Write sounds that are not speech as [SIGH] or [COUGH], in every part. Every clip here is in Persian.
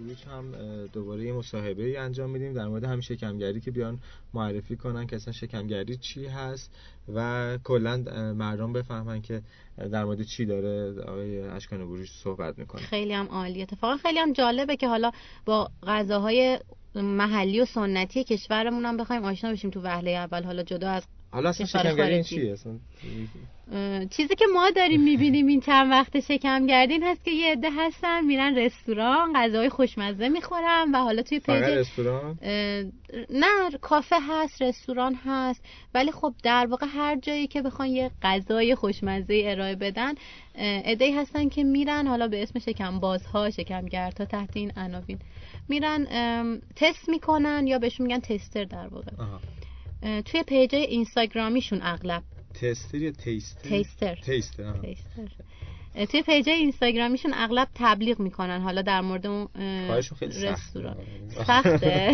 بروج هم دوباره یه مصاحبه ای انجام میدیم. در مورد همین شکمگری که بیان معرفی کنن که اصلا شکمگری چی هست و کلا مردم بفهمن که در مورد چی داره آقای اشکان بروج صحبت می‌کنه. خیلی هم عالی اتفاقا خیلی هم جالبه که حالا با غذاهای محلی و سنتی کشورمون هم بخوایم آشنا بشیم تو وهله اول. حالا جدا از حالا اصلا شکمگری این چیه اصلا؟ چیزی که ما داریم می‌بینیم این چند وقت شکمگردی این هست که یه عده هستن میرن رستوران غذای خوشمزه می‌خورن و حالا توی پیج رستوران؟ نه کافه هست رستوران هست ولی خب در واقع هر جایی که بخوان یه غذای خوشمزه ارائه بدن عده هستن که میرن حالا به اسم شکم بازها شکمگردها تحت این عناوین میرن تست می‌کنن یا بهشون میگن tester در واقع. توی page اینستاگرامیشون اغلب. tester یا taster؟ taster. taster, taster. توی page اینستاگرامیشون اغلب تبلیغ می‌کنن. حالا در مورد اون خیلی رستوران. [LAUGHS] [LAUGHS] سخته.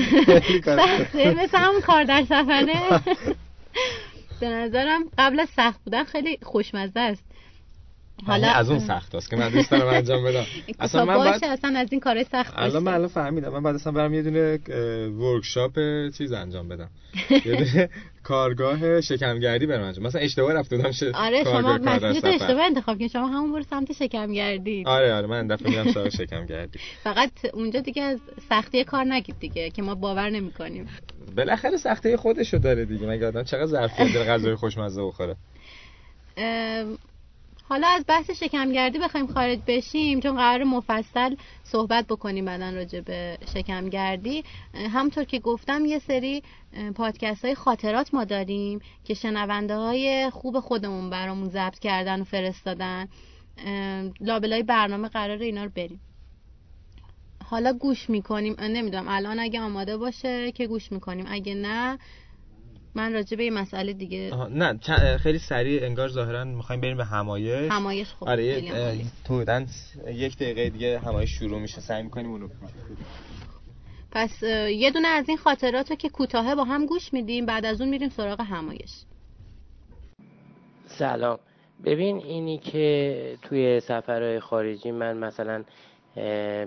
سخته. مثل همون کار در سفره. [LAUGHS] به نظرم قبل از سخت بودن خیلی خوشمزه است. حالا از اون سخت است که من دوست دارم انجام بدم. [LAUGHS] اصلا من بعد اصلا از این کارهای سخت الان من الان فهمیدم. من بعد اصلا برم یه دونه ورکشاپ چیز انجام بدم. یه [LAUGHS] دونه کارگاه شکمگردی برم انجام. مثلا اشتباه رفت بودم ش... آره شما مسیر اشتباه انتخاب کردین شما همون برو سمت شکمگردی آره آره من دفعه میرم سراغ شکمگردی. [LAUGHS] فقط اونجا دیگه از سختی کار نگید دیگه که ما باور نمی‌کنیم. بالاخره سختی خودشو داره دیگه. مگه آدم چقدر ظرفیت داره غذای خوشمزه بخوره؟ حالا از بحث شکمگردی بخوایم خارج بشیم چون قرار مفصل صحبت بکنیم بعدا راجع به شکمگردی. همونطور که گفتم یه سری پادکست های خاطرات ما داریم که شنونده های خوب خودمون برامون ضبط کردن و فرستادن. لابلای برنامه قرار اینا رو بریم. حالا گوش می‌کنیم. نمی‌دونم الان اگه آماده باشه که گوش می‌کنیم. اگه نه من راجع به این مسئله دیگه نه خیلی سریع انگار ظاهرا می‌خوایم بریم به همایش. همایش خب آره تو یک دقیقه دیگه همایش شروع میشه. سعی می‌کنیم اونو پس یه دونه از این خاطرات که کوتاهه با هم گوش میدیم بعد از اون میریم سراغ همایش. سلام. ببین اینی که توی سفرهای خارجی من مثلا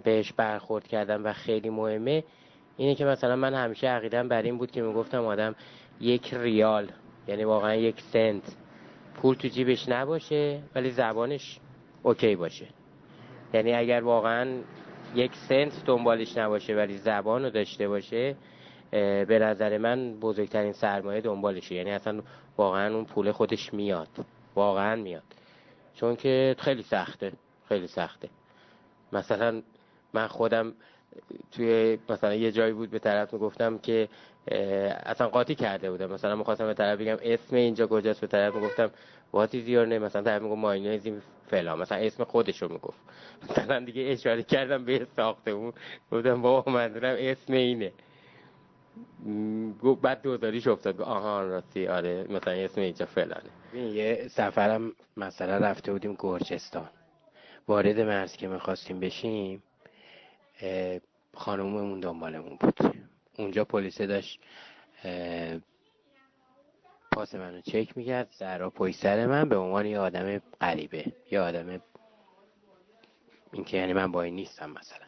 بهش برخورد کردم و خیلی مهمه اینه که مثلا من همیشه عقیدم بر این بود که می‌گفتم آدم یک ریال یعنی واقعا یک سنت. پول تو جیبش نباشه ولی زبانش اوکی باشه. یعنی اگر واقعا یک سنت دنبالش نباشه ولی زبان رو داشته باشه به نظر من بزرگترین سرمایه دنبالشه. یعنی اصلا واقعا اون پول خودش میاد. واقعا میاد. چون که خیلی سخته. خیلی سخته. مثلا من خودم توی مثلا یه جایی بود به طرف می‌گفتم که اصلا قاطی کرده بودم. مثلا می‌خواستم به طرف بگم اسم اینجا کجاست به طرف می‌گفتم what is your name مثلا طرف می‌گفت ماینیز فلان. مثلا اسم خودش رو می‌گفت. مثلا دیگه اشاره کردم به ساختمون گفتم بابا منظورم اسم اینه. بعد دوزاریش افتاد. آها راستی آره مثلا اسم اینجا فلانه. یه سفرم مثلا رفته بودیم گرجستان. وارد مرز که می‌خواستیم بشیم خانوممون دنبالمون بود. اونجا پلیس داشت پاس منو چک می‌کرد زهرا پای سر من به عنوان یه آدم غریبه یه آدم اینکه یعنی من با این نیستم مثلا.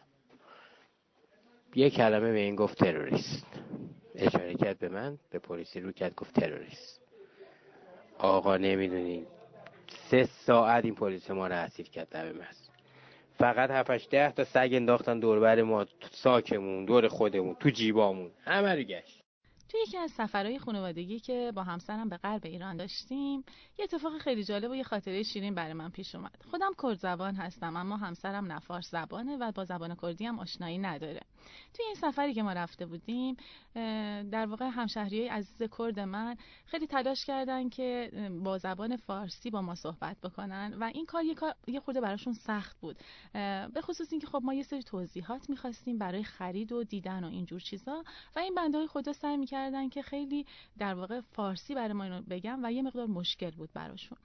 یه کلمه به این گفت تروریست. اشاره کرد به من به پلیسی رو کرد گفت تروریست. آقا نمی‌دونی سه ساعت این پلیس ما رو اسیر کرد در فقط هفتش ده تا سگ انداختن دوربر ما ساکمون دور خودمون تو جیبامون. همه رو گشت. توی یکی از سفرهای خانوادگی که با همسرم به غرب ایران داشتیم یه اتفاق خیلی جالب و یه خاطره شیرین برای من پیش اومد. خودم کرد زبان هستم اما همسرم نفارس زبانه و با زبان کردی هم آشنایی نداره. توی این سفری که ما رفته بودیم در واقع همشهری های عزیز کرد من خیلی تلاش کردن که با زبان فارسی با ما صحبت بکنن و این کار یه, کار یه خورده براشون سخت بود. به خصوص اینکه خب ما یه سری توضیحات می‌خواستیم برای خرید و دیدن و اینجور چیزا و این بنده های خدا سعی می‌کردن که خیلی در واقع فارسی برای ما اینو بگم و یه مقدار مشکل بود براشون.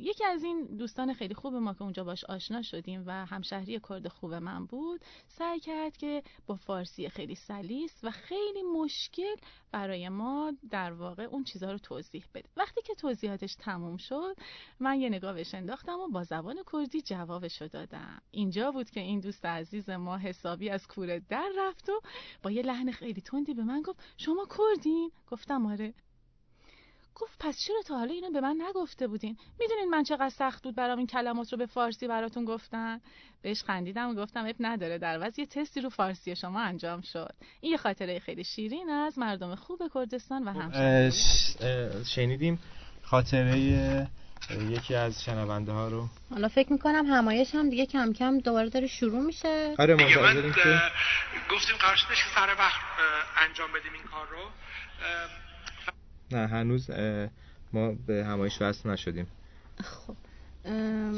یکی از این دوستان خیلی خوب ما که اونجا باش آشنا شدیم و همشهری کرد خوب من بود سعی کرد که با فارسی خیلی سلیس و خیلی مشکل برای ما در واقع اون چیزها رو توضیح بده. وقتی که توضیحاتش تموم شد من یه نگاه بهش انداختم و با زبان کردی جوابش رو دادم. اینجا بود که این دوست عزیز ما حسابی از کوره در رفت و با یه لحن خیلی تندی به من گفت شما کردین؟ گفتم آره. گفت پس چرا تا حالا اینو به من نگفته بودین؟ می‌دونین من چقدر سخت بود برام این کلمات رو به فارسی براتون گفتن؟ بهش خندیدم و گفتم اب نداره در وضع یه تستی رو فارسی شما انجام شد. این یه خاطره خیلی شیرین از مردم خوب کردستان و همشهری شنیدیم خاطره یکی از شنونده ها رو. حالا فکر می‌کنم همایش هم دیگه کم کم دوباره داره شروع میشه. آره منتظریم که گفتیم قرار سر وقت انجام بدیم این کار رو. نه هنوز ما به همایش وصل نشدیم خب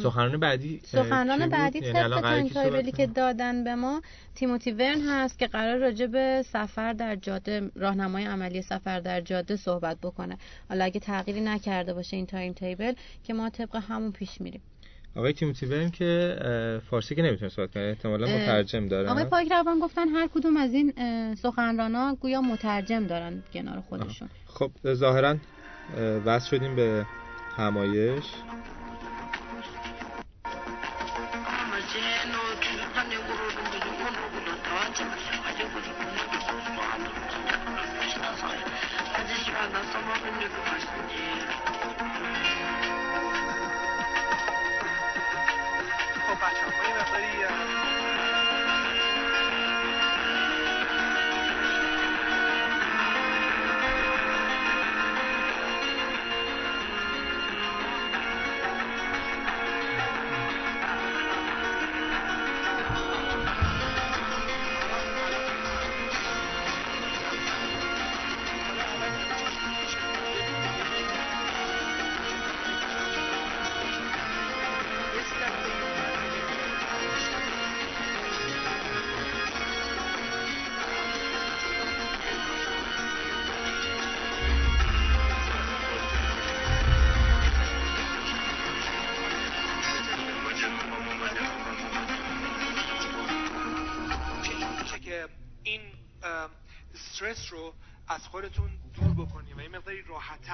سخنران بعدی سخنران؟ بعدی یعنی طبق صحبت timetable ی که؟ دادن به ما تیموتی ورن هست که قرار راجع به سفر در جاده راهنمای عملی سفر در جاده صحبت بکنه حالا اگه تغییری نکرده باشه این timetable که ما طبق همون پیش میریم آقای تیموتی ورن که فارسی که نمی‌تونه صحبت کنه احتمالا مترجم داره آقای پاک روان گفتن هر کدوم از این سخنرانا گویا مترجم دارن کنار خودشون. خب ظاهرا اه، وصل شدیم به همایش.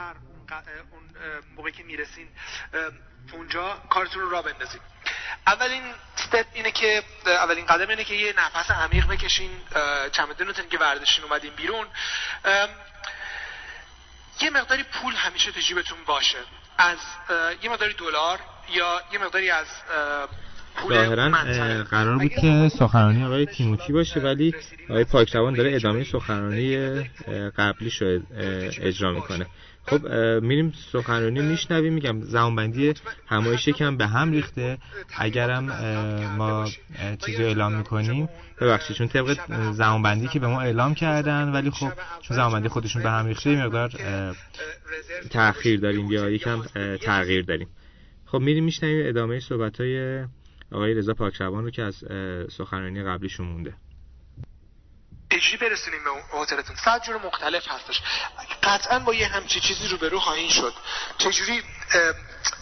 راحتتر اون, موقعی که می‌رسین اونجا کارتون رو را بندازین. اولین استپ اینه که اولین قدم اینه که یه نفس عمیق بکشین چمدونتون که ورداشین اومدین بیرون. یه مقداری پول همیشه تو جیبتون باشه. از یه مقداری دلار یا یه مقداری از ظاهرا. قرار بود که سخنرانی آقای تیموتی باشه ولی آقای پاکروان داره ادامه سخنرانی رو اه، اجرا می‌کنه. خب میریم سخنرانی میشنویم میگم زمانبندی همایش یکم به هم ریخته. اگرم ما چیزی اعلام می‌کنیم ببخشید چون طبق زمانبندی که به ما اعلام کردن ولی خب چون زمانبندی خودشون به هم ریخته مقدار تأخیر داریم یا یکم تغییر داریم. خب میریم میشنویم ادامه صحبت های آقای رضا پاکروان رو که از سخنرانی قبلیشون مونده. چجوری برسونیم به هتلتون. صد جور مختلف هستش. قطعا با یه همچی چیزی روبرو خواهید شد. چجوری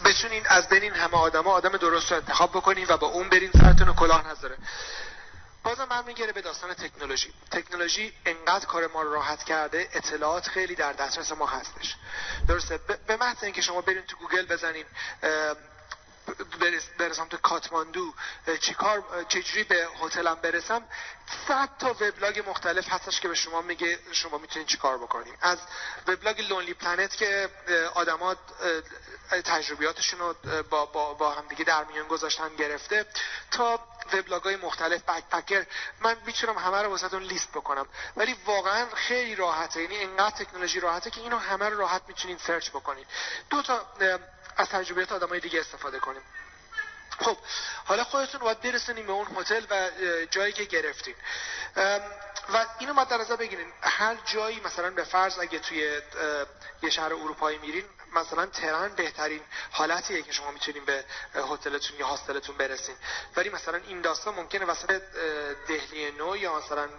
بتونین از بین این همه آدما آدم درست رو انتخاب بکنین و با اون برین سرتون رو کلاه نذاره. بازم برمیگره به داستان تکنولوژی. تکنولوژی انقدر کار ما رو راحت کرده اطلاعات خیلی در دسترس ما هستش. درسته؟ به محض اینکه شما برین تو گوگل بزنین برسم تو کاتماندو چیکار چجوری به هتلم برسم صد تا وبلاگ مختلف هستش که به شما میگه شما می‌تونید چیکار بکنیم از وبلاگ Lonely Planet که آدما تجربیاتشون رو با, با, با هم دیگه در میان گذاشتن گرفته. تا وبلاگ های مختلف backpacker من می‌تونم همه رو واسهتون لیست بکنم. ولی واقعا خیلی راحته. یعنی انقدر تکنولوژی راحته که اینو همه رو راحت می‌تونید search بکنید. دو تا از تجربیات آدمای دیگه استفاده کنیم. خب حالا خودتون باید برسونیم به اون هتل و جایی که گرفتین. و اینو باید در نظر بگیرین هر جایی مثلا به فرض اگه توی یه شهر اروپایی میرین مثلا تهران بهترین حالتیه که شما می‌تونین به هتلتون یا هاستلتون برسین. ولی مثلا این داستان ممکنه وسط دهلی نو یا مثلا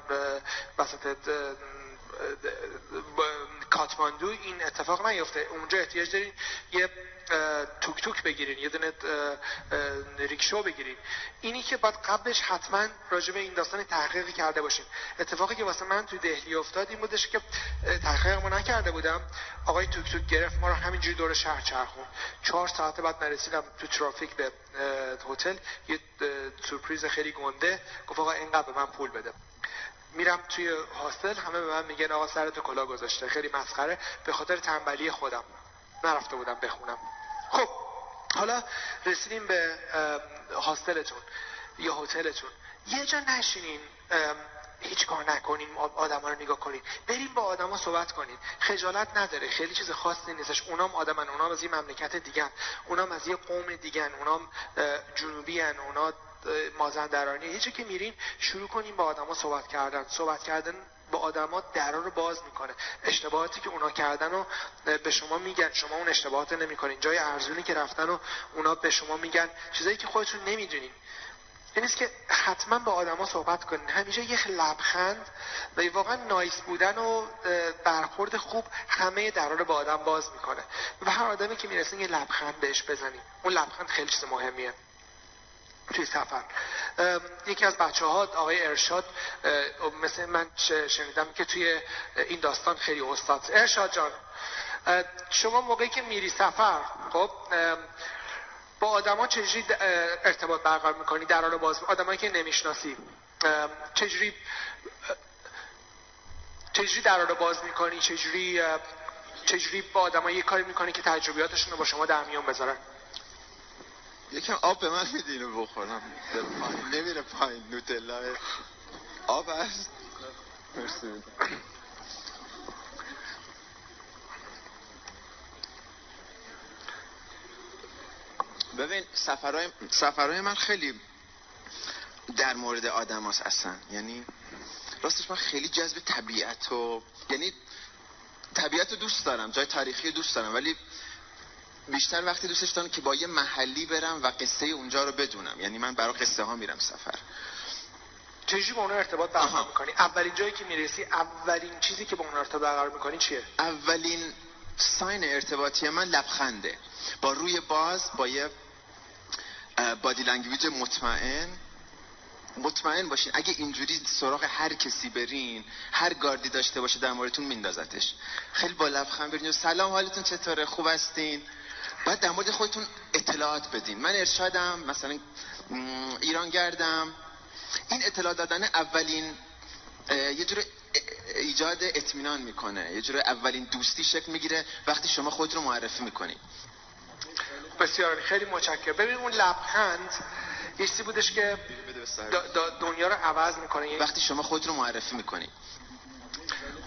وسط کاتماندو این اتفاق نیفته. اونجا احتیاج دارین یه توک توک بگیرین یه دونه ریکشو بگیرین. اینی که باید قبلش حتما راجع به این داستان تحقیقی کرده باشین. اتفاقی که واسه من توی دهلی افتاد این بودش که تحقیق ما نکرده بودم. آقای توک توک گرفت ما رو همینجوری دور شهر چرخون چهار ساعت بعد نرسیدم تو ترافیک به هتل. یه سورپریز خیلی گنده. گفت آقا اینقدر به من پول بده. میرم توی هاستل همه به من میگن آقا سرتو کلا گذاشته. خیلی مسخره. به خاطر تنبلی خودم. نرفته بودم بخونم. خب حالا رسیدیم به هاستلتون یا هتلتون. یه جا نشینین هیچ کار نکنین آدما رو نگاه کنین. بریم با آدما صحبت کنین. خجالت نداره خیلی چیز خاصی نیستش. اونام آدمن اونام از یه مملکت دیگن. اونام از یه قوم دیگن. اونام جنوبی هن. اونا مازندرانی هیچی که میرین شروع کنین با آدما صحبت کردن. صحبت کردن با آدما درا رو باز می‌کنه. اشتباهاتی که اونا کردن و به شما میگن شما اون اشتباهات نمی‌کنین. جای ارزونی که رفتن و اونا به شما میگن. چیزایی که خودتون نمی‌دونین. این که حتما با آدما صحبت کنین. همیشه یه لبخند و واقعا نایس بودن و برخورد خوب همه درا رو با آدم باز می‌کنه. و هر آدمی که می‌رسین یه لبخند بهش بزنین. اون لبخند خیلی چیز مهمیه. توی سفر. یکی از بچه ها آقای ارشاد مثل من شنیدم که توی این داستان خیلی استاد. ارشاد جان شما موقعی که میری سفر خب با آدما چجوری ارتباط برقرار می‌کنی؟ در حال باز آدمایی که نمی‌شناسی. چجوری چجوری در باز می‌کنی؟ چجوری چجوری با آدمایی کاری می‌کنی که تجربیاتشون رو با شما در میون بذارن؟ یکم آب به من میدین رو بخورم. نمیره پایین نوتلا. آب هست. مرسی. ببین سفرهای, سفرهای من خیلی در مورد آدم هست اصلا. یعنی راستش من خیلی جذب طبیعت و یعنی طبیعت دوست دارم جای تاریخی دوست دارم ولی بیشتر وقتی دوستش دارم که با یه محلی برم و قصه اونجا رو بدونم. یعنی من برای قصه ها میرم سفر. چجوری با اون ارتباط برقرار می‌کنی؟ اولین جایی که می‌رسی اولین چیزی که با اون ارتباط برقرار می‌کنی چیه؟ اولین ساین ارتباطی من لبخنده. با روی باز با یه body language مطمئن. مطمئن باشین. اگه اینجوری سراغ هر کسی برین هر گاردی داشته باشه در موردتون میندازتش. خیلی با لبخند برین. سلام حالتون چطوره؟ خوب هستین؟ بعد در مورد خودتون اطلاعات بدین. من ارشادم مثلا ایران گردم این اطلاع دادن اولین یه جور ایجاد اطمینان می‌کنه. یه جور اولین دوستی شکل می‌گیره. وقتی شما خود رو معرفی می‌کنید بسیار خیلی متشکرم. ببین اون لبخند یه چیزی بودش که دنیا رو عوض می‌کنه. یعنی وقتی شما خود رو معرفی می‌کنید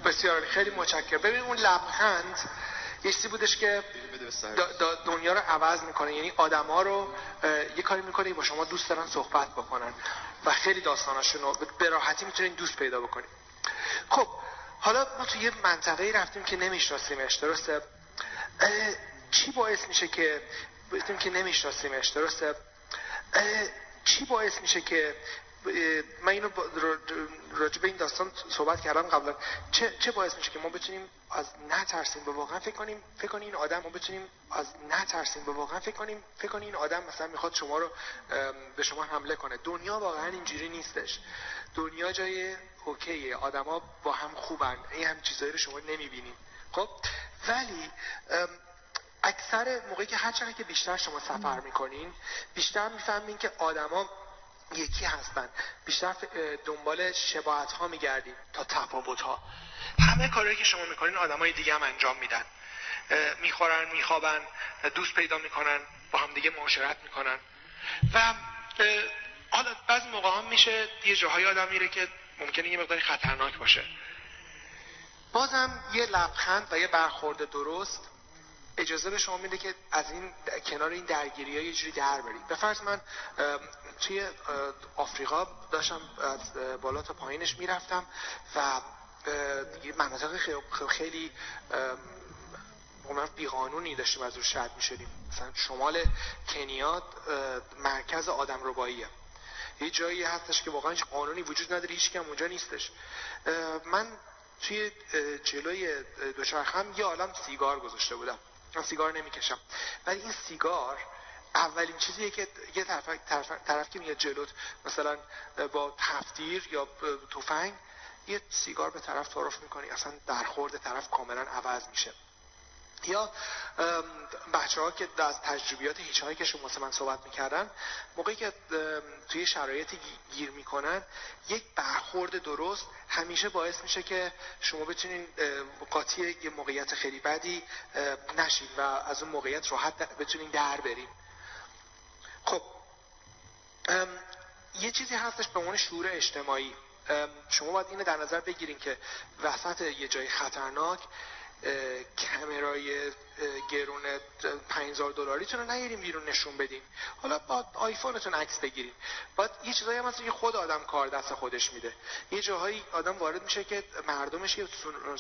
بسیار خیلی متشکرم. ببین اون لبخند یه چیزی بودش که دنیا رو عوض می‌کنه. یعنی آدما رو یه کاری می‌کنه با شما دوست دارن صحبت بکنن و خیلی داستاناشون رو به راحتی می‌تونین دوست پیدا بکنید خب حالا ما تو یه منطقه رفتیم که نمیشناسیمش درسته؟ چی باعث میشه که بگیم که نمیشناسیمش درسته؟ چی باعث میشه که من اینو راجع به این داستان صحبت کردم قبلا. چه, چه باعث میشه که ما بتونیم از نترسیم به واقعا. فکر کنیم فکر کنیم این آدم ما بتونیم از نترسیم به واقعا. فکر کنیم فکر کنیم این آدم مثلا می‌خواد شما رو به شما حمله کنه. دنیا واقعا اینجوری نیستش. دنیا جای اوکیه. آدما با هم خوبن. این هم چیزایی رو شما نمی‌بینید خب؟ ولی اکثر موقعی که هر چقدر که بیشتر شما سفر می‌کنین بیشتر می‌فهمین که آدما یکی هستن. بیشتر دنبال شباهت ها میگردیم تا تفاوت ها همه کارهایی که شما می‌کنین آدمای دیگه هم انجام میدن. می‌خورن میخوابن دوست پیدا می‌کنن با هم دیگه معاشرت می‌کنن. و حالا بعضی موقع هم میشه یه جاهای آدم میره که ممکنه یه مقداری خطرناک باشه. بازم یه لبخند و یه برخورد درست اجازه به شما میده که از این کنار این درگیری ها یه جوری در برید. به فرض من توی آفریقا داشتم از بالا تا پایینش می‌رفتم و مناطق خیلی بیقانونی داشتیم از روش رد می‌شدیم. مثلا شمال کنیا مرکز آدم رباییه یه جایی هستش که واقعا قانونی وجود نداره هیچ کم اونجا نیستش. من توی جلوی دوچرخم یه عالم سیگار گذاشته بودم. من سیگار نمی‌کشم. ولی این سیگار اولین چیزیه که یه طرف, طرف, طرف که میاد جلوت. مثلا با تفتیر یا تفنگ یه سیگار به طرف تعارف می‌کنی اصلا در خورد طرف کاملا عوض میشه. یا بچه ها که از تجربیات هیچ هایی که شما من صحبت می‌کردن موقعی که توی شرایطی گیر می‌کنن یک برخورد درست همیشه باعث میشه که شما بتونین قاطی یه موقعیت خیلی بدی نشین و از اون موقعیت راحت بتونین در بریم خب یه چیزی هستش به عنوان شعور اجتماعی. شما باید اینو در نظر بگیرین که وسط یه جای خطرناک کمرای گرون 5000 دلاریتون رو نیاریم بیرون نشون بدین. حالا با آیفونتون عکس بگیرین. باید یه چیزایی هست که خود آدم کار دست خودش میده. یه جاهایی آدم وارد میشه که مردمش یه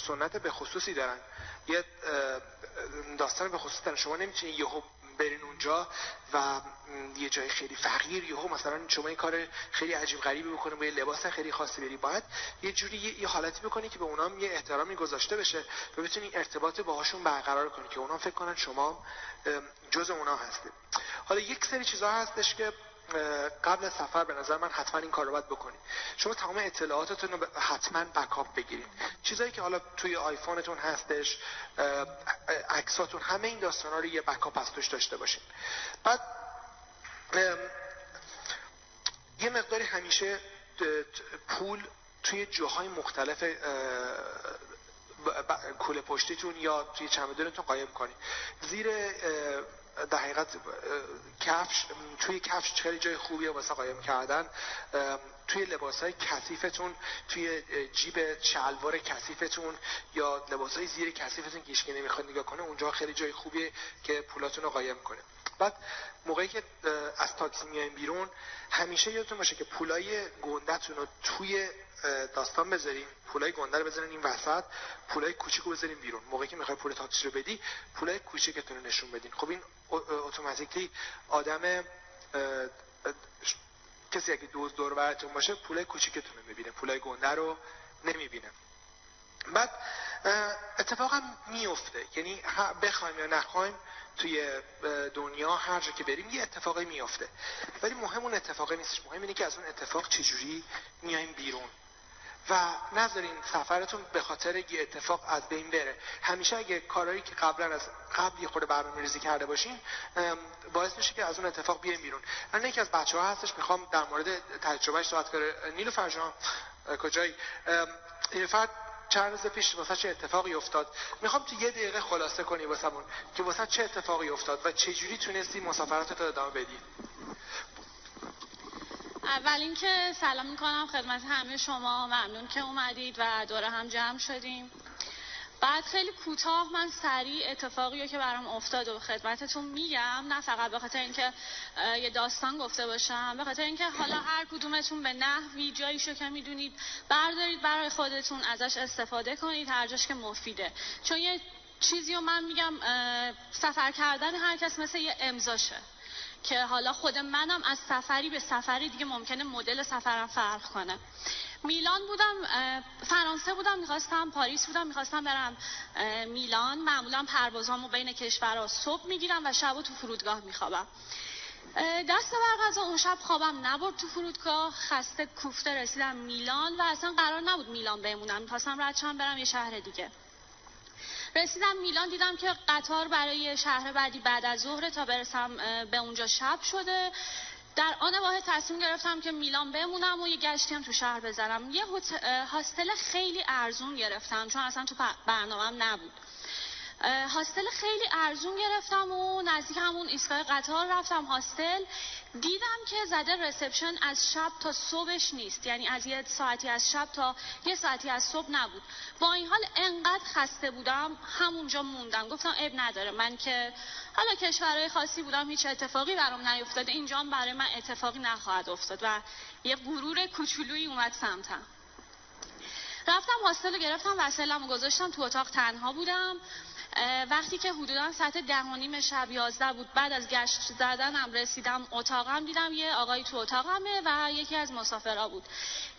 سنت به خصوصی دارن. یه داستان به خصوصی دارن. شما نمی‌تونید یهو برین اونجا و یه جای خیلی فقیر یهو مثلا شما این کار خیلی عجیب غریبی بکنه با یه لباس خیلی خاصی بری. باید یه جوری یه, حالتی بکنی که به اونام یه احترامی گذاشته بشه و بتونی ارتباط باهاشون برقرار کنی که اونا فکر کنن شما جز اونا هستید. حالا یک سری چیزها هستش که قبل سفر به نظر من حتما این کار رو باید بکنید شما تمام اطلاعاتتون رو حتما بکاپ بگیرید. چیزایی که حالا توی آیفونتون هستش عکساتون همه این داستانا رو یه بکاپ از توش داشته باشید بعد یه مقداری همیشه پول توی جاهای مختلف کوله پشتیتون یا توی چمدونتون قایم کنید. زیر در حقیقت کفش توی کفش خیلی جای خوبیه واسه قایم کردن. توی لباس های کثیفتون توی جیب شلوار کثیفتون یا لباس های زیر کثیفتون که نمی‌خواد نگاه کنه اونجا خیلی جای خوبیه که پولاتون رو قایم کنه. بعد موقعی که از تاکسی میایم بیرون همیشه یادتون باشه که پولای گندتون رو توی داستان بذاریم پولای گنده رو بذارین این وسط پولای کوچیکو بذارین بیرون. موقعی که می‌خوای پول تاکسی رو بدی پولای کوچیکتون رو نشون بدین. خب این اتوماتیکلی آدم کسی اگه دوز دور براتون باشه پولای کوچیکتون رو می‌بینه. پولای گنده رو نمی‌بینه. بعد اتفاقا میفته یعنی بخوایم یا نخوایم توی دنیا هر جا که بریم یه اتفاقی میفته ولی مهم اون اتفاقی نیستش. مهم اینه که از اون اتفاق چجوری میایم بیرون. و نذارین سفرتون به خاطر یه اتفاق از بین بره. همیشه اگه کارهایی که قبلا از قبل یه خورده برنامه ریزی کرده باشین باعث میشه که از اون اتفاق بیایم بیرون. من یکی از بچه ها هستش می‌خوام در مورد تجربهش صحبت کنه نیلو فرجان کجایی؟ فرد چند روز پیش واسه چه اتفاقی افتاد؟ می‌خوام تو یه دقیقه خلاصه کنی واسمون که واسه چه اتفاقی افتاد و چه جوری تونستی مسافرت رو ادامه بدی. اول اینکه سلام می‌کنم خدمت همه شما. ممنون که اومدید و دوره هم جمع شدیم. بعد خیلی کوتاه من سریع اتفاقی که برام افتاد و خدمتتون میگم نه فقط به خاطر اینکه یه داستان گفته باشم به خاطر اینکه حالا هر کدومتون به نحوی جاییشو که می‌دونید بردارید برای خودتون ازش استفاده کنید هر جاش که مفیده. چون یه چیزی رو من میگم سفر کردن هر کس مثل یه امضاشه که حالا خود منم از سفری به سفری دیگه ممکنه مدل سفرم فرق کنه. میلان بودم فرانسه بودم می‌خواستم پاریس بودم می‌خواستم برم میلان. معمولا پروازامو بین کشورها صبح می‌گیرم و شب تو فرودگاه میخوابم. دست برغذا اون شب خوابم نبرد تو فرودگاه. خسته کوفته رسیدم میلان و اصلا قرار نبود میلان بمونم. می‌خواستم ردشم برم یه شهر دیگه. رسیدم میلان دیدم که قطار برای شهر بعدی بعد از ظهر تا برسم به اونجا شب شده. در آن واحد تصمیم گرفتم که میلان بمونم و یه گشتی هم تو شهر بزنم یه هاستل خیلی ارزون گرفتم چون اصلا تو برنامهم نبود. هاستل خیلی ارزون گرفتم و نزدیک همون ایستگاه قطار رفتم هاستل. دیدم که زده رسپشن از شب تا صبحش نیست. یعنی از یه ساعتی از شب تا یه ساعتی از صبح نبود. با این حال انقدر خسته بودم همونجا موندم. گفتم اب نداره. من که حالا کشورهای خاصی بودم هیچ اتفاقی برام نیفتاده. اینجا برای من اتفاقی نخواهد افتاد و یه غرور کوچولویی اومد سمتم. رفتم هاستل رو گرفتم وسیلم گذاشتم تو اتاق تنها بودم. وقتی که حدودا ساعت ده و نیم شب یازده بود بعد از گشت زدنم رسیدم اتاقم دیدم یه آقای تو اتاقمه و یکی از مسافرها بود.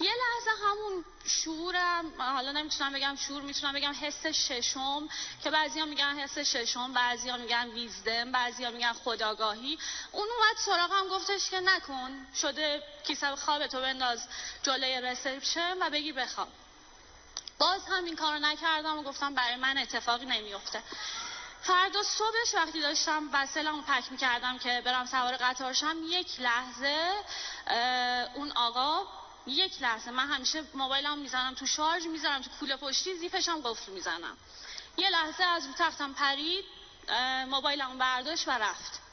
یه لحظه همون شعورم حالا نمی‌تونم بگم شعور می‌تونم بگم حس ششم که بعضیا میگن حس ششم بعضیا میگن ویزدم بعضیا میگن خداگاهی. اون اومد سراغم گفتش که نکن شده کیسه خوابتو بنداز جلوی رسپشن و بگی بخواب. باز هم این کارو نکردم و گفتم برای من اتفاقی نمیفته فردا صبحش وقتی داشتم وسیلمو پک می‌کردم که برم سوار قطار شم یک لحظه اون آقا یک لحظه من همیشه موبایلم می‌زنم تو شارژ می‌زنم تو کوله پشتی زیپشم قفل می‌زنم. یه لحظه از رو تختم پرید موبایلم برداشت و رفت.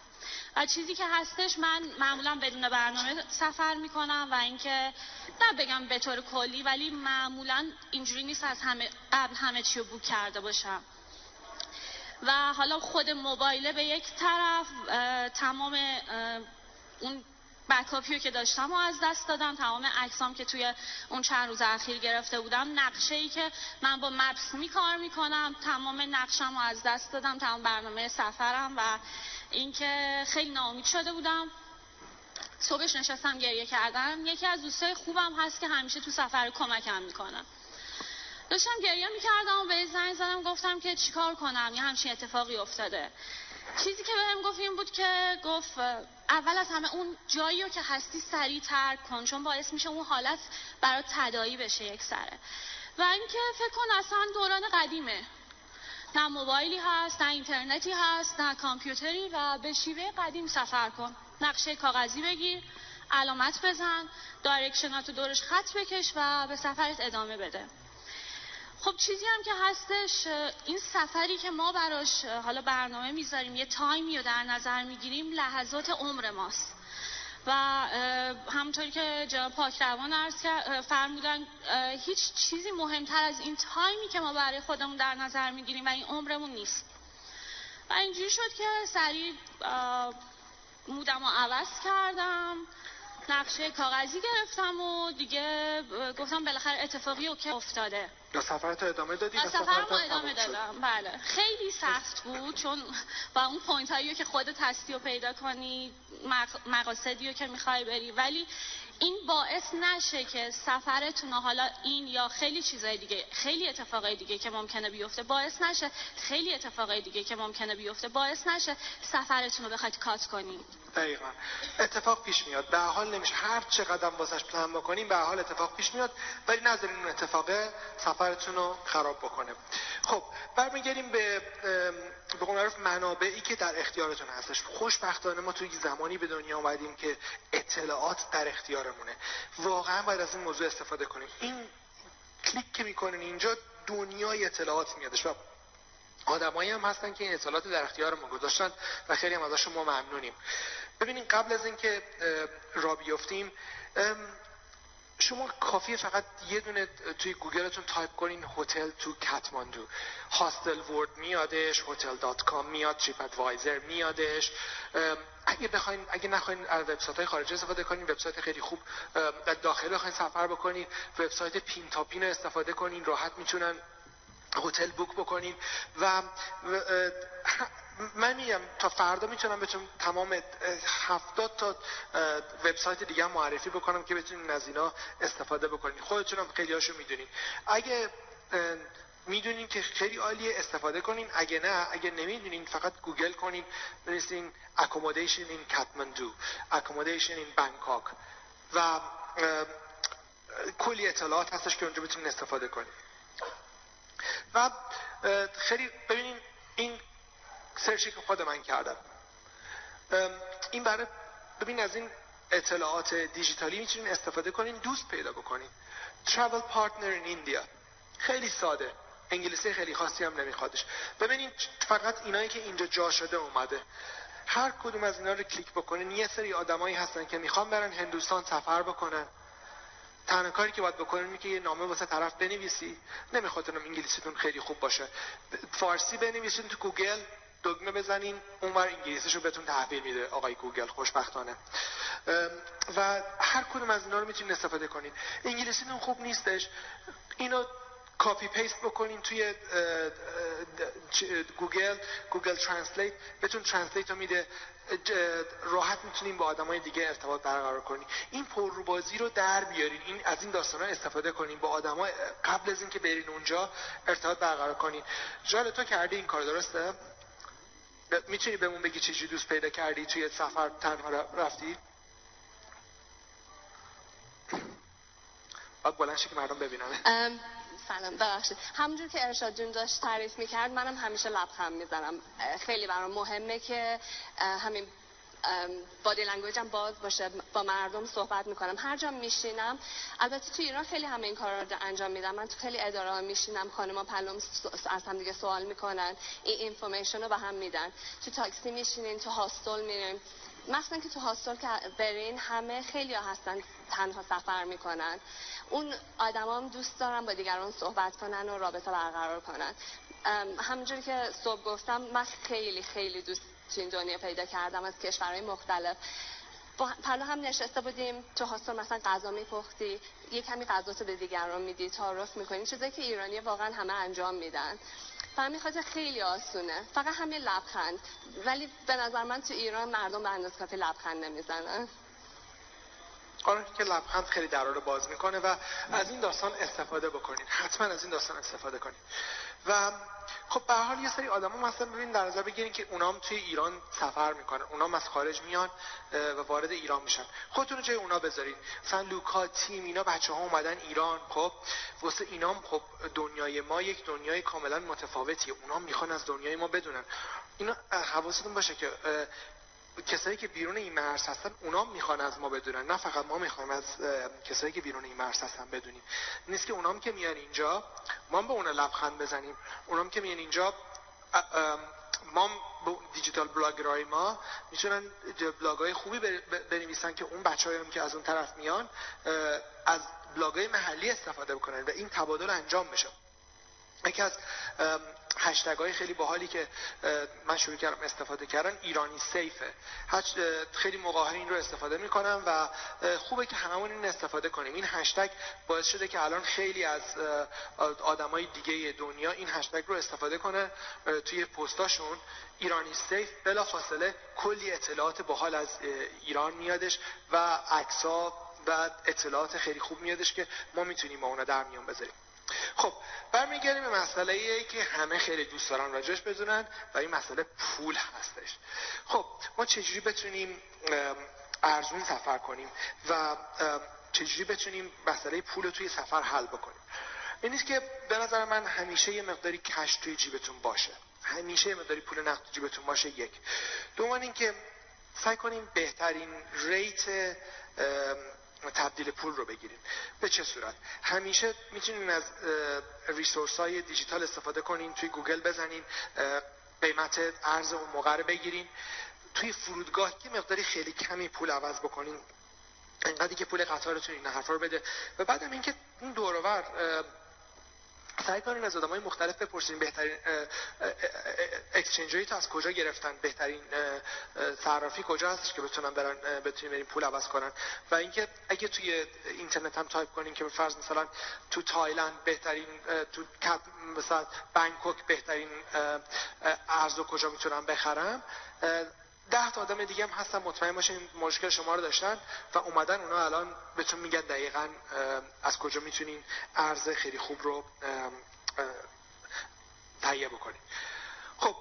چیزی که هستش من معمولا بدون برنامه سفر می‌کنم و اینکه نه بگم به طور کلی ولی معمولا اینجوری نیست از همه قبل همه چی رو بوک کرده باشم. و حالا خود موبایله به یک طرف تمام اون بکاپی که داشتم و از دست دادم تمام عکسام که توی اون چند روز اخیر گرفته بودم نقشه ای که من با مپس می کار می‌کنم تمام نقشم رو از دست دادم تمام برنامه سفرم و اینکه خیلی ناامید شده بودم. صبحش نشستم گریه کردم. یکی از دوستای خوبم هست که همیشه تو سفر کمکم می‌کنم داشتم گریه می‌کردم و به زنگ زدم گفتم که چیکار کنم؟ یه همچین اتفاقی افتاده. چیزی که بهم گفت این بود که گفت اول از همه اون جایی رو که هستی سریع ترک کن چون باعث میشه اون حالت برای تدایی بشه یک سره. و اینکه فکر کن اصلا دوران قدیمه. نه موبایلی هست نه اینترنتی هست نه کامپیوتری و به شیوه قدیم سفر کن. نقشه کاغذی بگیر علامت بزن دایرکشناتو دورش خط بکش و به سفرت ادامه بده. خب چیزی هم که هستش این سفری که ما براش حالا برنامه می‌ذاریم یه تایمی رو در نظر می‌گیریم لحظات عمر ماست. و همونطوری که جناب پاکروان عرض فرمودن هیچ چیزی مهمتر از این تایمی که ما برای خودمون در نظر می‌گیریم و این عمرمون نیست. و اینجوری شد که سریع مودم رو عوض کردم نقشه کاغذی گرفتم و دیگه گفتم بالاخره اتفاقی که افتاده. یا سفرت ادامه دادی؟ و سفرم ادامه دادم. بله. خیلی سخت بود چون با اون پوینت هایی که خودت هستی و پیدا کنی مقاصدی رو که می‌خوای بری. ولی این باعث نشه که سفرتون حالا این یا خیلی چیزای دیگه خیلی اتفاقای دیگه که ممکنه بیفته باعث نشه خیلی اتفاقای دیگه که ممکنه بیفته باعث نشه سفرتون رو بخواید کات کنید. دقیقا. اتفاق پیش میاد. به حال نمیشه هر چه قدم واسش پلن بکنیم به حال اتفاق پیش میاد ولی نذارین اون اتفاق سفرتون رو خراب بکنه. خب برمیگردیم به به قول منابعی که در اختیارتون هستش. خوشبختانه ما توی زمانی به دنیا آمدیم که اطلاعات در اختیارمونه. واقعا باید از این موضوع استفاده کنیم. این کلیک که می‌کنین اینجا دنیای اطلاعات میادش. و آدمایی هم هستن که این اطلاعات در اختیار ما گذاشتن و خیلی هم ازشون ما ممنونیم. ببینین قبل از اینکه را بیفتیم شما کافیه فقط یه دونه توی گوگلتون تایپ کنین هتل تو کاتماندو. Hostelworld میادش Hotel dot com میاد TripAdvisor میادش اگه بخواین اگه نخواین از وبسایت های خارجی استفاده کنین وبسایت خیلی خوب داخل بخواین سفر بکنین وبسایت پین تا پین استفاده کنین راحت می‌تونن هتل بوک بکنین و من میگم تا فردا می‌تونم بهتون تمام هفتاد تا وبسایت دیگه معرفی بکنم که بتونین از اینا استفاده بکنین خودتونم خیلی هاشو می‌دونین. اگه می‌دونین که خیلی عالیه استفاده کنین. اگه نه اگه نمی‌دونین فقط گوگل کنین. بنویسین accommodation in Kathmandu accommodation in Bangkok. و کلی اطلاعات هستش که اونجا بتونین استفاده کنین. و خیلی ببینین این سرچی که خود من کردم این برای ببین از این اطلاعات دیجیتالی می‌تونین استفاده کنین دوست پیدا بکنین. Travel partner in India. خیلی ساده. انگلیسی خیلی خاصی هم نمیخوادش. ببینین فقط اینایی که اینجا جا شده اومده. هر کدوم از اینا رو کلیک بکنین. یه سری آدمایی هستن که می‌خوان برن هندوستان سفر بکنن. تنها کاری که باید بکنین که یه نامه واسه طرف بنویسی. نمی‌خواد انگلیسیتون خیلی خوب باشه. فارسی بنویسین تو گوگل دکمه بزنین اونور انگلیسیشو بهتون تحویل میده. آقای گوگل خوشبختانه. و هر کدوم از اینا رو می‌تونین استفاده کنین. انگلیسیتون خوب نیستش. اینو copy paste بکنین توی گوگل Google Translate. بهتون translate رو میده. راحت می‌تونین با آدمای دیگه ارتباط برقرار کنین این پرروبازی رو در بیارین. این از این داستانا استفاده کنین با آدما قبل از اینکه برین اونجا ارتباط برقرار کنین. جال تو کردی این کار درسته؟ می‌تونی بهمون بگی چجوری دوست پیدا کردی؟ توی سفر تنها رفتی؟ باید بلند که مردم ببینن. سلام ببخشید. همونجور که ارشاد جون داشت تعریف می‌کرد منم همیشه لبخند می‌زنم. خیلی برام مهمه که همین body language م باز باشه با مردم صحبت می‌کنم. هر جا میشینم البته تو ایران خیلی همه این کارا رو انجام میدم من تو خیلی اداره ها میشینم خانم پلوم از هم دیگه سوال می‌کنن این information رو به هم میدن. تو تاکسی میشینین تو hostel میرین. مثلا که تو hostel که برین همه خیلی ها هستن تنها سفر می‌کنن. اون آدمام دوست دارن با دیگران صحبت کنن و رابطه برقرار کنن. همونجوری که صبح گفتم من خیلی خیلی دوست تو این دنیا پیدا کردم از کشورهای مختلف. پلو هم نشسته بودیم تو هاستل مثلا غذا میپختی یه کمی غذا به دیگران میدی تعارف می‌کنی چیزایی که ایرانی واقعا همه انجام میدن. همین خاطر خیلی آسونه فقط همین لبخند. ولی به نظر من تو ایران مردم به اندازه کافی لبخند نمی‌زنن. آره که لبخند خیلی درا رو باز می‌کنه و از این داستان استفاده بکنین. حتما از این داستان استفاده کنین. و خب به حال یه سری آدما مثلا ببین در نظر بگیرین که اونام توی ایران سفر می‌کنن. اونام از خارج میان و وارد ایران میشن. خودتون جای اونا بذارید مثلا لوکا تیم اینا بچه ها اومدن ایران خب؟ واسه اینام خب دنیای ما یک دنیای کاملا متفاوتیه. اونا می‌خوان از دنیای ما بدونن. اینا حواستون باشه که کسایی که بیرون این مرز هستن اونا می‌خوان از ما بدونن. نه فقط ما می‌خوایم از کسایی که بیرون این مرز هستن بدونیم. نیست که اونام که میان اینجا ما به اونا لبخند بزنیم. اونام که میان اینجا ما digital blogger ای ما می‌تونن بلاگ های خوبی بنویسن که اون بچه که از اون طرف میان از بلاگ های محلی استفاده بکنن و این تبادل انجام بشه. یکی از هشتگ های خیلی باحالی که من شروع کردم استفاده کردن Iran is safe ه. خیلی موقع این رو استفاده می‌کنم و خوبه که هممون این استفاده کنیم. این هشتگ باعث شده که الان خیلی از آدمای دیگه دنیا این هشتگ رو استفاده کنه توی پستاشون ایرانی سیف بلا فاصله کلی اطلاعات باحال از ایران میادش و عکس‌ها و اطلاعات خیلی خوب میادش که ما می‌تونیم با اونا در میون بذاریم. خب برمیگردیم به مسئله ای که همه خیلی دوست دارن راجعش بدونن و این مسئله پول هستش. خب ما چجوری بتونیم ارزون سفر کنیم و چجوری بتونیم مسئله پول رو توی سفر حل بکنیم؟ این نیست که به نظر من همیشه یه مقداری کش توی جیبتون باشه. همیشه یه مقداری پول نقد توی جیبتون باشه یک. دومان این که سعی کنیم بهترین ریت تبدیل پول رو بگیریم. به چه صورت؟ همیشه می‌تونین از resource های دیجیتال استفاده کنین توی گوگل بزنین قیمت ارز اون موقع رو بگیرین. توی فرودگاه که مقداری خیلی کمی پول عوض بکنین. انقدری که پول قطارتون این حرفا رو بده. و بعدم اینکه این دورور سعی کنین از های مختلف بپرسین بهترین exchange تو از کجا گرفتن بهترین صرافی کجا هستش که بتونن برن بتونین برین پول عوض کنن. و اینکه اگه توی اینترنت هم تایپ کنین که به فرض مثلا تو تایلند بهترین تو مثلا بانکوک بهترین ارز کجا می‌تونن بخرم ده تا آدم دیگه هم هستن مطمئن باشین مشکل شما رو داشتن و اومدن اونا الان بهتون میگن دقیقا از کجا می‌تونین ارز خیلی خوب رو تهیه بکنین. خب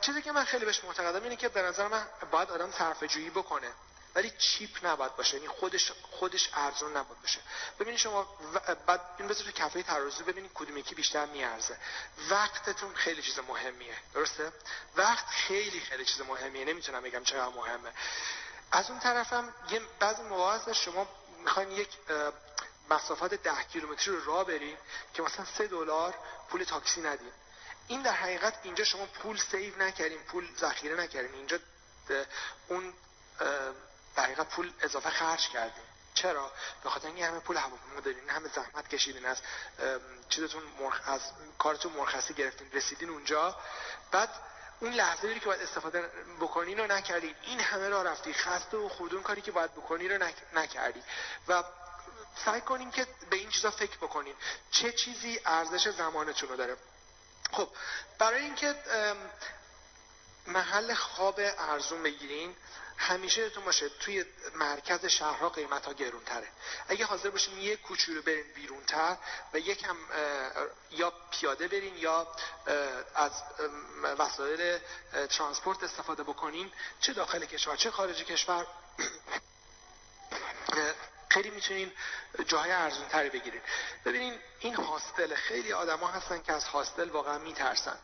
چیزی که من خیلی بهش معتقدم اینه که به نظر من باید آدم صرفه جویی بکنه. ولی چیپ نباید باشه یعنی خودش خودش ارزون نباید باشه. ببینید شما بعد این بذارید کفه ترازو ببینید کدوم یکی بیشتر میارزه. وقتتون خیلی چیز مهمیه درسته؟ وقت خیلی خیلی چیز مهمیه. نمی‌تونم بگم چقدر مهمه. از اون طرفم یه بعضی مواقع شما می‌خواین یک مسافت ده کیلومتری رو راه برین که مثلا سه دلار پول تاکسی ندین. این در حقیقت اینجا شما پول سیو نکردین پول ذخیره نکردین. اینجا اون در پول اضافه خرج کردیم چرا؟ به خاطر اینکه همه پول هواپیما دارین همه زحمت کشیدین از چیزتون مرخ... از کارتون مرخصی گرفتین رسیدین اونجا. بعد اون لحظه که باید استفاده بکنی رو نکردی این همه را رفتی. خسته و خودون کاری که باید بکنی رو نکردی. و سعی کنیم که به این چیزا فکر بکنیم چه چیزی ارزش زمانتون رو داره. خب برای اینکه محل خواب ارزون بگیرین همیشه یادتون باشه توی مرکز شهرها قیمت ها گرون تره اگه حاضر باشین یک کوچولو برین بیرون تر و یکم یا پیاده برین یا از وسایل ترانسپورت استفاده بکنین. چه داخل کشور چه خارج کشور. [CLEARS THROAT] خیلی می‌تونین جاهای ارزون تری بگیرید ببینین این هاستل خیلی آدما هستن که از هاستل واقعا میترسن.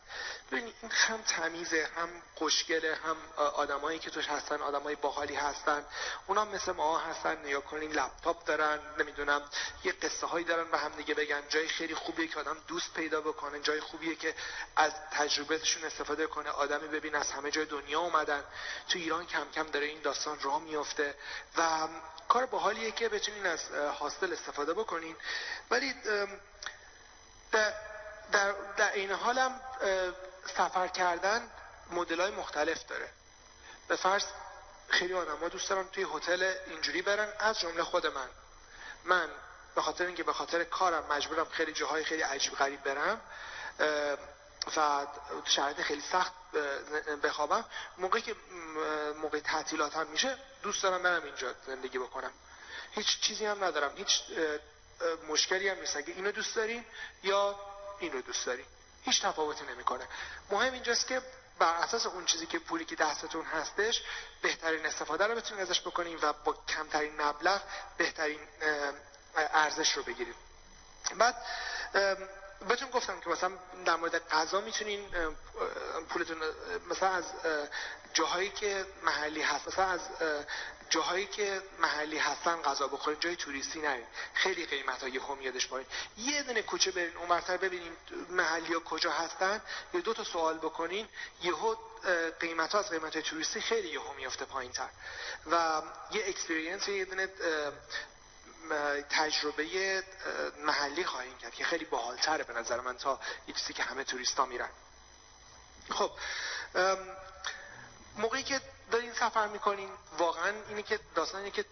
ببینین این هم تمیزه هم خوشگله هم آدمایی که توش هستن آدمای باحالی هستن. اونا مثل ما هستن نگاه کنین لپتاپ دارن نمی‌دونم یه قصه هایی دارن و هم دیگه بگن. جای خیلی خوبیه که آدم دوست پیدا بکنه جای خوبیه که از تجربهشون استفاده کنه. آدمی ببین از همه جای دنیا اومدن. تو ایران کم کم داره این داستان راه میفته و کار باحالیه که بتونین از هاستل استفاده بکنین. ولی در, در, این حالم سفر کردن مدل های مختلف داره. به فرض خیلی آدم ها دوست دارن توی هتل اینجوری برن از جمله خود من. من به خاطر اینکه به خاطر کارم مجبورم خیلی جاهای خیلی عجیب غریب برم و شرایط خیلی سخت بخوابم. موقعی که موقع تعطیلات هم میشه دوست دارم برم اینجا زندگی بکنم. هیچ چیزی هم ندارم. هیچ مشکلی هم نیست. اگه اینو دوست دارین یا اینو دوست دارین هیچ تفاوتی نمی‌کنه. مهم اینجاست که بر اساس اون چیزی که پولی که دستتون هستش بهترین استفاده رو بتونین ازش بکنین و با کمترین مبلغ بهترین ارزش رو بگیرید. بعد بهتون گفتم که مثلا در مورد غذا می‌تونین پولتون مثلا از جاهایی که محلی هست مثلا از جاهایی که محلی هستن غذا بخورین جای توریستی نرین. خیلی قیمت های هم یادش پایین. یه دونه کوچه برین اونورتر ببینین محلی ها کجا هستن. یه دو تا سوال بکنین. یهو قیمت ها از قیمت توریستی خیلی یهو میفته پایین تر و یه اکسپریانس یه دونه تجربه محلی خواهیم کرد که خیلی باحالتره به نظر من تا یه چیزی که همه توریستا میرن. خب موقعی که دارین سفر می‌کنین واقعا اینه که داستان اینه که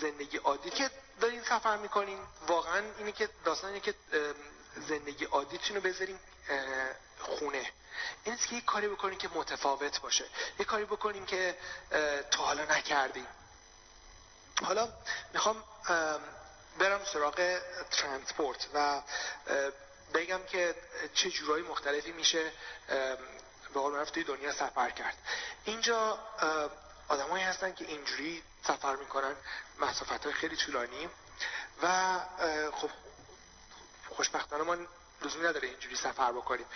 زندگی عادی که دارین سفر می‌کنین واقعا اینه که داستان اینه که زندگی عادیتون رو بذارین خونه. این که یه کاری بکنین که متفاوت باشه. یه کاری بکنین که تا حالا نکردین. حالا می‌خوام برم سراغ ترانسپورت و بگم که چه جورایی مختلفی میشه به قول دنیا سفر کرد. اینجا آدمایی هستن که اینجوری سفر می‌کنن مسافت های خیلی طولانی و خب خوشبختانه ما لزومی نداره اینجوری سفر بکنیم.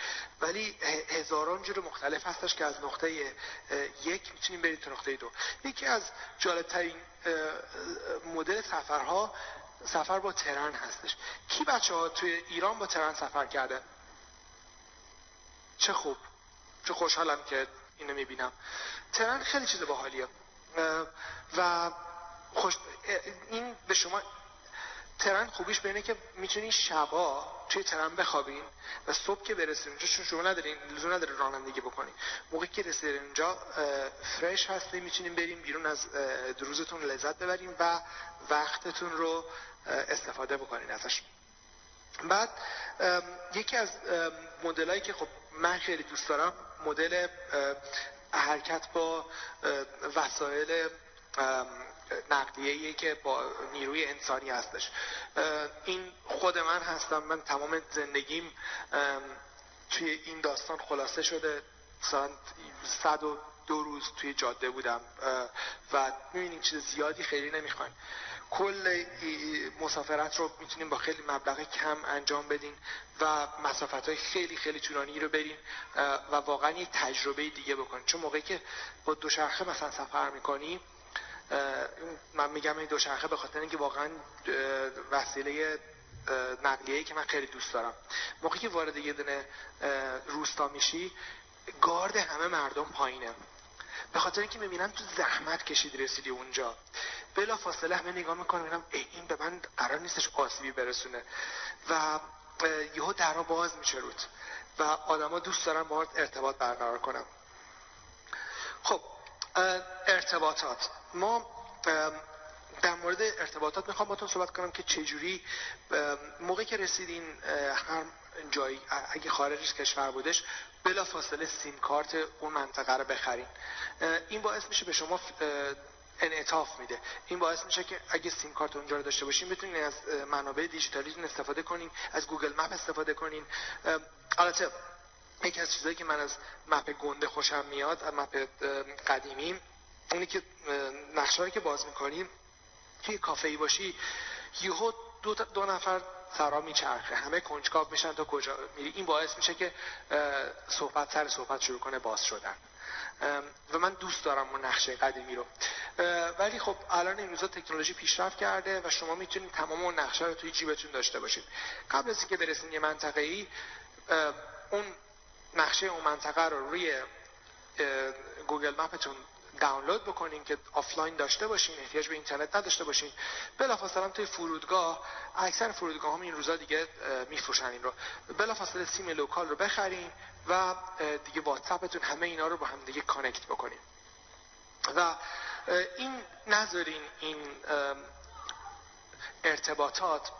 ولی هزاران جور مختلف هستش که از نقطه یک می‌تونیم برید تا نقطه دو. یکی از جالبترین مدل سفرها سفر با ترن هستش. کی بچه ها توی ایران با ترن سفر کرده؟ چه خوب. چه خوشحالم که اینو می‌بینم. ترن خیلی چیز باحالیه. و خوش این به شما ترن خوبیش به اینه که می‌تونی شبا توی ترن بخوابین و صبح که برسید اونجا چون شما ندارین لزوم نداره رانندگی بکنین. موقعی که رسیدین اونجا فرش هستی می‌تونین بریم بیرون از روزتون لذت ببرین و وقتتون رو استفاده بکنین ازش. بعد یکی از مدلایی که خب من خیلی دوست دارم مدل حرکت با وسایل نقلیه که با نیروی انسانی هستش. این خود من هستم من تمام زندگیم توی این داستان خلاصه شده. مثلا صد و دو روز توی جاده بودم. و می‌بینیم چیز زیادی خیلی نمی‌خوایم کل مسافرت رو می‌تونیم با خیلی مبلغ کم انجام بدین و مسافت های خیلی خیلی طولانی رو برین و واقعا یک تجربه دیگه بکنین چون موقعی که با دوچرخه مثلا سفر می‌کنیم من میگم این دوچرخه به خاطر اینکه واقعا وسیله نقلیه که من خیلی دوست دارم. موقعی که وارد یه دونه روستا میشی گارد همه مردم پایینه. به خاطر اینکه می‌بینن تو زحمت کشید رسیدی اونجا. بلا فاصله همه نگاه می‌کنم می‌بینم این به من قرار نیستش آسیبی برسونه. و یهو درا باز میشه رود. و آدما دوست دارن با ارتباط برقرار کنم خب ارتباطات. ما در مورد ارتباطات می‌خوام با تو صحبت کنم که چجوری موقعی که رسیدین هر جایی اگه خارج از کشور بودش بلا فاصله سیم کارت اون منطقه رو بخرین. این باعث میشه به شما انعطاف میده. این باعث میشه که اگه سیم کارت اونجا رو داشته باشین بتونین از منابع دیجیتالی استفاده کنین از گوگل مپ استفاده کنین. البته یکی از چیزایی که من از مپ گنده خوشم میاد از مپ قدیمی اونی که نقشه که باز می‌کنیم توی کافه ای باشی یهو دو, دو نفر سرا میچرخه. همه کنجکاو میشن تا کجا میری؟ این باعث میشه که صحبت سر صحبت شروع کنه باز شدن. و من دوست دارم اون نقشه قدیمی رو. ولی خب الان این روزا تکنولوژی پیشرفت کرده و شما می‌تونید تمام اون نقشه رو توی جیبتون داشته باشید. قبل از اینکه برسید یه منطقه ای اون نقشه اون منطقه رو روی Google Map تون دانلود بکنین که آفلاین داشته باشین احتیاج به اینترنت نداشته باشین. بلافاصله توی فرودگاه اکثر فرودگاه هم این روزا دیگه میفروشن این رو. بلافاصله سیم local رو بخرین و دیگه واتساپتون همه اینا رو با هم دیگه connect بکنین. و این نذارین این ارتباطات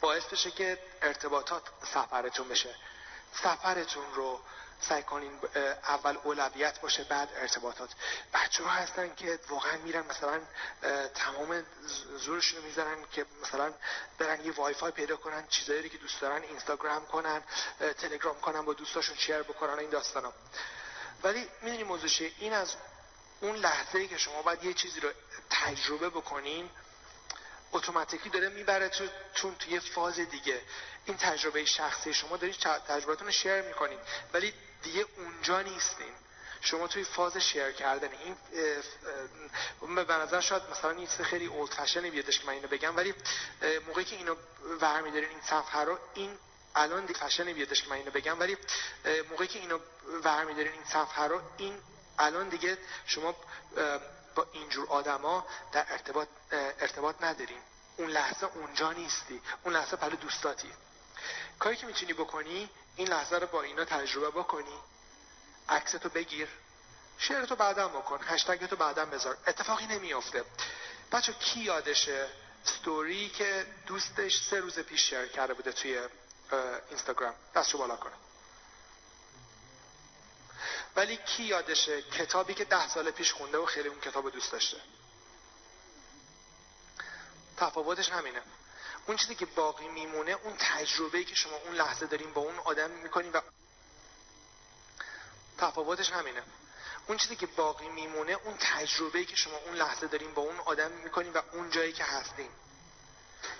باعث بشه که ارتباطات سفرتون بشه. سفرتون رو سعی کنین اول اولویت باشه بعد ارتباطات. بچه ها هستن که واقعا میرن مثلا تمام زورشون رو می‌زنن که مثلا برن یه وای فای پیدا کنن چیزایی که دوست دارن اینستاگرام کنن تلگرام کنن با دوستاشون شیر بکنن این داستانا. ولی می‌دونی موضوع این از اون لحظه ای که شما باید یه چیزی رو تجربه بکنین اتوماتیکی داره می‌بره تو چون توی فاز دیگه. این تجربه شخصی شما دارید تجربهتون رو شیر می‌کنید ولی دیگه اونجا نیستین شما توی فاز شیر کردن این به نظر شاید مثلا این خیلی اولد فشنی بیادش که من اینو بگم ولی موقعی که اینو ورمیدارین این صفحه رو این الان دی فشنی بیادش که من اینو بگم ولی موقعی که اینو ورمیدارین این صفحه رو این الان دیگه شما با اینجور آدما در ارتباط ارتباط نداریم اون لحظه اونجا نیستی. اون لحظه پلو دوستاتی. کاری که می‌تونی بکنی این لحظه رو با اینا تجربه بکنی. عکستو بگیر. شعرتو بعدا بکن. هشتگتو بعدا بذار. اتفاقی نمیافته. بچه کی یادشه ستوری که دوستش سه روز پیش شیر کرده بوده توی اینستاگرام؟ دستشو بالا کنه. ولی کی یادشه کتابی که ده سال پیش خونده و خیلی اون کتاب دوست داشته؟ تفاوتش همینه. اون چیزی که باقی میمونه اون تجربه که شما اون لحظه دارین با اون آدم می‌کنین و تفاوتش همینه. اون چیزی که باقی میمونه اون تجربه که شما اون لحظه دارین با اون آدم می‌کنین و اون جایی که هستین.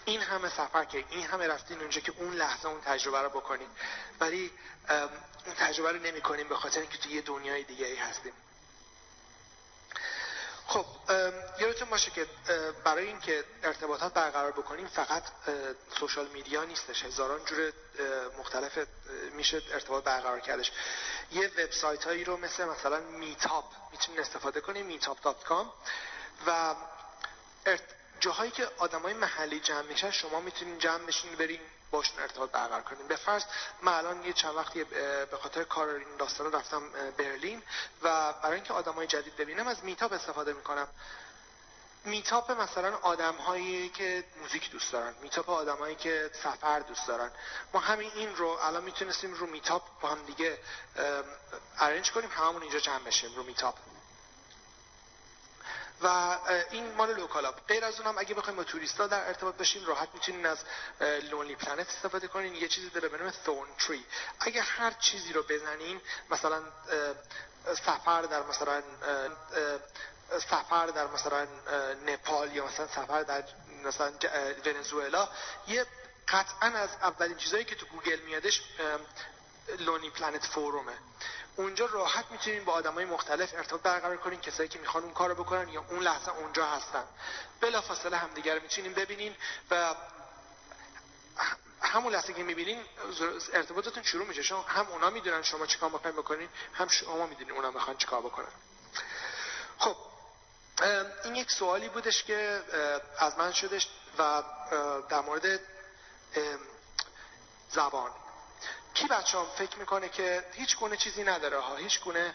این همه سفر که این همه رفتین اونجا که اون لحظه اون تجربه رو بکنین. ولی اون تجربه رو نمی به خاطر اینکه توی یه دنیای دیگه ای هستیم خب یادتون باشه که برای اینکه ارتباطات برقرار بکنیم فقط سوشال میدیا نیستش. هزاران جور مختلف میشه ارتباط برقرار کردش. یه وبسایت هایی رو مثل مثلا میتاپ می‌تونید استفاده کنیم میتاپ.com و جاهایی که آدمای محلی جمع میشن شما می‌تونین جمع بشین برین باشون ارتباط برقرار کنیم. به فرض من الان یه چند وقتی به خاطر کار این داستان رفتم برلین و برای اینکه آدمای جدید ببینم از Meetup استفاده می‌کنم. Meetup مثلا آدم هایی که موزیک دوست دارن Meetup آدم که سفر دوست دارن. ما همین این رو الان می‌تونستیم رو Meetup با هم دیگه arrange کنیم هممون اینجا جمع بشیم رو Meetup. و این مال local app غیر از اونم اگه بخوایم با توریستا در ارتباط باشیم راحت می‌تونین از Lonely Planet استفاده کنین. یه چیزی داره به نام Thorn Tree اگه هر چیزی رو بزنین مثلا سفر در مثلا سفر در مثلا نپال یا مثلا سفر در مثلا ونزوئلا یه قطعا از اولین چیزایی که تو گوگل میادش Lonely Planet forum ه اونجا راحت می‌تونین با آدمای مختلف ارتباط برقرار کنین کسایی که می‌خوان اون کارو بکنن یا اون لحظه اونجا هستن. بلا فاصله همدیگه رو می‌تونین ببینین و همون لحظه که می‌بینین ارتباطتون شروع میشه. شما هم اونا می‌دونن شما چیکار می‌خواین بکنین هم شما می‌دونین اونا می‌خوان چیکار بکنن. خب این یک سوالی بودش که از من شدش و در مورد زبان. کی بچه هم فکر می‌کنه که هیچ گونه چیزی نداره؟ ها هیچ گونه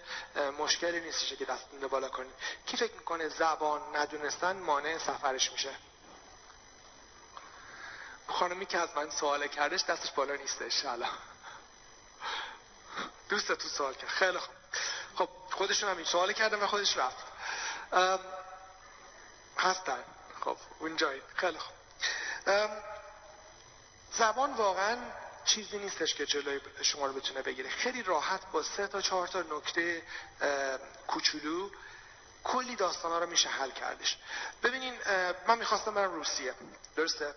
مشکلی نیستش که دست بالا کنید کی فکر می‌کنه زبان ندونستن مانع سفرش میشه؟ خانمی که از من سوال کردش دستش بالا نیستش الان. دوست سوال کرد. خیلی خوب. خب خودشون هم این سوال کردم و خودش رفت. هستن. خب اونجایی خیلی خوب. زبان واقعا چیزی نیستش که جلوی شما رو بتونه بگیره. خیلی راحت با سه تا چهار تا نکته کوچولو کلی داستانا رو میشه حل کردش. ببینین من می‌خواستم برم روسیه. درسته؟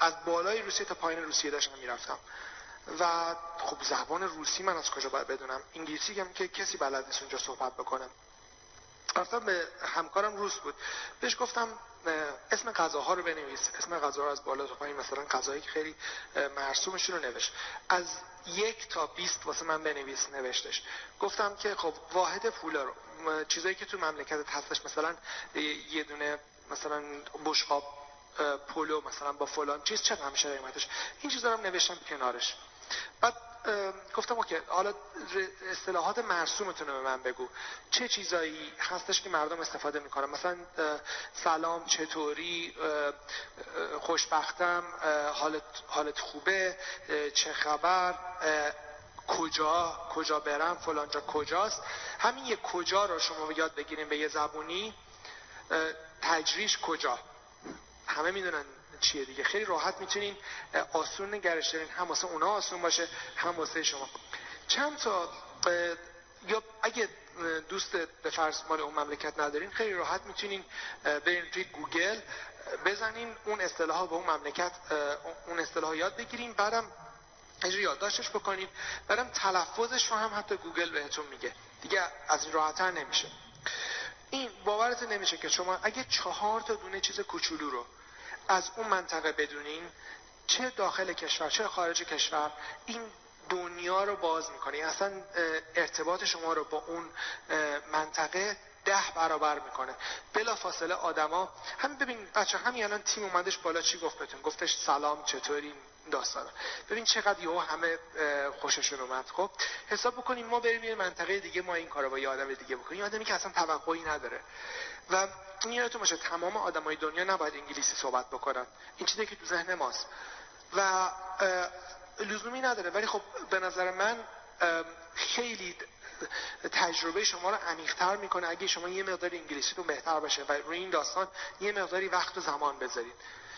از بالای روسیه تا پایین روسیه داشتم می‌رفتم. و خب زبان روسی من از کجا باید بدونم؟ انگلیسی هم که کسی بلد نیست اونجا صحبت بکنم رفتم به همکارم روس بود. بهش گفتم اسم غذاها رو بنویس. اسم غذاها از بالا تا پایین مثلا غذایی که خیلی مرسومشون رو نوشت. از یک تا بیست واسه من بنویس نوشتش. گفتم که خب واحد پولا رو چیزایی که تو مملکتت هستش مثلا یه دونه مثلا بشقاب پولو مثلا با فلان چیز چه همیشه قیمتش؟ این چیزا رو نوشتم کنارش. بعد گفتم اوکی حالا اصطلاحات مرسومتون رو به من بگو. چه چیزایی هستش که مردم استفاده می‌کنن؟ مثلا سلام چطوری؟ خوشبختم حالت, حالت خوبه؟ چه خبر؟ کجا؟ کجا برم؟ فلانجا کجاست؟ همین یه کجا رو شما یاد بگیریم به یه زبونی. تجریش کجا؟ همه می‌دونن چیه دیگه؟ خیلی راحت می‌تونین آسون نگرش دارین. هم واسه اونا آسون باشه هم واسه شما. چند تا یا اگه دوست به فرض مال اون مملکت ندارین خیلی راحت می‌تونین برین توی گوگل بزنین اون اصطلاح با اون مملکت اون اصطلاح یاد بگیرین. بعدم اجرا یادداشتش بکنین. بعدم تلفظش رو هم حتی گوگل بهتون میگه. دیگه از این راحتتر نمیشه. این باورت نمیشه که شما اگه چهار تا دونه چیز کوچولو رو از اون منطقه بدونین چه داخل کشور چه خارج کشور این دنیا رو باز می‌کنه. اصلا ارتباط شما رو با اون منطقه ده برابر می‌کنه. بلا فاصله آدما همین ببین بچه همین الان تیم اومدش بالا چی گفت بهتون؟ گفتش سلام چطوری؟ داستان ببین چقدر یهو همه خوششون اومد. خب حساب بکنیم ما بریم یه منطقه دیگه ما این کارو با یه آدم دیگه بکنیم. آدمی که اصلا توقعی نداره. و این یادتون باشه تمام آدمای دنیا نباید انگلیسی صحبت بکنن. این چیزی که تو ذهن ماست. و لزومی نداره. ولی خب به نظر من خیلی تجربه شما رو عمیق‌تر می‌کنه. اگه شما یه مقدار انگلیسیتون بهتر باشه و روی این داستان یه مقداری وقت و زمان بذارید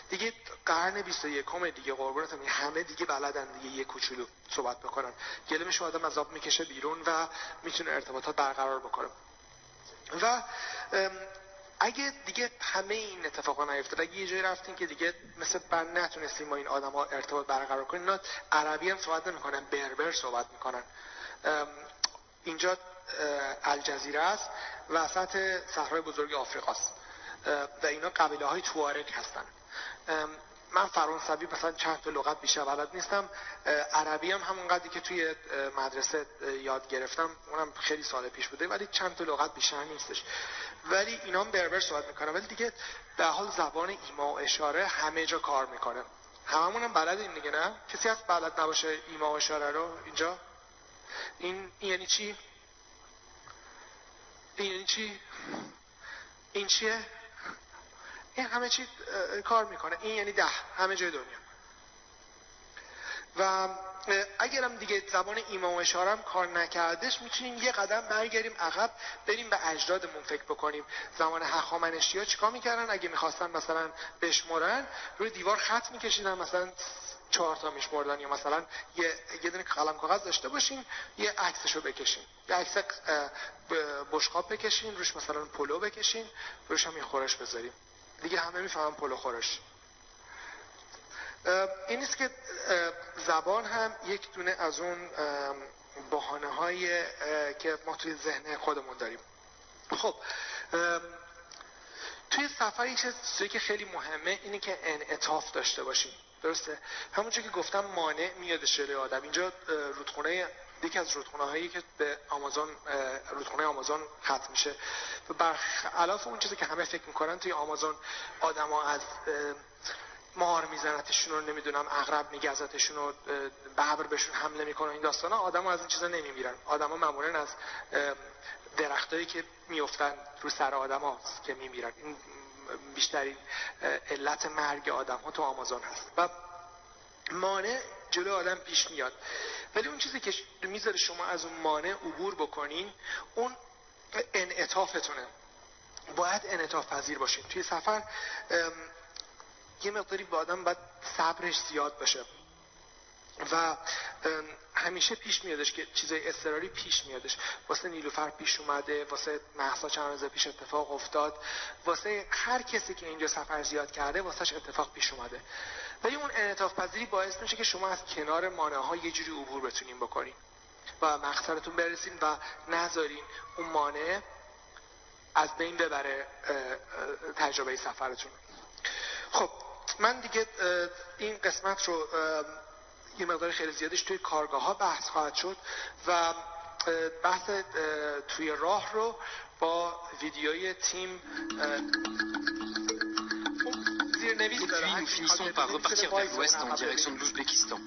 دیگه قرن 21 دیگه. قربونتون. همه دیگه بلدن دیگه یه کوچولو صحبت بکنن. گلمش آدم از آب می‌کشه بیرون و می‌تونه ارتباطات برقرار بکنه. و اگه دیگه همه این اتفاقا نیفتاد اگه یه جایی رفتین که دیگه مثل بند نتونستیم با این آدم ها ارتباط برقرار کنیم اینا عربی هم صحبت نمی‌کنن بربر صحبت می‌کنن. اینجا الجزیره است وسط صحرای بزرگ آفریقاست. و اینا قبیله های توارک هستن. من فرانسوی مثلا چند تا لغت بیشتر بلد نیستم. عربی هم همون قدری که توی مدرسه یاد گرفتم. اونم خیلی سال پیش بوده ولی چند تا لغت بیشتر نیستش. ولی اینا هم بربر صحبت می‌کنن ولی دیگه به حال زبان ایما و اشاره همه جا کار می‌کنه. هممون هم بلدیم دیگه نه؟ کسی هست بلد نباشه ایما و اشاره رو اینجا؟ این, این یعنی چی؟ این یعنی چی؟ این چیه؟ این همه چی کار می‌کنه. این یعنی ده. همه جای دنیا. و اگرم دیگه زبان ایما و اشارم کار نکردش می‌تونیم یه قدم برگردیم عقب بریم به اجدادمون فکر بکنیم. زمان هخامنشی ها چیکار می‌کردن؟ اگه می‌خواستن مثلا بشمرن روی دیوار خط میکشیدن مثلا چهار تا میشمردن یا مثلا یه یه دونه قلم کاغذ داشته باشین یه عکسشو بکشین یه عکس بشقاب بکشین روش مثلا پلو بکشین روش هم یه خورش بذاریم. دیگه همه می‌فهمن پلو خورش این نیست که زبان هم یک دونه از اون بحانه های که ما توی ذهن خودمون داریم. خب توی سفر یک چیزی که خیلی مهمه اینه که انعطاف داشته باشیم. درسته؟ همونجور که گفتم مانع میاد شده آدم. اینجا رودخونه یکی از رودخونه هایی که به آمازون رودخونه آمازون ختم میشه. و برخلاف اون چیزی که همه فکر می‌کنن توی آمازون آدما از مار میزنتشون رو نمی‌دونم اغرب میگزتشون رو ببر بهشون حمله می‌کنه این داستانا آدم از این چیزا نمیمیرن. آدما معمولا از درختایی که میفتن رو سر آدم هاست که میمیرن. این بیشترین علت مرگ آدم ها تو آمازون هست. و مانع جلو آدم پیش میاد. ولی اون چیزی که می‌ذاره شما از اون مانع عبور بکنین اون انعطافتونه. باید انعطاف پذیر باشین. توی سفر یه مقداری با آدم باید صبرش زیاد باشه. و همیشه پیش میادش که چیزای اضطراری پیش میادش. واسه نیلوفر پیش اومده واسه محسا چند روز پیش اتفاق افتاد واسه هر کسی که اینجا سفر زیاد کرده واسهش اتفاق پیش اومده. ولی اون انعطاف پذیری باعث میشه که شما از کنار مانع ها یه جوری عبور بتونین بکنین و مقصدتون برسین و نذارین اون مانع از بین ببره تجربه سفرتون. خب من دیگه این قسمت رو یه مقدار خیلی زیادش توی کارگاه ها بحث خواهد شد و بحث توی راه رو با ویدیوی تیم puis nous finissons par repartir vers l'ouest en direction de l'Ouzbékistan.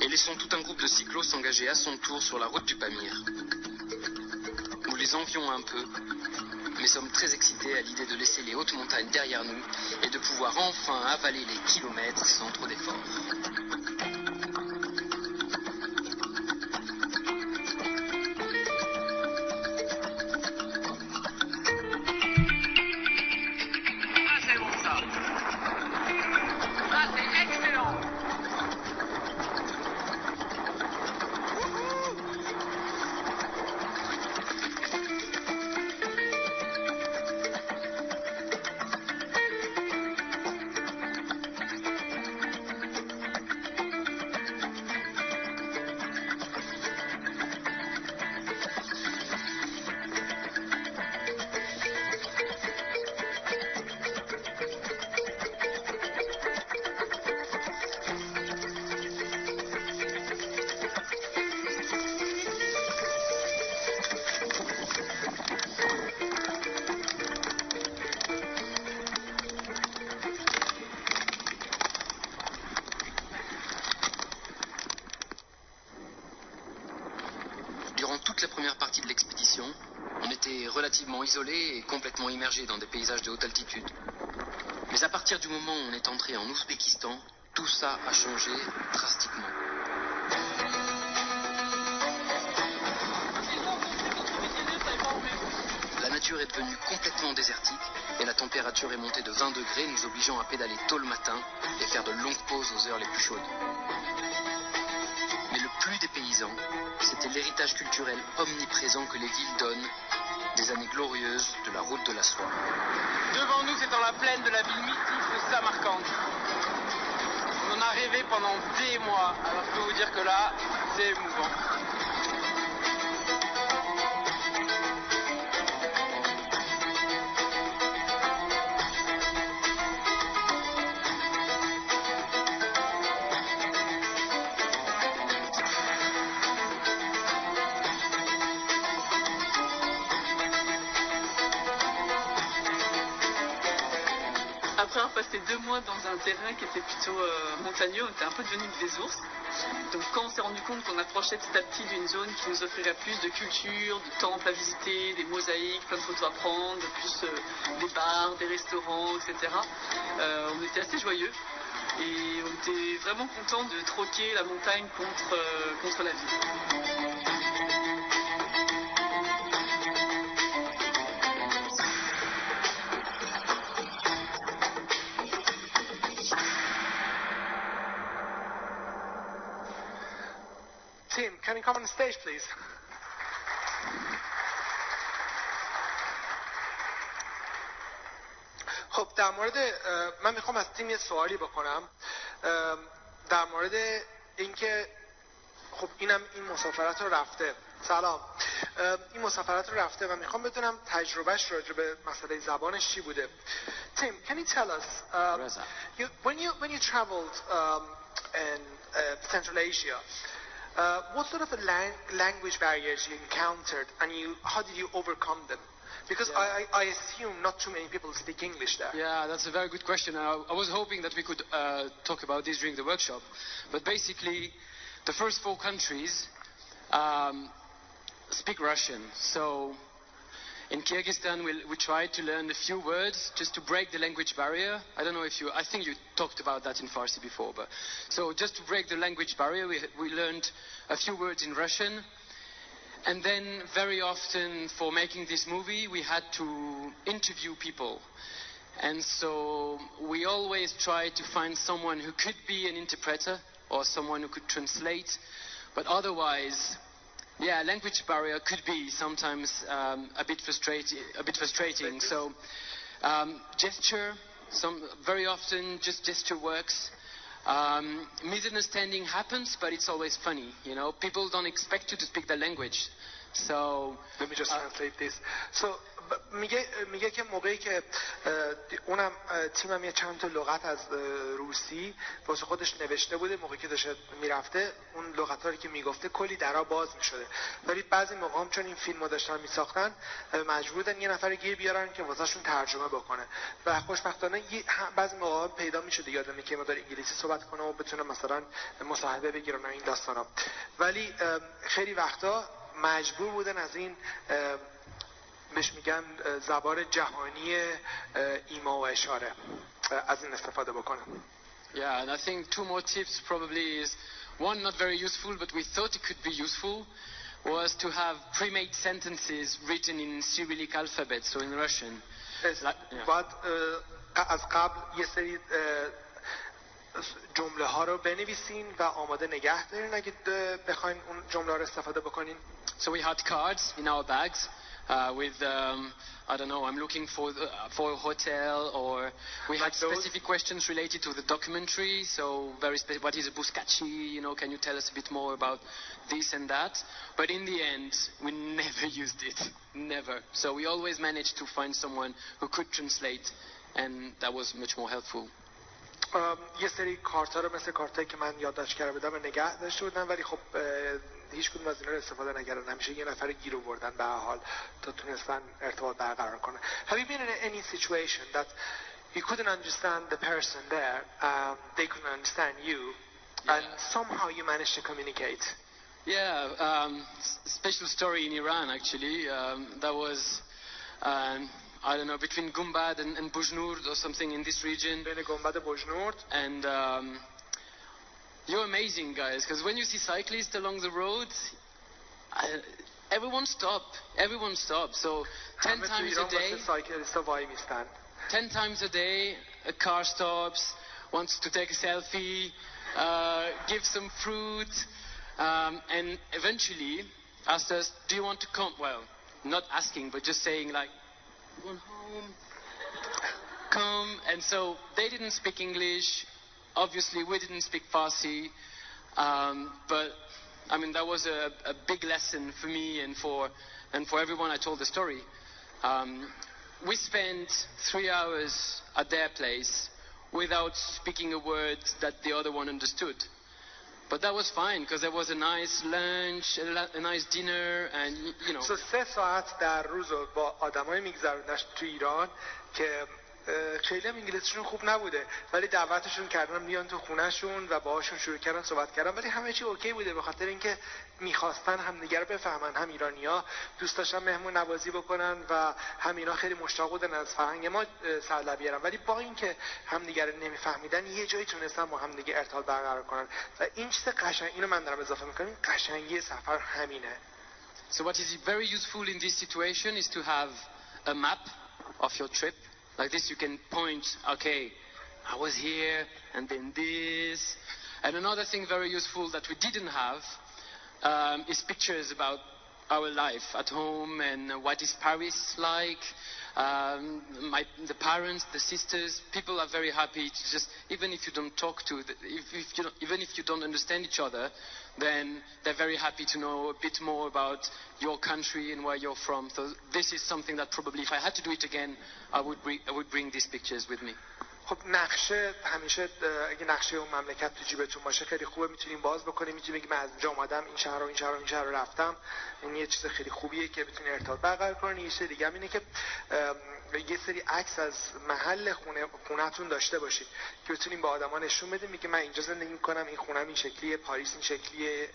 Et laissons tout un groupe de cyclos s'engager à son tour sur la route du Pamir. Nous les envions un peu, mais sommes très excités à l'idée de laisser les hautes montagnes derrière nous et de pouvoir enfin avaler les kilomètres sans trop d'efforts. tout ça a changé drastiquement. La nature est devenue complètement désertique et la température est montée de 20 degrés, nous obligeant à pédaler tôt le matin et faire de longues pauses aux heures les plus chaudes. Mais le plus des paysans, c'était l'héritage culturel omniprésent que les villes donnent des années glorieuses de la route de la soie. Devant nous, c'est dans la plaine de la ville mythique de Samarkand. On en a rêvé pendant des mois, alors je peux vous dire que là, c'est émouvant. Un terrain qui était plutôt euh, montagneux, on était un peu devenu des ours. Donc quand on s'est rendu compte qu'on approchait petit à petit d'une zone qui nous offrirait plus de culture, de temples à visiter, des mosaïques, plein de photos à prendre, plus euh, des bars, des restaurants, etc., euh, on était assez joyeux. Et on était vraiment content de troquer la montagne contre, contre la ville. Can you come on stage, please? خب در مورد من می‌خوام از تیم یه سوالی بکنم. در مورد اینکه خب اینم این مسافرت رو رفته. سلام. این مسافرت رو رفته و می‌خوام بدونم تجربهش راجع به مسئله زبانش چی بوده. Tim, can you tell us um, you, when you when you traveled um, in uh, Central Asia uh, what sort of lang language barriers you encountered and you how did you overcome them Because I, I, I assume not too many people speak English there. Yeah, that's a very good question. I, I was hoping that we could uh, talk about this during the workshop. But basically, the first four countries um, speak Russian. So in Kyrgyzstan, we, we tried to learn a few words just to break the language barrier. I don't know if you, I think you talked about that in Farsi before, but so just to break the language barrier, we, we learned a few words in Russian. And then very often for making this movie, we had to interview people. And so we always tried to find someone who could be an interpreter or someone who could translate. But otherwise, yeah, language barrier could be sometimes um, a bit frustrating. A bit frustrating. So, um, gesture. Some very often just gesture works. Um, misunderstanding happens, but it's always funny. You know, people don't expect you to speak the language. So let me just translate this. So میگه میگه که موقعی که اونم تیمم یه چند تا لغت از روسی واسه خودش نوشته بوده موقعی که داشته می‌رفته اون لغت رو که می‌گفته کلی درا باز می‌شده. ولی بعضی موقع هم چون این فیلم رو داشتن میساختن مجبور بودن یه نفر گیر بیارن که واسهشون ترجمه بکنه. و خوشبختانه بعضی موقع پیدا می‌شده یادمه که مدار انگلیسی صحبت کنه و بتونه مثلا مصاحبه بگیرن این داستانا. ولی خیلی وقتا مجبور بودن از این بهش میگن زبان جهانی ایما و اشاره از این استفاده بکنم Yeah, and I think two more tips probably is one not very useful, but we thought it could be useful, was to have pre-made sentences written in Cyrillic alphabet, so in Russian. بعد از قبل یه سری جمله ها رو بنویسین و آماده نگه دارین اگه بخواین اون جمله رو استفاده بکنین So we had cards in our bags uh, with, um, I don't know, I'm looking for, uh, for a hotel, or we had specific questions related to the documentary. So, very spe- what is a Buscacci? You know, can you tell us a bit more about this and that? But in the end, we [LAUGHS] never used it, never. So we always managed to find someone who could translate, and that was much more helpful. یه سری کارت ها رو مثل کارت که من یادداشت کرده بودم نگه داشته بودم ولی خب هیچ کدوم از اینا رو استفاده نکردن همیشه یه نفر گیر بردن به حال تا تونستن ارتباط برقرار کنن Have you been in any situation that you couldn't understand the person there um, they couldn't understand you yeah. and somehow you managed to communicate Yeah, um, special story in Iran actually. Um, that was um, I don't know, between Gumbad and, and Bujnurd or something in this region. Gumbad And um, you're amazing, guys, because when you see cyclists along the road, I, everyone stop. Everyone stops. So ten times a day, ten times a day, a car stops, wants to take a selfie, uh, give some fruit, um, and eventually asks us, "Do you want to come?" Well, not asking, but just saying like, "Going home." Come, and so they didn't speak English obviously we didn't speak Farsi, um, but I mean that was a, a, big lesson for me and for and for everyone I told the story. Um, we spent three hours at their place without speaking a word that the other one understood. But that was fine because there was a nice lunch, a, a nice dinner, and you know. So سه ساعت در روز با آدمای میگذروندش تو ایران که خیلی هم انگلیسیشون خوب نبوده ولی دعوتشون کردن بیان تو خونهشون و باهاشون شروع کردن صحبت کردن ولی همه چی اوکی بوده به خاطر اینکه می‌خواستن همدیگه رو بفهمن هم ایرانیا دوست داشتن مهمون نوازی بکنن و هم اینا خیلی مشتاق بودن از فرهنگ ما سر بیارن. ولی با اینکه همدیگه رو نمیفهمیدن یه جایی تونستن با همدیگه ارتباط برقرار کنن. و این چیز قشنگ اینو من دارم اضافه می‌کنم قشنگی سفر همینه. So what is very useful in this situation is to have a map of your trip. Like this, you can point, okay, I was here, and then this. And another thing very useful that we didn't have um, is pictures about our life at home and what is Paris like. Um, my, the parents, the sisters, people are very happy just, even if you don't talk to, the, if, if you even if you don't understand each other, then they're very happy to know a bit more about your country and where you're from. So this is something that probably, if I had to do it again, I would bring, I would bring these pictures with me. خب نقشه همیشه اگه نقشه اون مملکت تو جیبتون باشه خیلی خوبه می‌تونیم باز بکنیم. می‌تونیم بگیم من از اینجا اومدم این شهر رو این شهر رو این شهر رو رفتم. این یه چیز خیلی خوبیه که بتونی ارتباط برقرار کنی. یه چیز دیگه اینه که یه سری عکس از محل خونه خونهتون داشته باشید که بتونیم به آدما نشون بدیم. میگه من اینجا زندگی می‌کنم این خونم این شکلیه پاریس این شکلیه.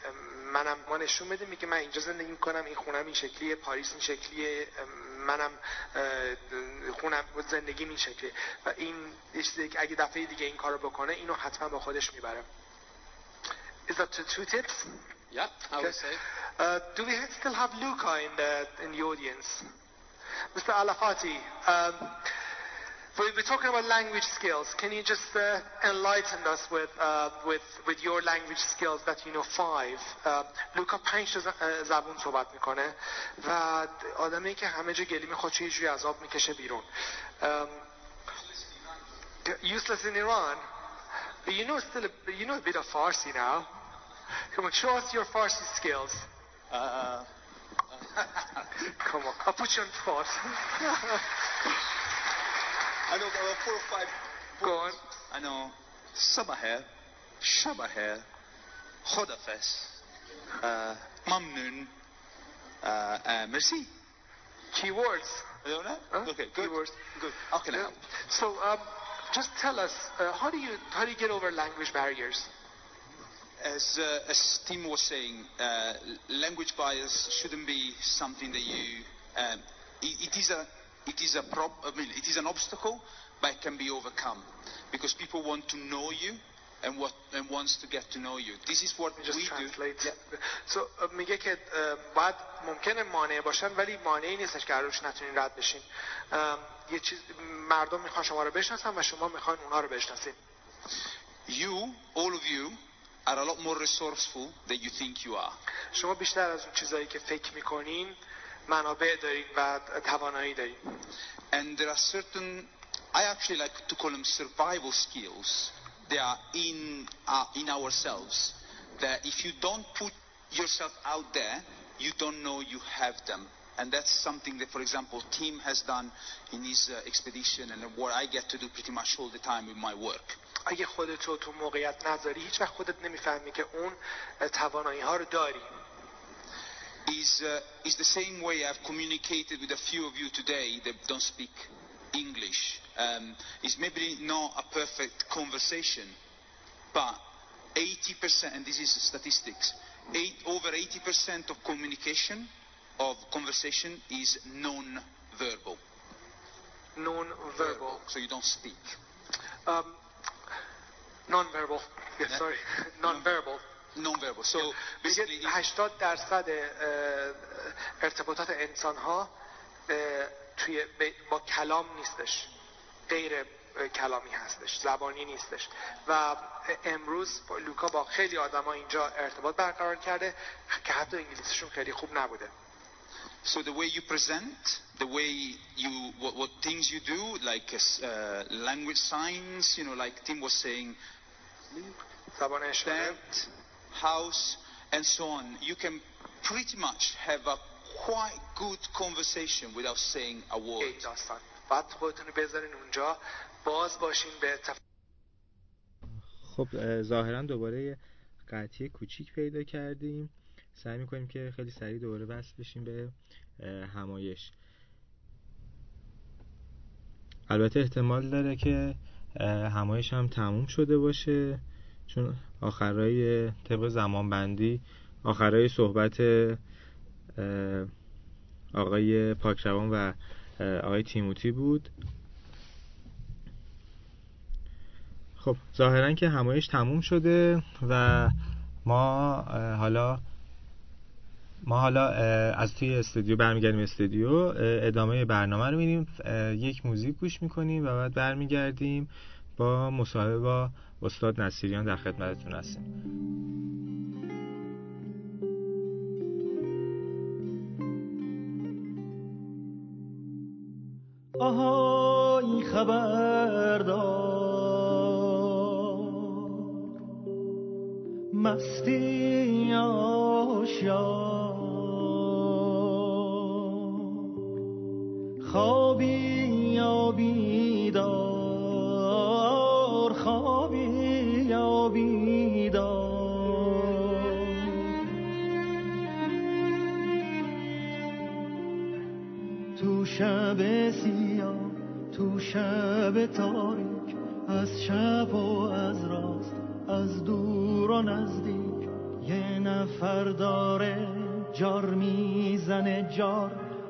منم ما نشون بدیم. میگه من اینجا زندگی می‌کنم این خونم این شکلیه پاریس این شکلیه. منم خونم زندگی این شکلیه. و این اگه دفعه دیگه این کارو بکنه اینو حتما با خودش می‌بره Is that two tips? Yeah, I would say. Uh, do we still have Luca in the in the audience? Mr. Alafati, um, we're talking about language skills. Can you just uh, enlighten us with, uh, with, with your language skills that you know five? Uh, لوکا پنج زبون صحبت می‌کنه و آدمی که همه جا گلیم خودشو یه جوری عذاب می‌کشه بیرون. Um, useless in Iran. But you know still a, you know a bit of Farsi now. Come on, show us your Farsi skills. Uh, [LAUGHS] Come on, I'll put you on spot. [LAUGHS] I know about four or five. Go on. I know Sabahel, Shabahel, Khodafes, uh, Mamnun, uh, uh, Merci. Keywords. You know that? Huh? Okay, good. Keywords. Good. How can I help? So, um, just tell us, uh, how do you how do you get over language barriers? As, uh, as Tim was saying, uh, language bias shouldn't be something that you. Um, it, it is a it is a prob- I mean, it is an obstacle, but it can be overcome because people want to know you and what and wants to get to know you. This is what Just we translate. do. So, uh, میگه که uh, باید ممکنه مانع باشن ولی مانعی نیستش که روش نتونین رد بشین. Um, یه چیز مردم می‌خوان شما رو بشناسن و شما می‌خوان اونا رو بشناسین. You, all of you, are a lot more resourceful than you think you are. شما بیشتر از اون چیزایی که فکر می‌کنین منابع دارین و توانایی دارین. And there are certain, I actually like to call them survival skills. They are in, uh, in ourselves. That if you don't put yourself out there, you don't know you have them. And that's something that, for example, Tim has done in his uh, expedition and what I get to do pretty much all the time with my work. اگه خودت رو تو موقعیت نذاری هیچ وقت خودت نمیفهمی که اون توانایی ها رو داری. is, uh, is the same way I've communicated with a few of you today that don't speak English. Um, it's maybe not a perfect conversation, but 80%, and this is statistics, eight, over 80% of communication, of conversation is non-verbal. Non-verbal. So you don't speak. Um, non-verbal. [LAUGHS] Yeah, sorry. [LAUGHS] Non-verbal. Non-verbal. So basically, 80 درصد ارتباطات انسان ها توی با کلام نیستش غیر کلامی هستش زبانی نیستش و امروز لوکا با خیلی آدما اینجا ارتباط برقرار کرده که حتی انگلیسیشون خیلی خوب نبوده So the way you present, the way you, what, what things you do, like uh, language signs, you know, like Tim was saying, زبان اشاره tent, house, and so on. You can pretty much have a quite good conversation without saying a word. ای داستان بعد خودتون رو بذارین اونجا باز باشین به تف... خب ظاهرا دوباره یه قطعی کوچیک پیدا کردیم سعی می‌کنیم که خیلی سریع دوباره وصل بشیم به همایش. البته احتمال داره که همایش هم تموم شده باشه چون آخرای طبق زمان بندی آخرای صحبت آقای پاکروان و آقای تیموتی بود. خب ظاهرا که همایش تموم شده و ما حالا ما حالا از توی استودیو برمیگردیم استودیو ادامه برنامه رو میریم یک موزیک گوش می‌کنیم و بعد برمیگردیم با مصاحبه با استاد نصیریان در خدمتتون هستیم آها این خبردار. مستی آشیار. خوابی یا بیدار؟ خوابی یا بیدار؟ تو شب سیاه تو شب تاریک از شب و از راست از دور و نزدیک یه نفر داره جار می‌زنه جار.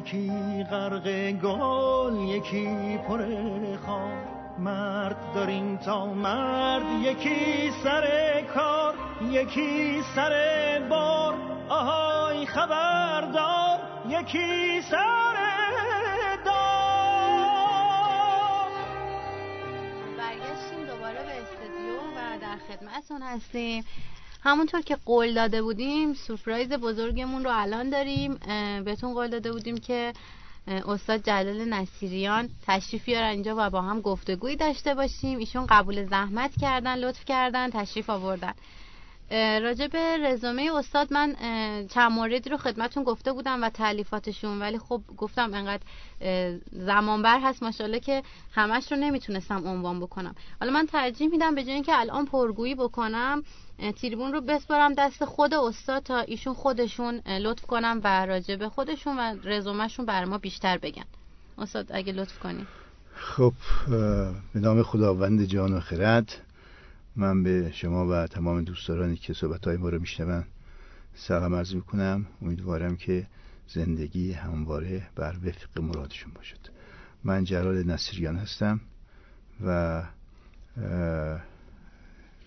یکی غرق گل یکی پر خار. مرد داریم تا مرد یکی سر کار یکی سر بار. آهای خبردار یکی سر خدمتتون هستیم. همونطور که قول داده بودیم سورپرایز بزرگمون رو الان داریم. بهتون قول داده بودیم که استاد جلال نصیریان تشریف بیارن اینجا و با هم گفتگویی داشته باشیم. ایشون قبول زحمت کردن لطف کردن تشریف آوردن. راجع به رزومه استاد من چند موردی رو خدمتون گفته بودم و تعلیفاتشون ولی خب گفتم انقدر زمان بر هست. ماشاءالله که همش رو نمی‌تونستم عنوان بکنم. حالا من ترجیح میدم به جای اینکه الان پرگویی بکنم تریبون رو بسپارم دست خود استاد تا ایشون خودشون لطف کنم و راجع به خودشون و رزومهشون بر ما بیشتر بگن. استاد اگه لطف کنید خب به نام خداوند جان و خرد من به شما و تمام دوستدارانی که صحبت های ما رو میشنون سلام عرض می‌کنم. امیدوارم که زندگی همواره بر وفق مرادشون باشد. من جلال نصیریان هستم و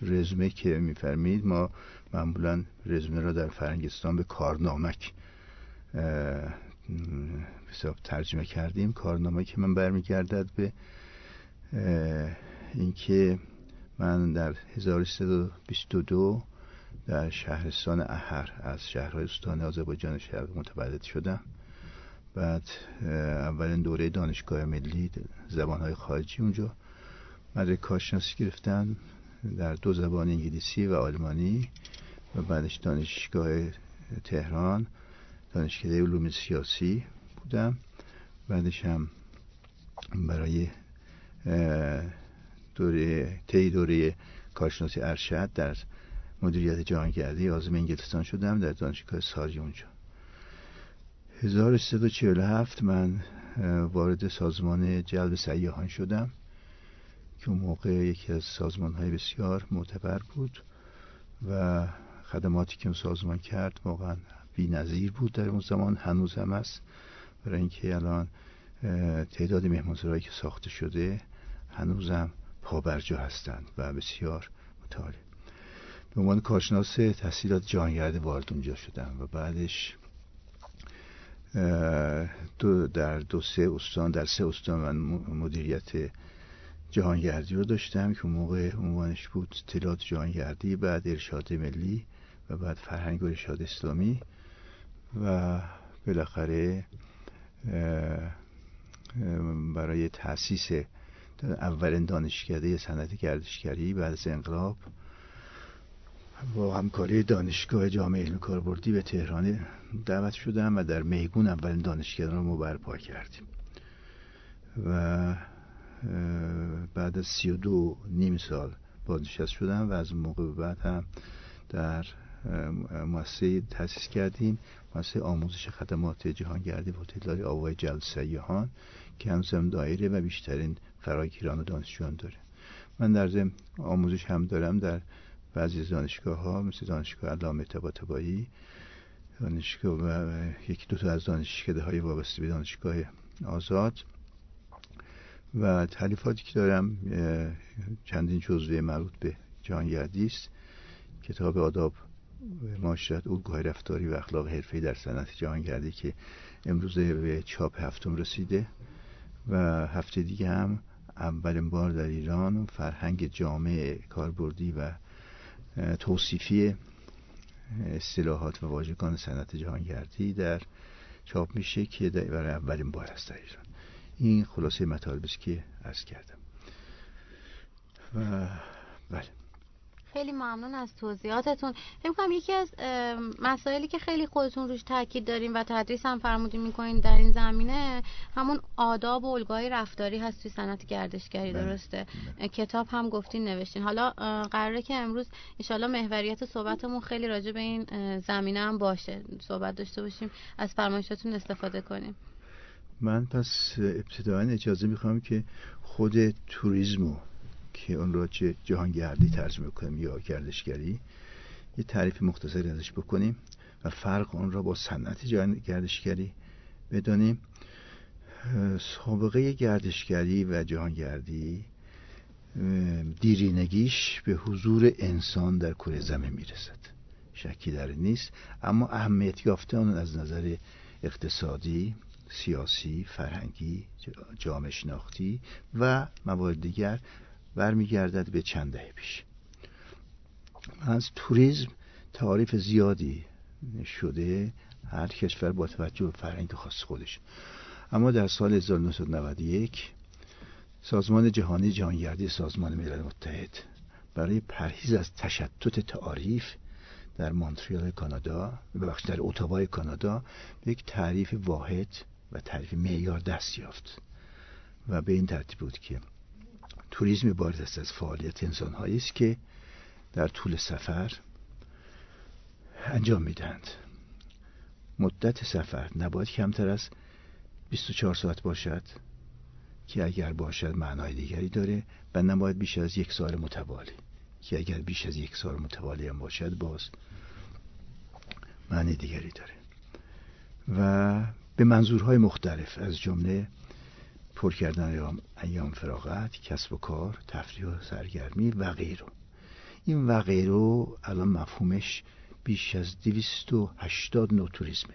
رزومه که میفرمید ما معمولا رزومه را در فرنگستان به کارنامک حساب ترجمه کردیم. کارنامه که من برمیگردد به اینکه من در 1322 در شهرستان احر از شهرهای استان آذربایجان شرق متولد شدم. بعد اولین دوره دانشگاه ملی زبانهای خارجی اونجا مدرک کارشناسی گرفتم در دو زبان انگلیسی و آلمانی و بعدش دانشگاه تهران دانشکده علوم سیاسی بودم. بعدش هم برای دوره طی دوره کارشناسی ارشد در مدیریت جهانگردی آزم انگلستان شدم در دانشگاه ساری اونجا. 1347 من وارد سازمان جلب سیاحان شدم. که اون موقع یکی از سازمان های بسیار معتبر بود و خدماتی که اون سازمان کرد واقعا بی نظیر بود در اون زمان هنوز هم است. برای اینکه الان تعداد مهمانسرایی که ساخته شده هنوزم پابرجا هستند و بسیار مطالع به عنوان کارشناس تحصیلات جهانگرد وارد اونجا شدم و بعدش دو در دو سه استان در سه استان من مدیریت جهانگردی رو داشتم که موقع عنوانش بود اطلاعات جهانگردی بعد ارشاد ملی و بعد فرهنگ و ارشاد اسلامی و بالاخره برای تاسیس اولین دانشکده صنعت گردشگری بعد از انقلاب با همکاری دانشگاه جامعه علم کاربردی به تهران دعوت شدم و در میگون اولین دانشکده رو ما برپا کردیم. و بعد از سی و دو نیم سال بازنشست شدم و از موقع بعد هم در مؤسسه تأسیس کردیم. مؤسسه آموزش خدمات جهانگردی و تداری آوای جلد سیاهان که همزم دایره و بیشترین فراگیران و دانشجویان داره. من در ضمن آموزش هم دارم در بعضی دانشگاه ها مثل دانشگاه علامه طباطبایی دانشگاه و یکی دو تا از دانشکده های وابسته به دانشگاه آزاد. و تعلیفاتی که دارم چندین جزوه مربوط به جهانگردی است. کتاب آداب معاشرت الگوهای رفتاری و اخلاق حرفه‌ای در صنعت جهانگردی که امروز به چاپ هفتم رسیده. و هفته دیگه هم اولین بار در ایران فرهنگ جامع کاربردی و توصیفی اصطلاحات و واژگان صنعت جهانگردی در چاپ میشه که برای اولین بار است در ایران. این خلاصه مطالبی که عرض کردم. و بله. خیلی ممنون از توضیحاتتون. فکر کنم یکی از مسائلی که خیلی خودتون روش تاکید داریم و تدریس هم فرمودین می‌کنین در این زمینه همون آداب و الگوهای رفتاری هست توی صنعت گردشگری بله. درسته؟ کتاب هم گفتین نوشتین. حالا قراره که امروز ان محوریت صحبتمون خیلی راجع به این زمینه هم باشه. صحبت داشته باشیم از فرمایشاتون استفاده کنیم. من پس ابتداعا اجازه می‌خوام که خود توریزمو که اون رو چه جهانگردی ترجمه کنیم یا گردشگری یه تعریف مختصری ازش بکنیم و فرق اون را با صنعت گردشگری بدانیم. سابقه گردشگری و جهانگردی دیرینگیش به حضور انسان در کره زمین می‌رسد. شکی در نیست اما اهمیت یافته آن از نظر اقتصادی سیاسی فرهنگی جامعه شناختی و موارد دیگر برمیگردد به چند دهه پیش. از توریسم تعریف زیادی شده هر کشور با توجه به فرهنگ خاص خودش. اما در سال 1991 سازمان جهانی جهانگردی سازمان ملل متحد برای پرهیز از تشتت تعاریف در مونتریال کانادا ببخشید در اتاوای کانادا به یک تعریف واحد و تعریف معیار دست یافت. و به این ترتیب بود که توریسم عبارت است از فعالیت انسان است که در طول سفر انجام می‌دهند. مدت سفر نباید کمتر از 24 ساعت باشد که اگر باشد معنای دیگری داره و نباید بیش از یک سال متوالی. که اگر بیش از یک سال متوالی هم باشد باز معنی دیگری داره. و به منظورهای مختلف از جمله پر کردن ایام, فراغت کسب و کار تفریح و سرگرمی و غیره. این و غیره الان مفهومش بیش از 280 نوع توریسمه.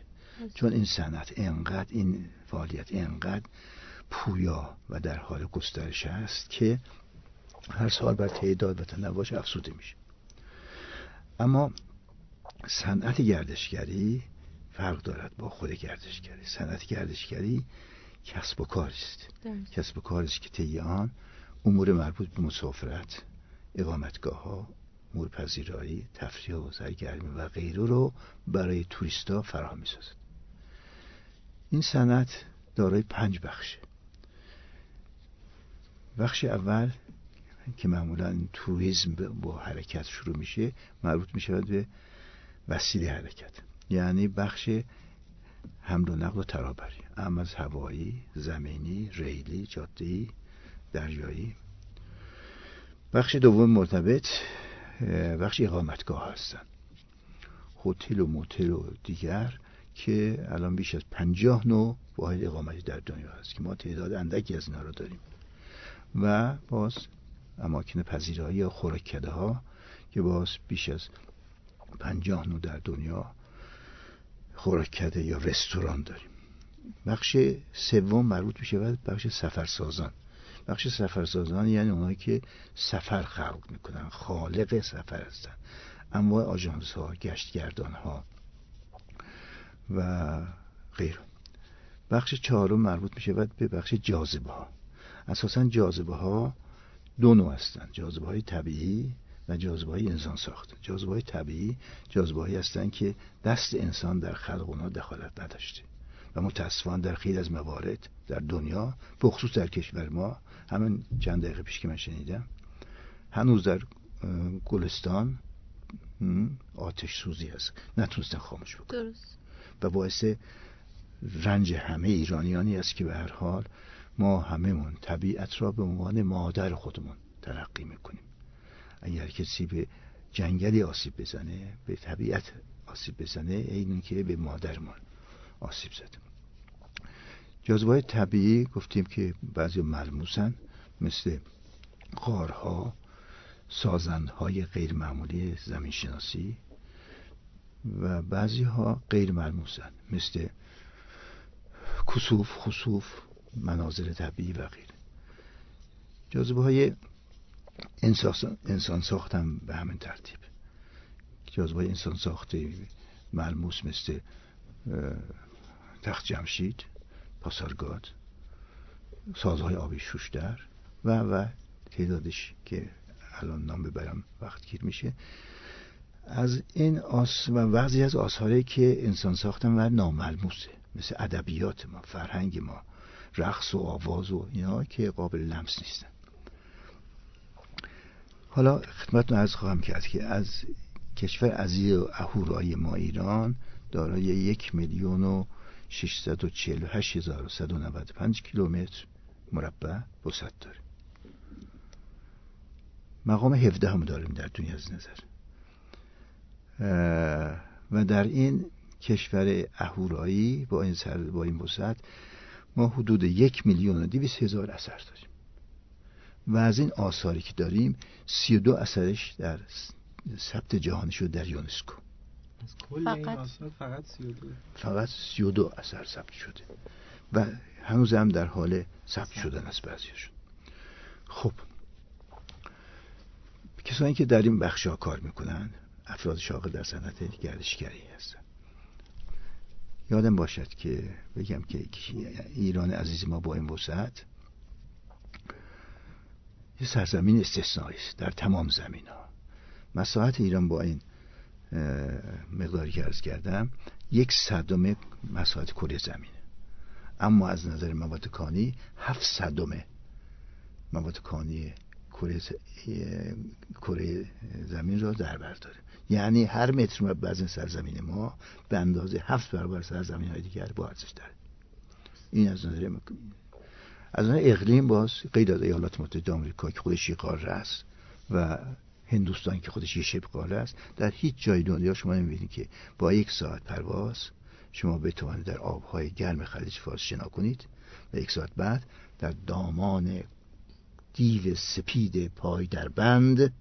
چون این صنعت انقدر این فعالیت انقدر پویا و در حال گسترش است که هر سال بر تعداد و تنوعش افزوده میشه. اما صنعت گردشگری فرق دارد با خود گردشگری. صنعت گردشگری کسب و کار است کسب و کار است که طی آن امور مربوط به مسافرت اقامتگاه ها امور پذیرایی تفریح و سرگرمی و غیره رو برای توریستا فراهم می‌سازد. این صنعت دارای پنج بخشه. بخش اول که معمولا توریسم با حرکت شروع میشه مربوط میشه به وسیله حرکت. یعنی بخش حمل و نقل و ترابری. اما از هوایی زمینی ریلی جادهی دریایی. بخش دوم مرتبط بخش اقامتگاه هستن. هتل و موتل و دیگر که الان بیش از پنجاه نوع واحد اقامتی در دنیا هست که ما تعداد اندکی از اینا رو داریم. و باز اماکن پذیرایی یا خوراککده ها که باز بیش از پنجاه نوع در دنیا خوراککده یا رستوران داریم. بخش سوم مربوط میشه به بخش سفرسازان. بخش سفرسازان یعنی اونایی که سفر خلق می‌کنن خالق سفر هستن. اما آژانس ها گشتگردان ها و غیر. بخش چهارم مربوط میشه به بخش جاذبه ها اساسا جاذبه ها دو نوع هستن. جاذبه های طبیعی و جاذبه های انسان ساخته جاذبه های طبیعی جاذبه هایی هستن که دست انسان در خلق اونها دخالت نداشته و متاسفانه در خیلی از موارد در دنیا بخصوص در کشور ما همین چند دقیقه پیش که من شنیدم هنوز در گلستان آتش سوزی هست. نتونستن خاموش بکنن. درست. و باعث رنج همه ایرانیانی است که به هر حال ما هممون طبیعت را به عنوان مادر خودمون تلقی می‌کنیم. اگر کسی به جنگلی آسیب بزنه به طبیعت آسیب بزنه این که به مادرمون آسیب زده. جاذبه طبیعی گفتیم که بعضی ملموسن مثل غارها سازندهای غیر معمولی زمین شناسی و بعضی ها غیر ملموسن مثل کسوف خصوف مناظر طبیعی و غیره. جاذبه انسان ساختم به همین ترتیب. جاذبه انسان ساخته ملموس مثل تخت جمشید پاسارگاد سازهای آبی شوشتر و و تعدادش که الان نام ببرم وقت گیر میشه. از این آس و بعضی از آثاری که انسان ساختن و ناملموسه مثل ادبیات ما فرهنگ ما رقص و آواز و اینا که قابل لمس نیستن. حالا خدمتتون از خواهم کرد که از کشور عزیز و اهورای ما ایران دارای یک میلیون و 648195 کیلومتر مربع وسعت داره مقام 17 هم داریم در دنیا از نظر. و در این کشور اهورایی با این سر با این وسعت ما حدود یک میلیون و دیویس هزار اثر داریم. و از این آثاری که داریم سی و دو اثرش در ثبت جهانی شد در یونسکو. فقط. فقط 32 فقط 32 اثر ثبت شده. و هنوز هم در حال ثبت شدن است بعضیشون خب. کسانی که در این بخش ها کار می‌کنن افراد شاغل در صنعت گردشگری هستن یادم باشد که بگم که ایران عزیز ما با این وسعت یه سرزمین استثنایی است در تمام زمین ها مساحت ایران با این مقداری که ارز کردم یک صدم مساحت کره زمینه. اما از نظر مواد کانی هفت صدم مواد کانی کره زمین را در بر داره. یعنی هر متر مربع از سرزمین ما به اندازه هفت برابر سرزمین های دیگر با ارزش داره. این از نظر از نظر اقلیم باز غیر از ایالات متحده آمریکا که خودش قاره است و هندوستان که خودش یه شبه قاره است. در هیچ جای دنیا شما نمی‌بینید که با یک ساعت پرواز شما بتوانید در آبهای گرم خلیج فارس شنا کنید و یک ساعت بعد در دامان دیو سپید پای در بند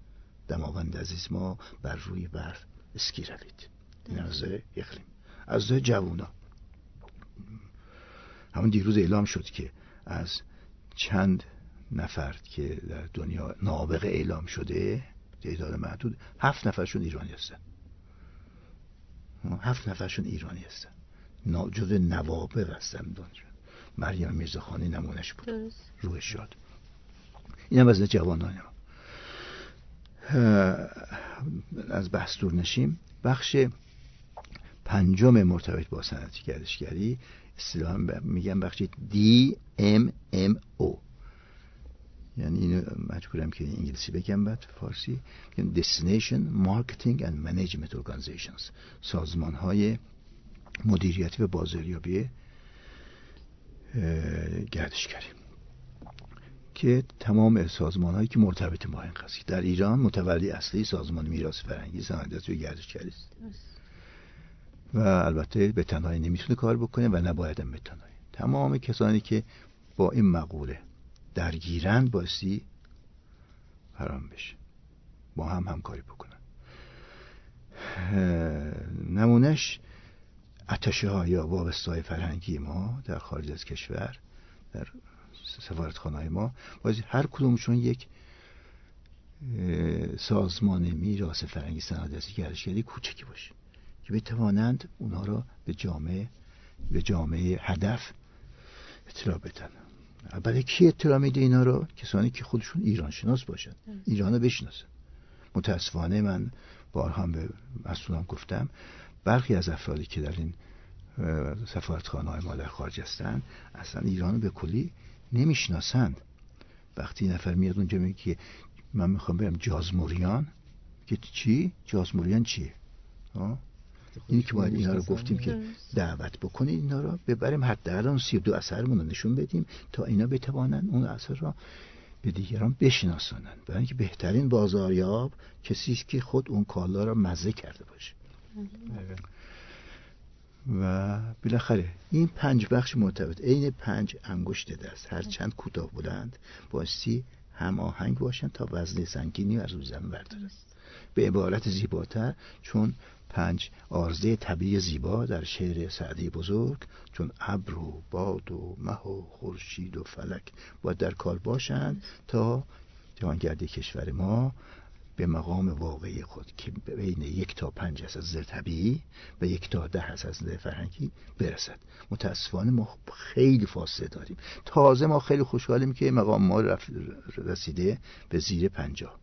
دماوند عزیز ما بر روی برف اسکی روید. این از اقلیم. از جوونا. همون دیروز اعلام شد که از چند نفر که در دنیا نابغه اعلام شده تعداد محدود هفت نفرشون ایرانی هستن. هفت نفرشون ایرانی هستن. جز نوابق هستن دنیا. مریم میرزاخانی نمونش بود. روح شاد. این هم از جوانان ما. از بحث دور نشیم. بخش پنجم مرتبط با صنعت گردشگری اصطلاحا میگم بخش او یعنی اینو مجبورم که انگلیسی بگم بعد فارسی. Destination Marketing and Management Organizations. سازمان های مدیریتی و بازاریابی گردشگری. که تمام سازمان هایی که مرتبط با این قضیه. در ایران متولی اصلی سازمان میراث فرهنگی صنعت و گردشگری است. و البته به تنهایی نمی‌تونه کار بکنه و نباید هم به تنهایی. تمام کسانی که با این مقوله درگیرند بایستی حرام بشه. با هم همکاری بکنن. نمونش اتشه ها یا وابسته های فرهنگی ما در خارج از کشور در سفارتخانه ما بازی هر کدومشون یک سازمان میراث فرهنگی سنادسی گردشگری کوچکی باشه. که بتوانند اونها را به جامعه به جامعه هدف اطلاع بدن. برای کی اطلاع میده اینا رو کسانی که خودشون ایران شناس باشن ایران رو بشناسن. متاسفانه من بارها هم به مسئولان گفتم برخی از افرادی که در این سفارتخانه های ما در خارج هستن اصلا ایران رو به کلی نمی‌شناسند. وقتی نفر میاد اونجا میگه که من می‌خوام برم جازموریان که چی؟ جازموریان چیه؟ اینی که باید اینا رو گفتیم که دعوت بکنید اینا رو. ببریم حداقل اون 32 اثرمون رو نشون بدیم تا اینا بتوانن اون اثر را به دیگران بشناسانند برای اینکه بهترین بازاریاب کسی است که خود اون کالا را مزه کرده باشه. و بالاخره این پنج بخش مرتبط. عین پنج انگشت دست. هر چند کوتاه بلند بایستی هماهنگ باشن تا وزن سنگینی از روی زمین بردارن. به عبارت زیباتر چون پنج آرزه طبیعی زیبا در شعر سعدی بزرگ چون ابر و باد و مه و خورشید و فلک باید در کار باشند تا جهانگردی کشور ما به مقام واقعی خود که بین یک تا پنج است از نظر طبیعی و یک تا ده است از نظر فرهنگی برسد. متاسفانه ما خیلی فاصله داریم. تازه ما خیلی خوشحالیم که مقام ما رسیده به زیر پنجاه.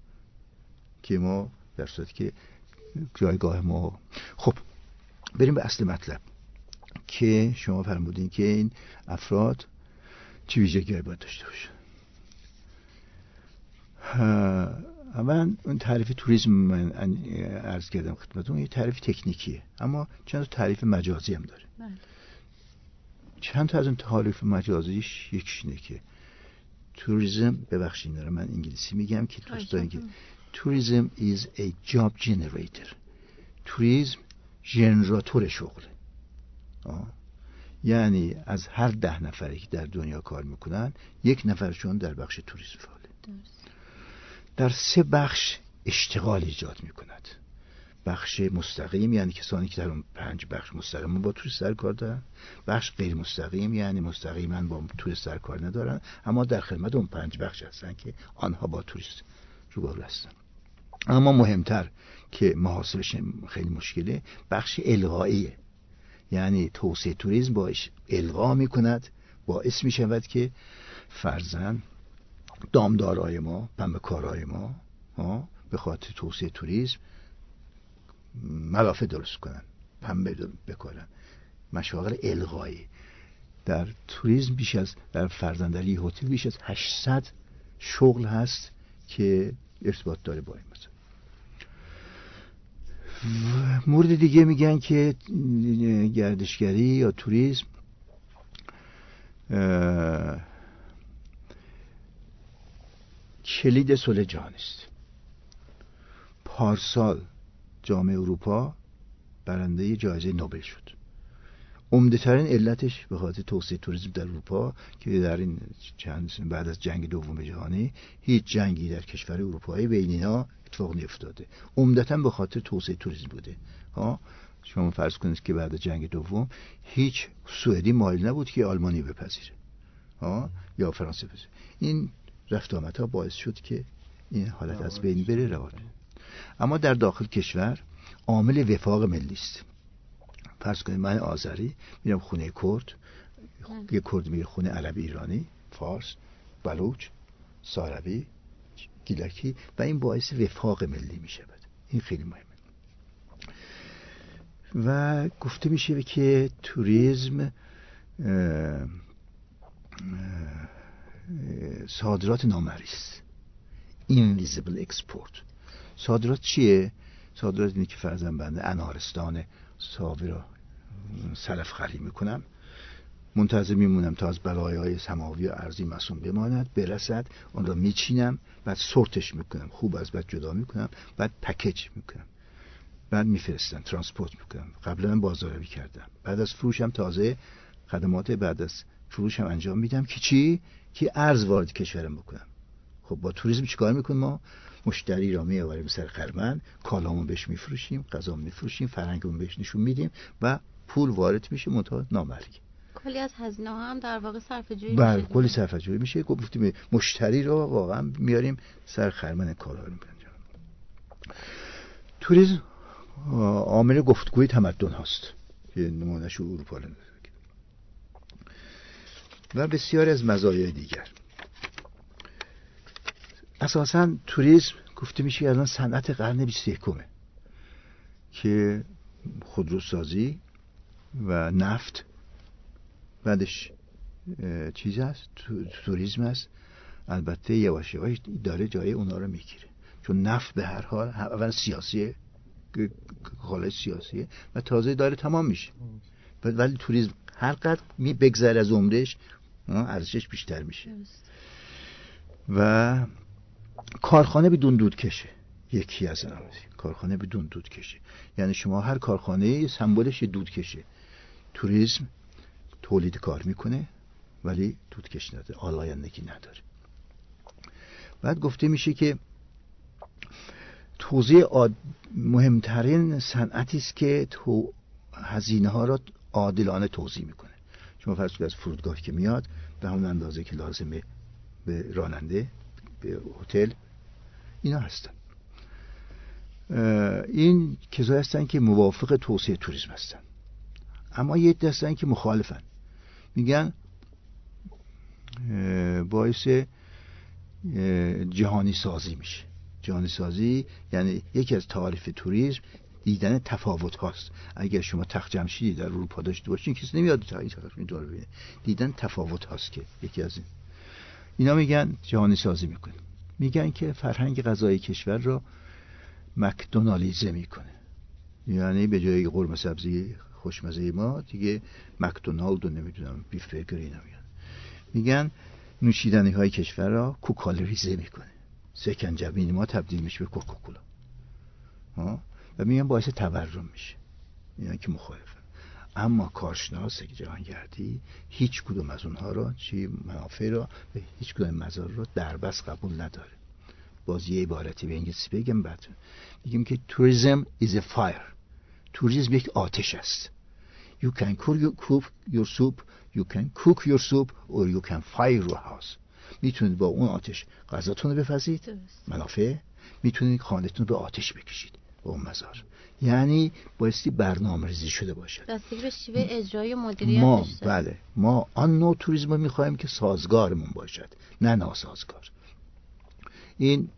که ما در صورتی که جایگاه ما. خب بریم به اصل مطلب که شما فرمودین که این افراد چه ویژگی باید داشته باشن. اولا اون تعریف توریسم من عرض کردم خدمتتون یه تعریف تکنیکیه اما چند تا تعریف مجازی هم داره. بله. چند تا از اون تعریف مجازیش یکیش اینه که توریسم ببخشید داره من انگلیسی میگم که دوستان که توریسم is a job generator. توریسم ژنراتور شغله یعنی از هر ده نفری که در دنیا کار می‌کنن یک نفرشون در بخش توریسم فعاله. در سه بخش اشتغال ایجاد می کند بخش مستقیم یعنی کسانی که در اون پنج بخش مستقیم با توریست در کار دارن. بخش غیر مستقیم یعنی مستقیما با توریست در کار ندارن اما در خدمت اون پنج بخش هستن که آنها با توریست روبرو هستن. اما مهمتر که محاسبش خیلی مشکله بخش الغاییه. یعنی توسعه توریسم باش الغا می کند باعث می شود که فرزن دامدارای ما کارای ما به خاطر توسعه توریسم ملافه درست کنن پنبه بکنن مشاغل الغایی. در توریسم بیش از در فرزندری هتل بیش از 800 شغل هست که ارتباط داره با این مثلا مورد دیگه میگن که گردشگری یا توریسم. کلید صلح جهان است. پارسال جامعه اروپا برنده جایزه نوبل شد. عمده ترین علتش به خاطر توسعه توریسم در اروپا که در این چند بعد از جنگ دوم جهانی هیچ جنگی در کشور اروپایی بین اینا اتفاق نیفتاده. عمدتا به خاطر توسعه توریسم بوده. ها شما فرض کنید که بعد از جنگ دوم هیچ سوئدی مایل نبود که آلمانی بپذیره. ها یا فرانسه بپذیره. این رفت ها باعث شد که این حالت از بین بره روان اما در داخل کشور عامل وفاق ملی است. فرض کنید من آذری میرم خونه کرد یه کرد میره خونه عربی ایرانی فارس بلوچ ساروی گیلکی و این باعث وفاق ملی می شود این خیلی مهمه. و گفته میشه که توریسم صادرات نامرئی است invisible export صادرات چیه؟ صادرات اینه که فرضا بنده انارستان ساوه‌ای را سلف خری می‌کنم. منتظر میمونم تا از بلای های سماوی و ارزی مسون بماند برسد اون را میچینم بعد سورتش می‌کنم خوب از بعد جدا می‌کنم بعد پکیج می‌کنم. بعد میفرستم ترانسپورت می‌کنم. قبلا بازاریابی کردم. بعد از فروشم تازه خدمات بعد از فروشم انجام میدم که چی؟ که ارز وارد کشورم بکنم. خب با توریسم چیکار می‌کنیم ما؟ مشتری را میآوریم سر خرمن کالامون بهش میفروشیم غذا میفروشیم فرهنگمون بهش نشون میدیم و پول وارد میشه منتها نامرئی کلی از هزینه ها هم در واقع صرف جویی بله کلی صرف جویی میشه گفتیم مشتری رو واقعا میاریم سر خرمن کالا رو توریسم عامل گفتگوی تمدن هاست. که نمونهش اروپا و بسیاری از مزایای دیگر. اساسا توریسم گفته میشه که الان صنعت قرن 21 که خودروسازی و نفت بعدش چیز هست توریسم هست. البته یواش یواش داره جای اونا رو می‌گیره. چون نفت به هر حال اول سیاسی خالص سیاسیه و تازه داره تمام میشه. ولی توریسم هر قدر می بگذر از عمرش ارزشش بیشتر میشه. و کارخانه بدون دود کشه. یکی از کارخانه بدون دود کشه. یعنی شما هر کارخانه سمبولش دود کشه. توریسم تولید کار می‌کنه ولی دودکش نداره آلایندگی نداره. بعد گفته میشه که توضیح مهمترین صنعتی است که تو هزینه ها را عادلانه توضیح می‌کنه. شما فرض از فرودگاه که میاد به همون اندازه که لازمه به راننده به هتل اینا هستن. این کسایی هستن که موافق توسعه توریسم هستن. اما یه هستن که مخالفن. میگن باعث جهانی سازی میشه. جهانی سازی یعنی یکی از تعاریف توریسم دیدن تفاوت هاست اگر شما تخت جمشیدی در اروپا داشته باشین کسی نمیاد دور بینه دیدن تفاوت هاست که یکی از این. اینا میگن جهانی سازی می‌کنه. میگن که فرهنگ غذای کشور را مکدونالیزه می‌کنه. یعنی به جای قرمه سبزی خوشمزه ما دیگه مکدونالد و نمی‌دونم بیف برگر اینا میگن. میگن نوشیدنی های کشور را کوکالریزه می‌کنه. سکنجبین ما تبدیل میشه به کوکاکولا. و میگن باعث تورم میشه. میگن که مخالفه اما کارشناس جهانگردی هیچ کدوم از اونها را چی منافع را و هیچ کدوم مزار را در بس قبول نداره. باز یه عبارتی به انگلیسی بگم بعد میگیم که توریزم is a fire. توریسم یک آتش است. You can cook your soup you can cook your soup or you can fire your house. می‌تونید با اون آتش غذاتون رو بفزید منافع. می‌تونید خانهتون رو به آتش بکشید. با اون مزار. یعنی بایستی برنامه ریزی شده باشد. به شیوه اجرای مدیریت ما بله. ما آن نوع توریسم رو می‌خوایم که سازگارمون باشد نه ناسازگار. این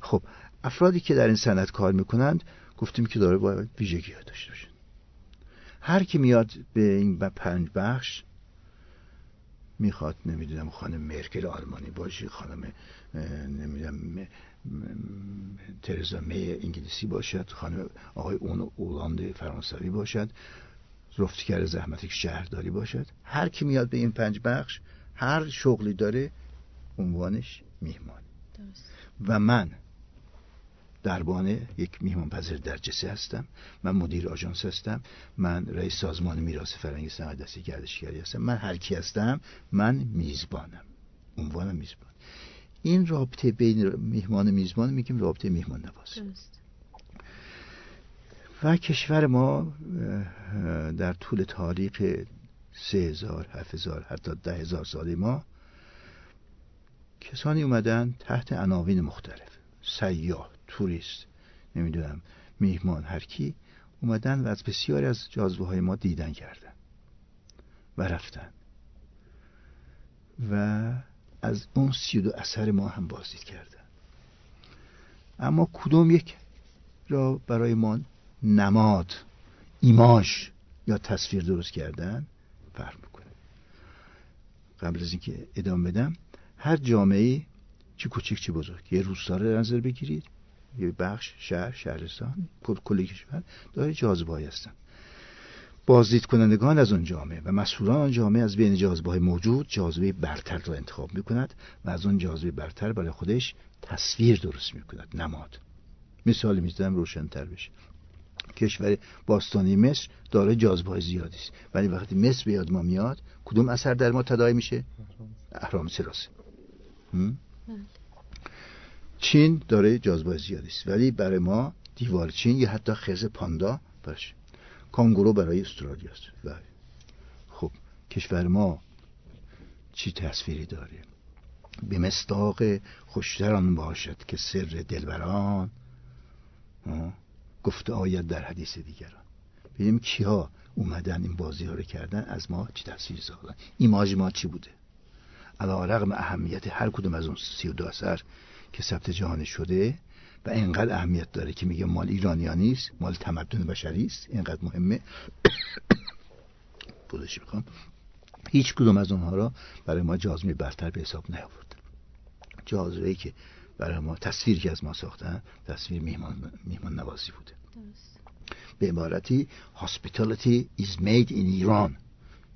خب افرادی که در این سند کار می‌کنند گفتیم که داره باید ویژگی ها داشته باشن. هر کی میاد به این پنج بخش می‌خواد نمی‌دونم خانم مرکل آلمانی باشه خانم نمی‌دونم ترزا می انگلیسی باشد خانم آقای اون اولاند فرانسوی باشد رفتگر زحمت شهرداری باشد. هر کی میاد به این پنج بخش هر شغلی داره عنوانش میهمان. و من دربان یک میهمان پذیر درجسه هستم من مدیر آژانس هستم من رئیس سازمان میراث فرهنگی صنعت دستی گردشگری هستم من هر کی هستم من میزبانم. عنوانم میزبان. این رابطه بین میهمان و میزبان میگیم رابطه میهمان نواز و کشور ما در طول تاریخ سه هزار هفت هزار حتی ده هزار سال ما کسانی اومدن تحت عناوین مختلف. سیاه توریست نمی‌دونم میهمان هر کی اومدن و از بسیاری از جاذبه های ما دیدن کردن و رفتن. و از اون سی دو اثر ما هم بازدید کردن اما کدوم یک را برای ما نماد ایماش یا تصویر درست کردن؟ فرق می‌کنه. قبل از اینکه ادامه بدم هر جامعه چی کوچک چی بزرگ. یه روستا رو نظر بگیرید یه بخش شهر شهرستان کل کشور داره جاذبه هستن. بازدید کنندگان از اون جامعه و مسئولان آن جامعه از بین جاذبه های موجود جاذبه برتر را انتخاب می کند و از اون جاذبه برتر برای خودش تصویر درست می کند نماد. مثال می‌زدم روشنتر بشه. کشور باستانی مصر داره جاذبه زیادی است. ولی وقتی مصر به یاد ما میاد کدوم اثر در ما تداعی میشه؟ اهرام سراسه چین داره جاذبه زیادی است. ولی برای ما دیوار چین یا حتی خز پاندا باشه کانگورو برای استرالیا است. بله. خب کشور ما چی تصویری داره؟ به مستاق خوشتران باشد که سر دلبران گفته آید در حدیث دیگران. ببینیم کیا اومدن این بازی ها رو کردن از ما چی تصویر ساختن؟ ایماج ما چی بوده؟ علا رقم اهمیت هر کدوم از اون سی و دو اثر که ثبت جهانی شده و اینقدر اهمیت داره که میگه مال ایرانیانی است مال تمدن بشری است. اینقدر مهمه. [COUGHS] بودش می‌خوام. هیچ کدوم از اونها را برای ما جازمی برتر به حساب نیاورد. جازمی که برای ما تصویری که از ما ساختن تصویر میهمان, میهمان نوازی بوده به عبارتی hospitality is made in ایران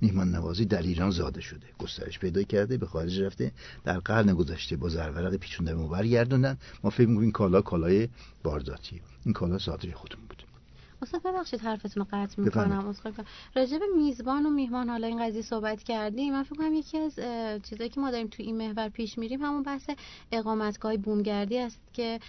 میهمان نوازی در ایران زاده شده. گسترش پیدا کرده به خارج رفته. در قرن گذشته با زرورق پیچونده ما برگردوندن. ما فکر می‌کنیم کالا کالای بارداتی. این کالا صادری خودمون. استاد ببخشید حرفتون رو قطع می‌کنم راجع به میزبان و میهمان حالا این قضیه صحبت کردیم. من فکر کنم یکی از چیزایی که ما داریم تو این محور پیش میریم همون بحث اقامتگاه بومگردی است که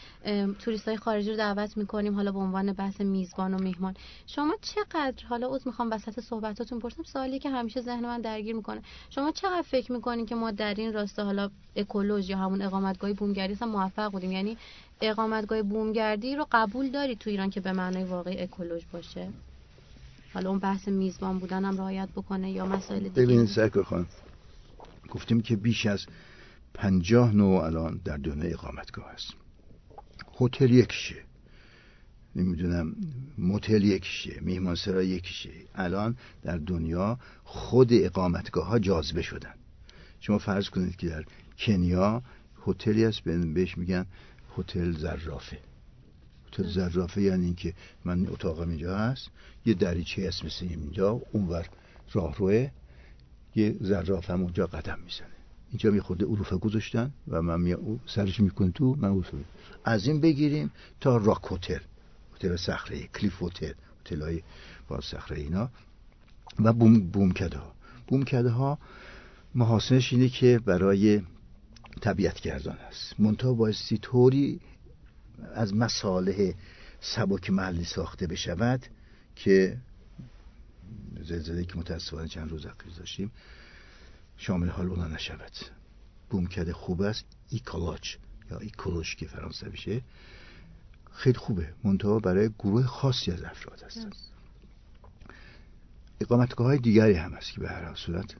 توریست های خارجی رو دعوت می‌کنیم حالا به عنوان بحث میزبان و میهمان. شما چقدر حالا عذر می‌خوام وسط صحبتاتون پرسم سوالی که همیشه ذهن من درگیر می‌کنه. شما چقدر فکر می‌کنین که ما در این راستا حالا اکولوژی یا همون اقامتگاه بومگردی موفق بودیم؟ یعنی اقامتگاه بومگردی رو قبول داری تو ایران که به معنای واقعی اکولوژ باشه؟ حالا اون بحث میزبان بودن هم رعایت بکنه یا مسائل دیگه؟ ببینید سرکار خانم گفتیم که بیش از پنجاه نوع الان در دنیا اقامتگاه هست. هتل یکیشه. نمی‌دونم موتل یکیشه میهمانسرا یکیشه. الان در دنیا خود اقامتگاه ها جاذبه شدن. شما فرض کنید که در کنیا هتلی هست بهش میگن هتل زرافه. هتل زرافه یعنی اینکه من اتاقم اینجا هست یه دریچه هست مثل اینجا اونور راهروه یه زرافه هم اونجا قدم می‌زنه. اینجا می خورده گذاشتن و من می سرش میکن تو من اروفه از این بگیریم تا راک هتل. صخره کلیف هتل هتل های با صخره اینا و بوم بومکده ها بومکده ها محاسنش اینه که برای طبیعت گردان است. منتها بایستی طوری از مصالح سبک محلی ساخته بشود که زلزله که متاسفانه چند روز اخیر داشتیم شامل حال اونا نشود. بومکده خوب است. ecolodge یا écolodge که فرانسه بشه خیلی خوبه. منتها برای گروه خاصی از افراد هست اقامتگاه های دیگری هم هست که به هر صورت.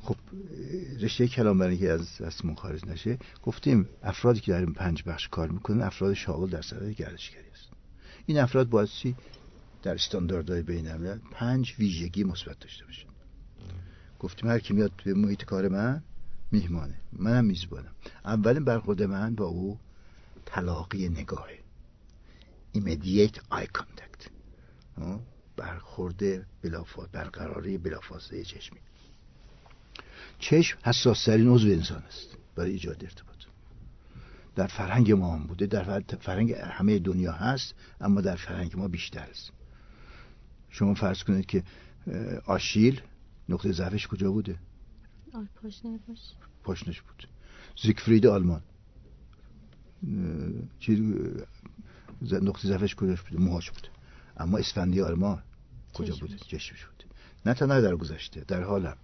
خب رشته کلام برای که از دستمون خارج نشه گفتیم افرادی که در این پنج بخش کار می‌کنن افراد شاغل در صنعت گردشگری است. این افراد باید در استانداردهای بین پنج ویژگی مثبت داشته باشه گفتیم هر کی میاد به محیط کار من میهمانه. منم میزبانم. اولین برخورد من با او تلاقی نگاهه. Immediate eye contact. برخورد بلافاصله برقراری بلافاصله چشمی. چشم حساس ترین عضو انسان است برای ایجاد ارتباط. در فرهنگ ما هم بوده در فرهنگ همه دنیا هست اما در فرهنگ ما بیشتر است. شما فرض کنید که آشیل نقطه ضعفش کجا بوده؟ پاشنش بود. زیگفرید آلمان. نقطه ضعفش کجا بوده؟ موهاش بوده. اما اسفندی آلمان کجا بوده چشمش بوده نه تنها در گذشته در حالم.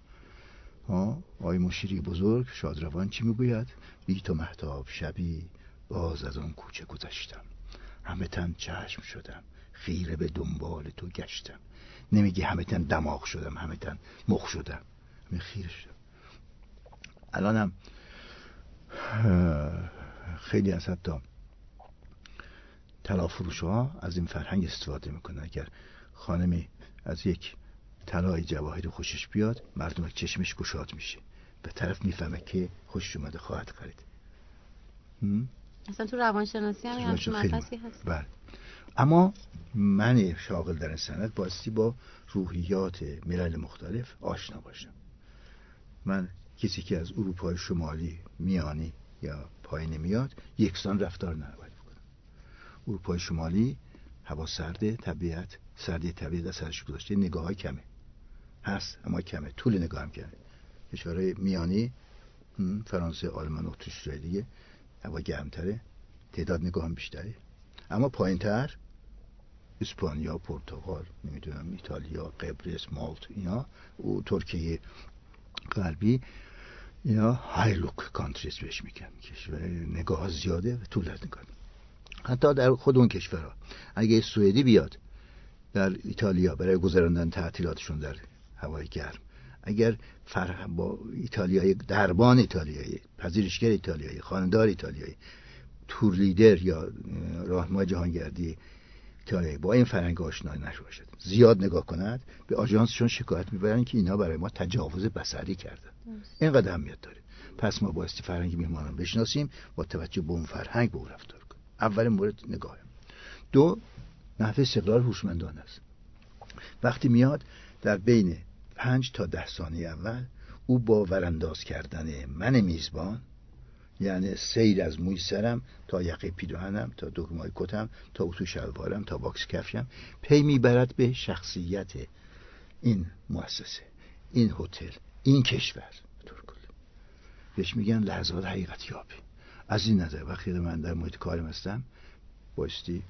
آقای مشیری بزرگ شادروان چی می‌گوید؟ بی تو محتاب شبی باز از آن کوچه گذشتم. همه تن چشم شدم. خیره به دنبال تو گشتم. نمیگی همه تن دماغ شدم همه تن مخ شدم. همه خیره شدم. الانم خیلی از حتی تلافروش ها از این فرهنگ استفاده می‌کنن. اگر خانمی از یک طلای جواهر خوشش بیاد مردم چشمش گشاد میشه. به طرف می‌فهمه که خوشش اومده خواهد خرید. اصلا تو روانشناسی هم هست. بله. اما من شاغل در این سند باستی با روحیات ملل مختلف آشنا باشم. من کسی که از اروپای شمالی میانی یا پایین میاد یکسان رفتار نباید اروپای شمالی هوا سرده طبیعت سردی طبیعت از سرش گذاشته نگاه های کمه. هست اما کمه. طول نگاه هم کمه کشورهای میانی فرانسه آلمان اتریش دیگه هوا گرمتره. تعداد نگاه هم بیشتره. اما پایین تر اسپانیا پرتغال نمی‌دونم ایتالیا قبرس مالت اینا و ترکیه غربی اینا های لوک کانتریز بهش میگن. کشور نگاه زیاده و طول نگاه حتی در خود اون کشورها. اگه سوئدی بیاد در ایتالیا برای گذراندن تعطیلاتشون در هوای گرم. اگر فرق با ایتالیایی دربان ایتالیایی پذیرشگر ایتالیایی خاندار ایتالیایی تور لیدر یا راهنمای جهانگردی ایتالیایی با این فرهنگ آشنا باشد زیاد نگاه کند به آژانسشون شکایت می‌برن که اینا برای ما تجاوز بصری کردن. اینقدر اهمیت داره. پس ما بایستی فرهنگ میهمانان بشناسیم با توجه به اون فرهنگ به اون رفتار اول مورد نگاه. دو نحوه استقبال هوشمندانه است. وقتی میاد در بین پنج تا ده ثانیه اول او با ورانداز کردن من میزبان یعنی سیر از موی سرم تا یقه پیراهنم تا دکمای کتم تا اتو شلوارم تا واکس کفشم پی می‌برد به شخصیت این مؤسسه این هتل این کشور. بهش میگن لحظات حقیقت یابی از این نظر وقتی من در محیط کارم هستم. بایستی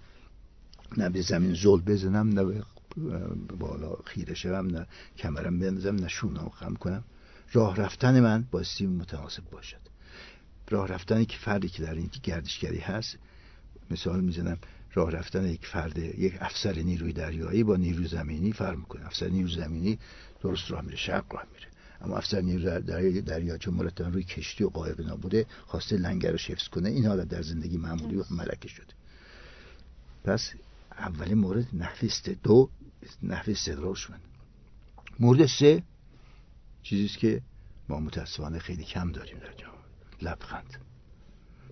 نه به زمین زل بزنم نه به بالا خیره شوم نه کمرم بندازم نه شونم خم کنم. راه رفتن من بایستی متناسب باشد. راه رفتنی که فردی که در این گردشگری هست مثال می‌زنم راه رفتن یک فرد یک افسر نیروی دریایی با نیروی زمینی فرق می‌کنه. افسر نیروی زمینی درست راه میره شرق راه میره. اما افسر نیروی دریا, دریا چون مرتبا روی کشتی و قایق نبوده خواسته لنگر رو حفظ کنه این حالت در زندگی معمولی و ملکه شده. پس اولین مورد نحوه است دو نحوه استقرار شدن. مورد سه چیزیست که ما متاسفانه خیلی کم داریم در جامعه لبخند.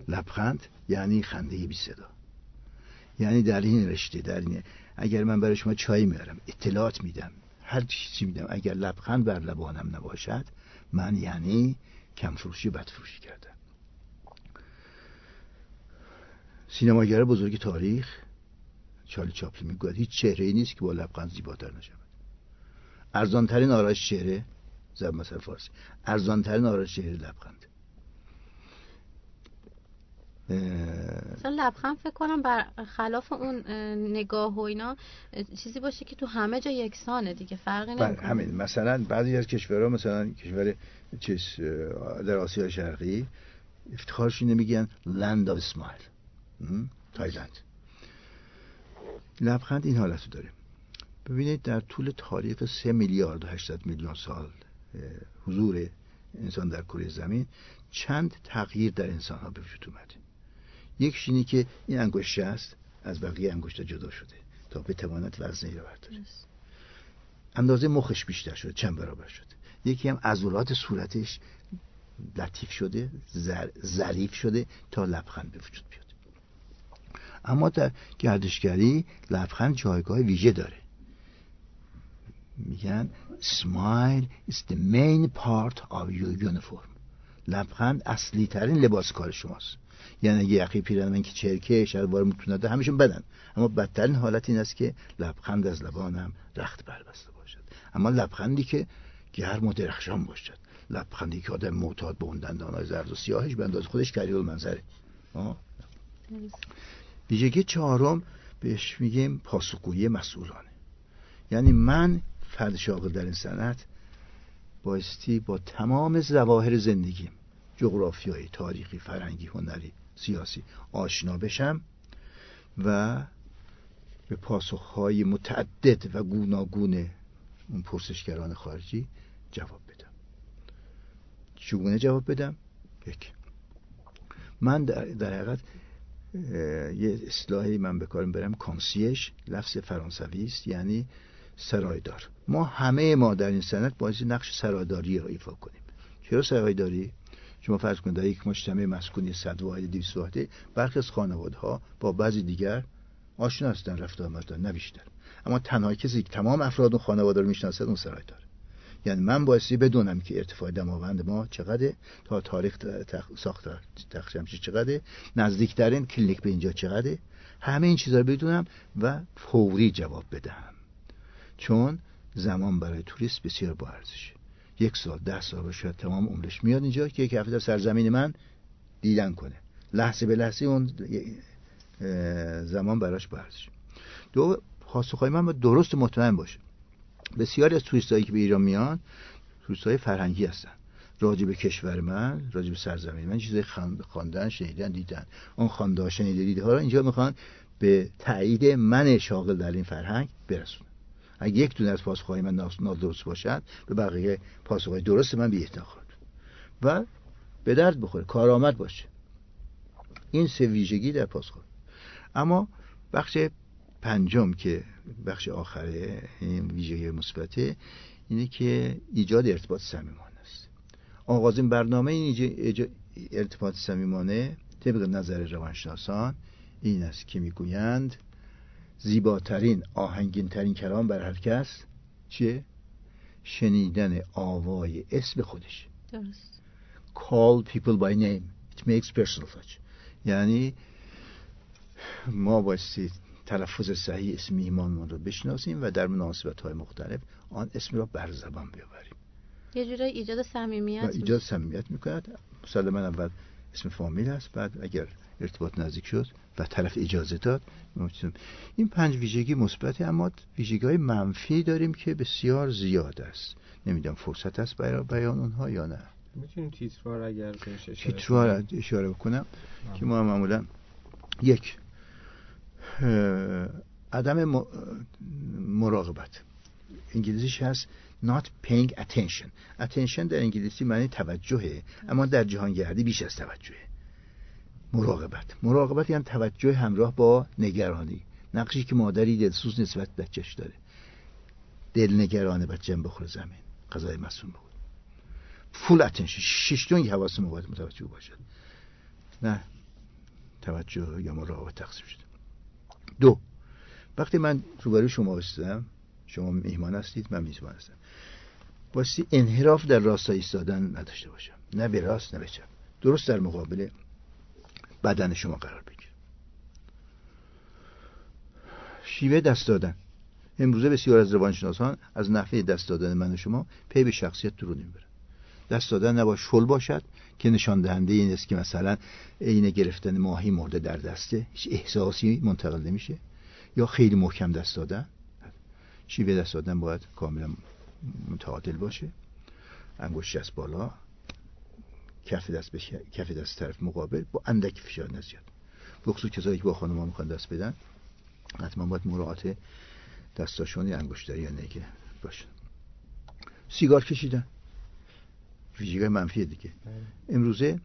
لبخند یعنی خنده بی صدا. یعنی در این رشته در این اگر من برای شما چای میارم اطلاعات میدم هر چیزی میدم اگر لبخند بر لبانم نباشد من یعنی کم فروشی و بد فروشی کردم. سینماگر بزرگ تاریخ چارلی چاپلی می‌گوید هیچ چهره ای نیست که با لبخند زیباتر نشود. ارزانترین آرایش چهره ضرب المثل فارسی ارزانترین آرایش چهره لبخند. مثلا لبخند فکر کنم بر خلاف اون نگاه و اینا چیزی باشه که تو همه جا یکسانه دیگه فرقی بله، نمی‌کنه. همین. مثلا بعضی از کشورها مثلا کشور چیز در آسیا شرقی افتخارشون نمیگن Land of Smile تایلند. لبخند این حالت رو داره. ببینید در طول تاریخ سه میلیارد و 800 میلیون سال حضور انسان در کره زمین چند تغییر در انسان ها به وجود اومده. یکیش اینه که این انگشت است از بقیه انگشت جدا شده تا بتواند وزنی رو برداره. اندازه مخش بیشتر شده چند برابر شده. یکی هم عضلات صورتش لطیف شده ظریف شده تا لبخند به وجود بیاد. اما در گردشگری لبخند جایگاه ویژه داره. میگن smile is the main part of your uniform. لبخند اصلی ترین لباس کار شماست. یعنی اگه یقی پیرن من که چرکه شلوار متونده همیشون بدن. اما بدترین حالت این است که لبخند از لبانم رخت بربسته باشد. اما لبخندی که گرم و درخشان باشد. لبخندی که آدم معتاد به اون دندانهای زرد و سیاهش به اندازه خودش کریل منظره ویژگی چهارم بهش میگیم پاسخگویی مسئولانه. یعنی من فرد شاغل در این صنعت بایستی با تمام زواهر زندگیم جغرافیایی تاریخی فرهنگی هنری سیاسی آشنا بشم و به پاسخهای متعدد و گوناگون اون پرسشگران خارجی جواب بدم. چگونه جواب بدم؟ یک من در, در حقیقت یه اصلاحی من به کارم برم کانسیش لفظ فرانسوی است یعنی سرایدار. ما همه ما در این سنت باید نقش سرایداری رو ایفا کنیم. چرا سرایداری؟ شما فرض کنید در یک مجتمع مسکونی صد واحد 200 واحده برخی از خانواده ها با بعضی دیگر آشنا هستن رفت آمد نه بیشتر. اما تنها کسی که تمام افراد و خانواده رو می‌شناسد اون سرای داره. یعنی من بایستی بدونم که ارتفاع دماوند ما چقدره تا تاریخ تخ... ساخت تخشمشی چقدره نزدیکترین کلینیک به اینجا چقدره. همه این چیزا رو بدونم و فوری جواب بدم چون زمان برای توریست بسیار با ارزشه. یک سال ده سال و شاید تمام عمرش میاد اینجا که یک هفته سرزمین من دیدن کنه. لحظه به لحظه اون زمان براش برزش دو پاسخهای من باید درست مطمئن باشه. بسیاری از توریستایی که به ایران میان توریستای فرهنگی هستن. راجع به کشور من راجع به سرزمین من چیزای خواندن شنیدن دیدن. اون خوانده شنیده دیده ها رو اینجا می‌خوان به تایید من شاغل در این فرهنگ برسونن. اگه یک دونه از پاسخهای من نادرست باشد به بقیه پاسخهای درست من بی خواهد و به درد بخوره کارآمد باشه. این سه ویژگی در پاسخ اما بخش پنجم که بخش آخره این ویژگی مثبته اینه که ایجاد ارتباط صمیمانه است. آغازین برنامه این ارتباط صمیمانه طبق نظر روانشناسان این است که می‌گویند زیباترین آهنگینترین کلام بر هر کس چیه؟ شنیدن آوای اسم خودش. درست. Call people by name. It makes personal touch. یعنی ما بایستی تلفظ صحیح اسم میهمانمون رو بشناسیم و در مناسبت های مختلف آن اسم را بر زبان بیاوریم. یه جوری ایجاد صمیمیت ایجاد صمیمیت می‌کند. من اول اسم فامیل است بعد اگر ارتباط نزدیک شد و طرف اجازه داد این پنج ویژگی مثبت اما ویژگی های منفی داریم که بسیار زیاد است. نمی‌دونم فرصت است برای بیان اونها یا نه. می‌تونیم تیتروار اگر تیتروار اشاره بکنم که ما معمولا یک عدم مراقبت. انگلیسیش هست not paying attention. Attention در انگلیسی معنی توجهه اما در جهانگردی بیش از توجهه. مراقبت. مراقبت یعنی توجه همراه با نگرانی. نقشی که مادری دلسوز نسبت بچهش داره. دل نگرانه بچه‌م بخوره زمین. غذای مسون بخوره فول اتنشن شش حواس باید متوجه باشد. نه. توجه یا مراقبت تقسیم شده. دو. وقتی من روبروی شما بستم شما میهمان هستید من میزبان هستم. باستی انحراف در راست ایستادن نداشته باشم. نه به راست نه به چپ. درست در مقابل بدن شما قرار بگیر شیوه دست دادن. امروزه بسیار از روانشناسان از نحوه دست دادن من و شما پی به شخصیت درو نمی‌برن دست دادن نباید شل باشد که نشان دهنده این است که مثلا عین گرفتن ماهی مرده در دسته هیچ احساسی منتقل نمیشه یا خیلی محکم دست دادن. شیوه دست دادن باید کاملا متعادل باشه. انگشت از بالا. کف دست به کف دست طرف مقابل با اندک فشار نزیاد بخصوص کسایی که با خانم ها می‌خوان دست بدن حتما باید مراعات دستاشون یا انگشتری یا نگه باشه. سیگار کشیدن. ویژگی منفی دیگه. بله. امروزه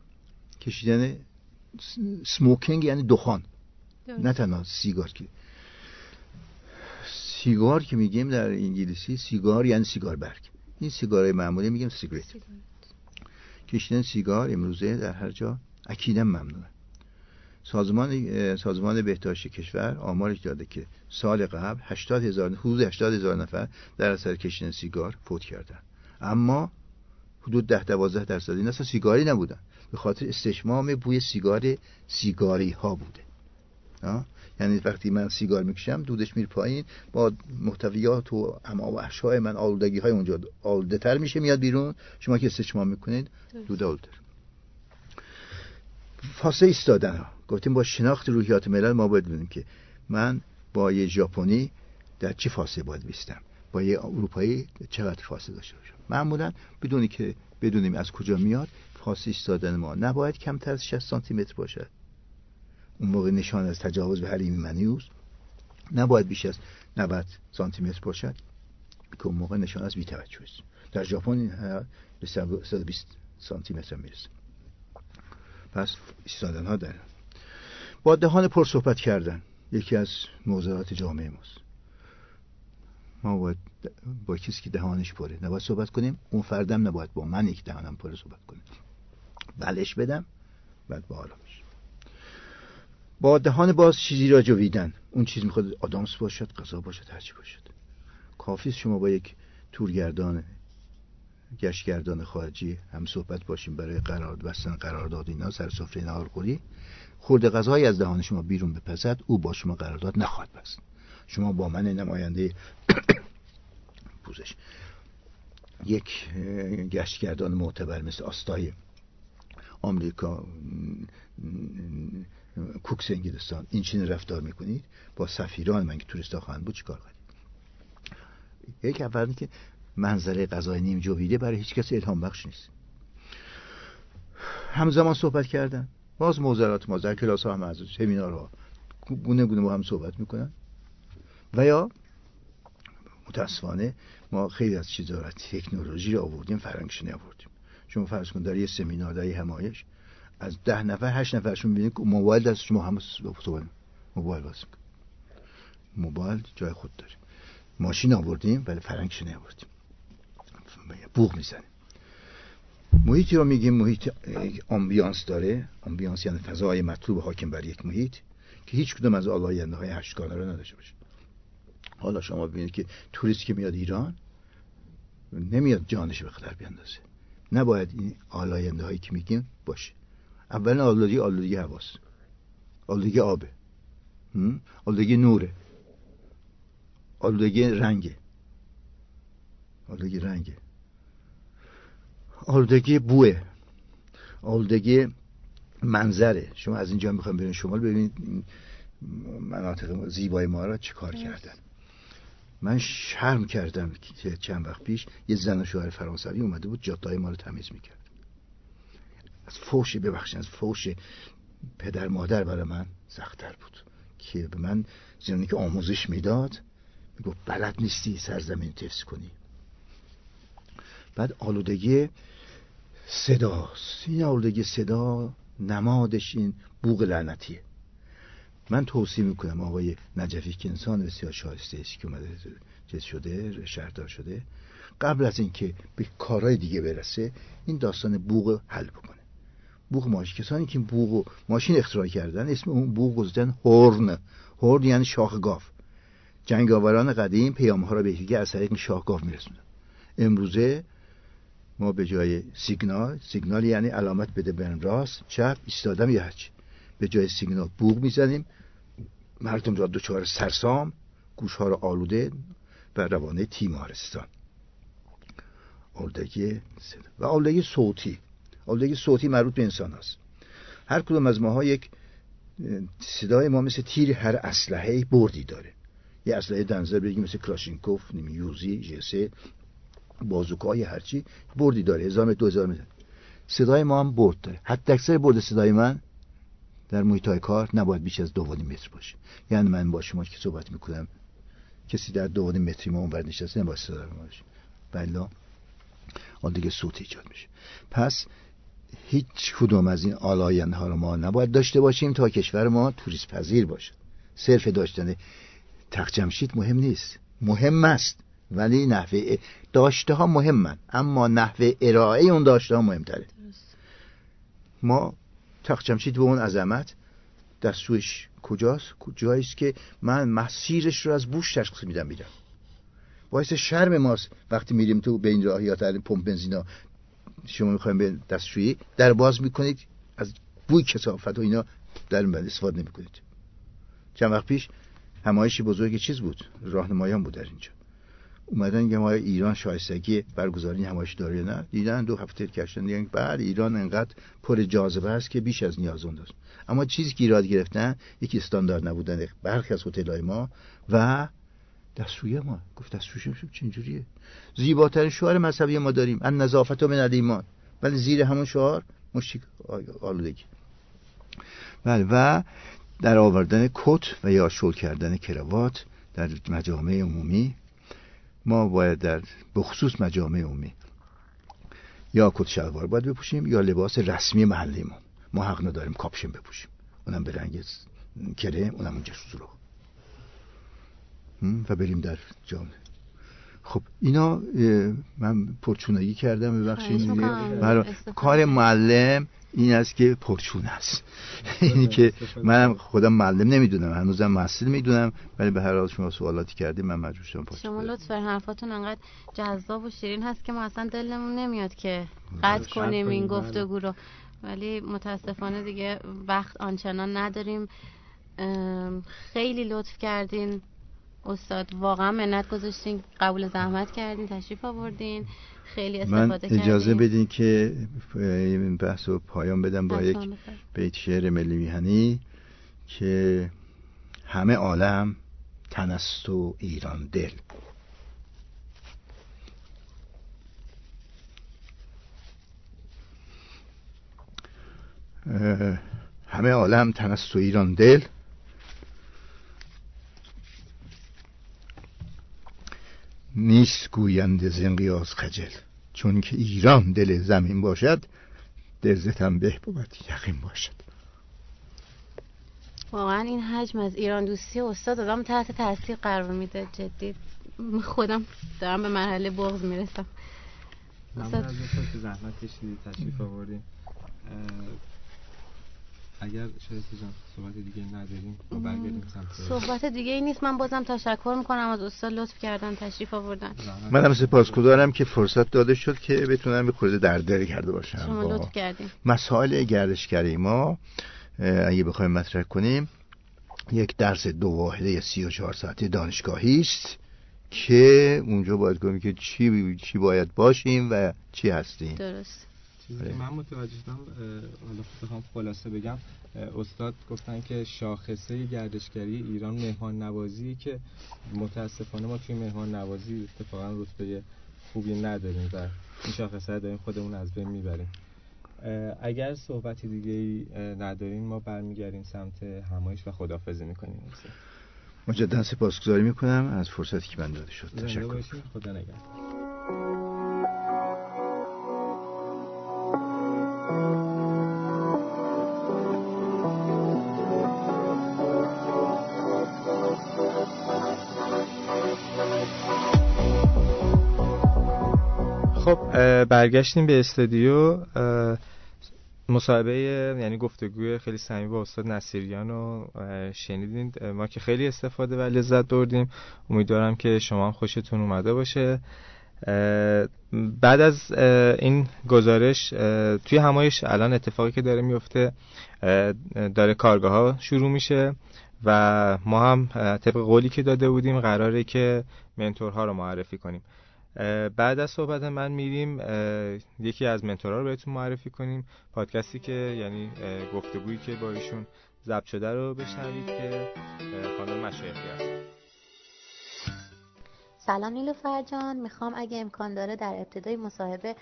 کشیدن سموکینگ یعنی دخان. نه تنها سیگار که. سیگار که میگیم در انگلیسی سیگار یعنی سیگار برگ. این سیگارهای معمولی میگیم سیگرت کشیدن سیگار امروزه در هر جا. اکیدا ممنوعه. سازمان سازمان بهداشت کشور آمارش داده که سال قبل 80 هزار حدود 80 هزار نفر در اثر کشیدن سیگار فوت کردن. اما حدود 10 12 درصد این اصلا سیگاری نبودن. به خاطر استشمام بوی سیگار سیگاری ها؟ بوده یعنی وقتی من سیگار می‌کشم دودش میره پایین با محتویات و اما و اشهای من آلودگی های اونجا آلوده تر میشه میاد بیرون. شما که استشمام می‌کنید دود آلوده فاصله ایستادن ها. گفتیم با شناخت روحیات ملل ما باید بدونیم که من با یه ژاپنی در چه فاصله باید بیستم؟ با یه اروپایی چقدر فاصله داشته باشم؟ معمولا بدونی که بدونیم از کجا میاد فاصله ایستادن ما نباید کمتر از 60 سانتی متر باشد. اون موقع نشان از تجاوز به حریم منیوز نباید بیش از 90 سانتی متر باشد که اون موقع نشان از بی‌توجهی است. در ژاپن این به 120 سانتی متر می‌رسه. پس ایستادن ها دارن با دهان پر صحبت کردن یکی از موضوعات جامعه ماست. ما باید با کسی که دهانش پره نباید صحبت کنیم اون فردم نباید با من یک دهانم پره صحبت کنیم بلش بدم بعد با آرامش با دهان باز چیزی را جویدن. اون چیز می‌خواد آدامس باشد غذا باشد هرچی باشد. کافی شما با یک تورگردان گشتگردان خارجی هم صحبت باشیم برای قرار بستن قرارداد اینا سر سفره نهارخوری خورده غذایی از دهان شما بیرون بپزد او با شما قرارداد نخواهد بست. شما با من نماینده [COUGHS] پوزش. یک گشتگردان معتبر مثل آستای آمریکا کوکس انگلستان این چین رفتار می‌کنید؟ با سفیران من که توریستا خواهند بود چیکار کنید یک اولی که منظره غذای نیم جویده برای هیچ کس الهام بخش نیست. همزمان صحبت کردن. باز موزرات ما در کلاس ها هم از ها گونه گونه با هم صحبت می‌کنن. و یا متاسفانه ما خیلی از چیزها را تکنولوژی رو آوردیم فرنگش آوردیم. شما فرض کن در یه سمینار در یه همایش از ده نفر هشت نفرشون می‌بینید که موبایل دست شما هم صحبت موبایل باز موبایل جای خود داره. ماشین آوردیم ولی فرهنگش نیاوردیم بوق می‌زنیم محیطی رو میگیم محیط ambiance داره. ambiance یعنی فضای مطلوب حاکم بر یک محیط که هیچ کدوم از آلاینده های هشتگانه رو نداشته باشه. حالا شما ببینید که توریست که میاد ایران نمیاد جانش به خطر بیاندازه. نباید این آلاینده هایی که میگیم باشه. اولا آلودگی آلودگی هواست. آلودگی آبه. آلودگی نوره. آلودگی رنگه. آلودگی رنگه. آلودگی بوه. آلودگی منظره. شما از اینجا می‌خوایم برین شمال ببینید مناطق زیبای ما را چه کار کردن. من شرم کردم که چند وقت پیش یه زن و شوهر فرانسوی اومده بود جاده‌های ما رو تمیز می‌کرد. از فوش ببخشید از فوش پدر مادر برای من سختتر بود. که به من زیانی که آموزش می‌داد می‌گفت بلد نیستی سرزمین تفس کنی. بعد آلودگی صداست این آلودگی صدا نمادش این بوغ لعنتیه. من توصیه می‌کنم آقای نجفی که انسان بسیار شایسته است که اومده چیز شده شهردار شده قبل از اینکه به کارهای دیگه برسه این داستان بوغ حل بکنه. بوغ ماشین. کسانی که بوغ ماشین اختراع کردن اسم اون بوغ گذاشتن هورن. هورن یعنی شاخ جنگ جنگاوران قدیم پیام ها را به یکی از طریق شاخ گاو میرسوندن. امروزه ما به جای سیگنال سیگنال یعنی علامت بده برن راست چپ ایستادم یا هرچی. به جای سیگنال بوغ می‌زنیم. مردم را دوچار سرسام گوش ها را آلوده و روانه تیمارستان آلودگی و آلودگی صوتی. آلودگی صوتی مربوط به انسان هست. هر کدوم از ماها یک صدای ما مثل تیر هر اسلحه بردی داره. یه اسلحه دنزر بگیم مثل کلاشینکوف یوزی جسه بازوکای هرچی بردی داره. هزار دو هزار متر. صدای ما هم برد داره. حتی اکثر برد صدای من در محیط کار نباید بیش از دو متر باشه. یعنی من با شما که صحبت می‌کنم کسی در دو متری ما اونور نشسته نباید صدا باشه بلا آن دیگه صوت ایجاد میشه. پس هیچ کدوم از این آلاینده ها رو ما نباید داشته باشیم تا کشور ما توریست پذیر باشه. صرف داشتن تخت جمشید مهم نیست. مهم است ولی نحوه داشته ها مهمن اما نحوه ارائه اون داشته ها مهمتره ما تخت جمشید به اون عظمت دستوش کجاست؟ کجاییست که من مسیرش رو از بوش تشخیص میدم میدم. باعث شرم ماست وقتی میریم تو به این راهیات پمپ بنزینا شما می‌خوایم به دستشویی در باز می‌کنید از بوی کسافت و اینا در استفاده نمی‌کنید. چند وقت پیش همایشی بزرگ چیز بود؟ راهنمایان بود در اینجا. اومدن که ما ایران شایستگی برگزاری همایش داره نه؟ دیدن دو هفته کشتن دیدن بعد ایران انقدر پر جاذبه است که بیش از نیاز اون داشت. اما چیزی که ایراد گرفتن یکی استاندارد نبودن برخی از هتل‌های ما و دستشویی ما. گفت دستشویی چجوریه زیباترین شعار مذهبی ما داریم. ان نظافت من ایمان ولی زیر همون شعار مشک آلودگی. بله و در آوردن کت و یا شل کردن کراوات در مجامع عمومی ما باید در بخصوص مجامع عمومی یا کت شلوار باید بپوشیم یا لباس رسمی محلیمون ما حق نداریم کاپشن بپوشیم. اونم به رنگ کرم اونم اونجا رو و بریم در جامعه خب اینا من پرچونایی کردم ببخشید. کار معلم این است که پرچون است. اینی که من خودم معلم نمی‌دونم هنوزم محصول می‌دونم ولی به هر حال شما سوالاتی کردیم من مجبور شدم شما لطف حرفاتون انقدر جذاب و شیرین هست که ما اصلا دلمون نمیاد که قطع کنیم این گفتگو رو. ولی متاسفانه دیگه وقت آنچنان نداریم. خیلی لطف کردین. استاد واقعا منت گذاشتین قبول زحمت کردین تشریف آوردین خیلی استفاده من اجازه بدین که این بحث رو پایان بدم با یک بیت شعر ملی میهنی که همه عالم تنست و ایران دل. همه عالم تنست و ایران دل. نیست گویند زنقیاز خجل. چون که ایران دل زمین باشد درزتم به بود یقین باشد. واقعا این حجم از ایران دوستی استاد آدم تحت تاثیر قرار میده. جدی. خودم دارم به مرحله بغض می‌رسم. ممنون از که زحمت کشیدید تشریف آوردین اگر شاید جان صحبت دیگه نداریم ما برگردیم سمت صحبت دیگه ای نیست. من بازم تشکر می‌کنم از استاد لطف کردن تشریف آوردن. منم سپاسگزارم که فرصت داده شد که بتونم به خورده دردری کرده باشم. شما لطف کردیم مسائل گردشگری ما اگه بخوایم مطرح کنیم یک درس دو واحده سی و چهار ساعتی دانشگاهی است که اونجا باید گفتیم که چی چی باید باشیم و چی هستیم. درست. چیزی که من متوجه شدم حالا بخوام خلاصه بگم استاد گفتن که شاخصه گردشگری ایران مهمان نوازی که متاسفانه ما توی مهمان نوازی اتفاقا رتبه خوبی نداریم و این شاخصه داریم خودمون از بین می‌بریم. اگر صحبتی دیگه ای نداریم ما برمیگردیم سمت همایش و خدافزی می‌کنیم. مجددا سپاسگزاری می‌کنم از فرصتی که من داده شد. تشکر. خدا نگهدار. برگشتیم به استودیو مصاحبه یعنی گفتگوی خیلی صمیمی با استاد نصیریان رو شنیدین. ما که خیلی استفاده و لذت بردیم. امیدوارم که شما هم خوشتون اومده باشه. بعد از این گزارش توی همایش الان اتفاقی که داره میفته داره کارگاه ها شروع میشه و ما هم طبق قولی که داده بودیم قراره که منتورها رو معرفی کنیم. بعد از صحبت من میریم یکی از منتورها رو بهتون معرفی کنیم. پادکستی که یعنی گفتگویی که با ایشون ضبط شده رو بشنوید که خانم مشایخی هست. سلام نیلوفر جان. می‌خوام اگه امکان داره در ابتدای مصاحبه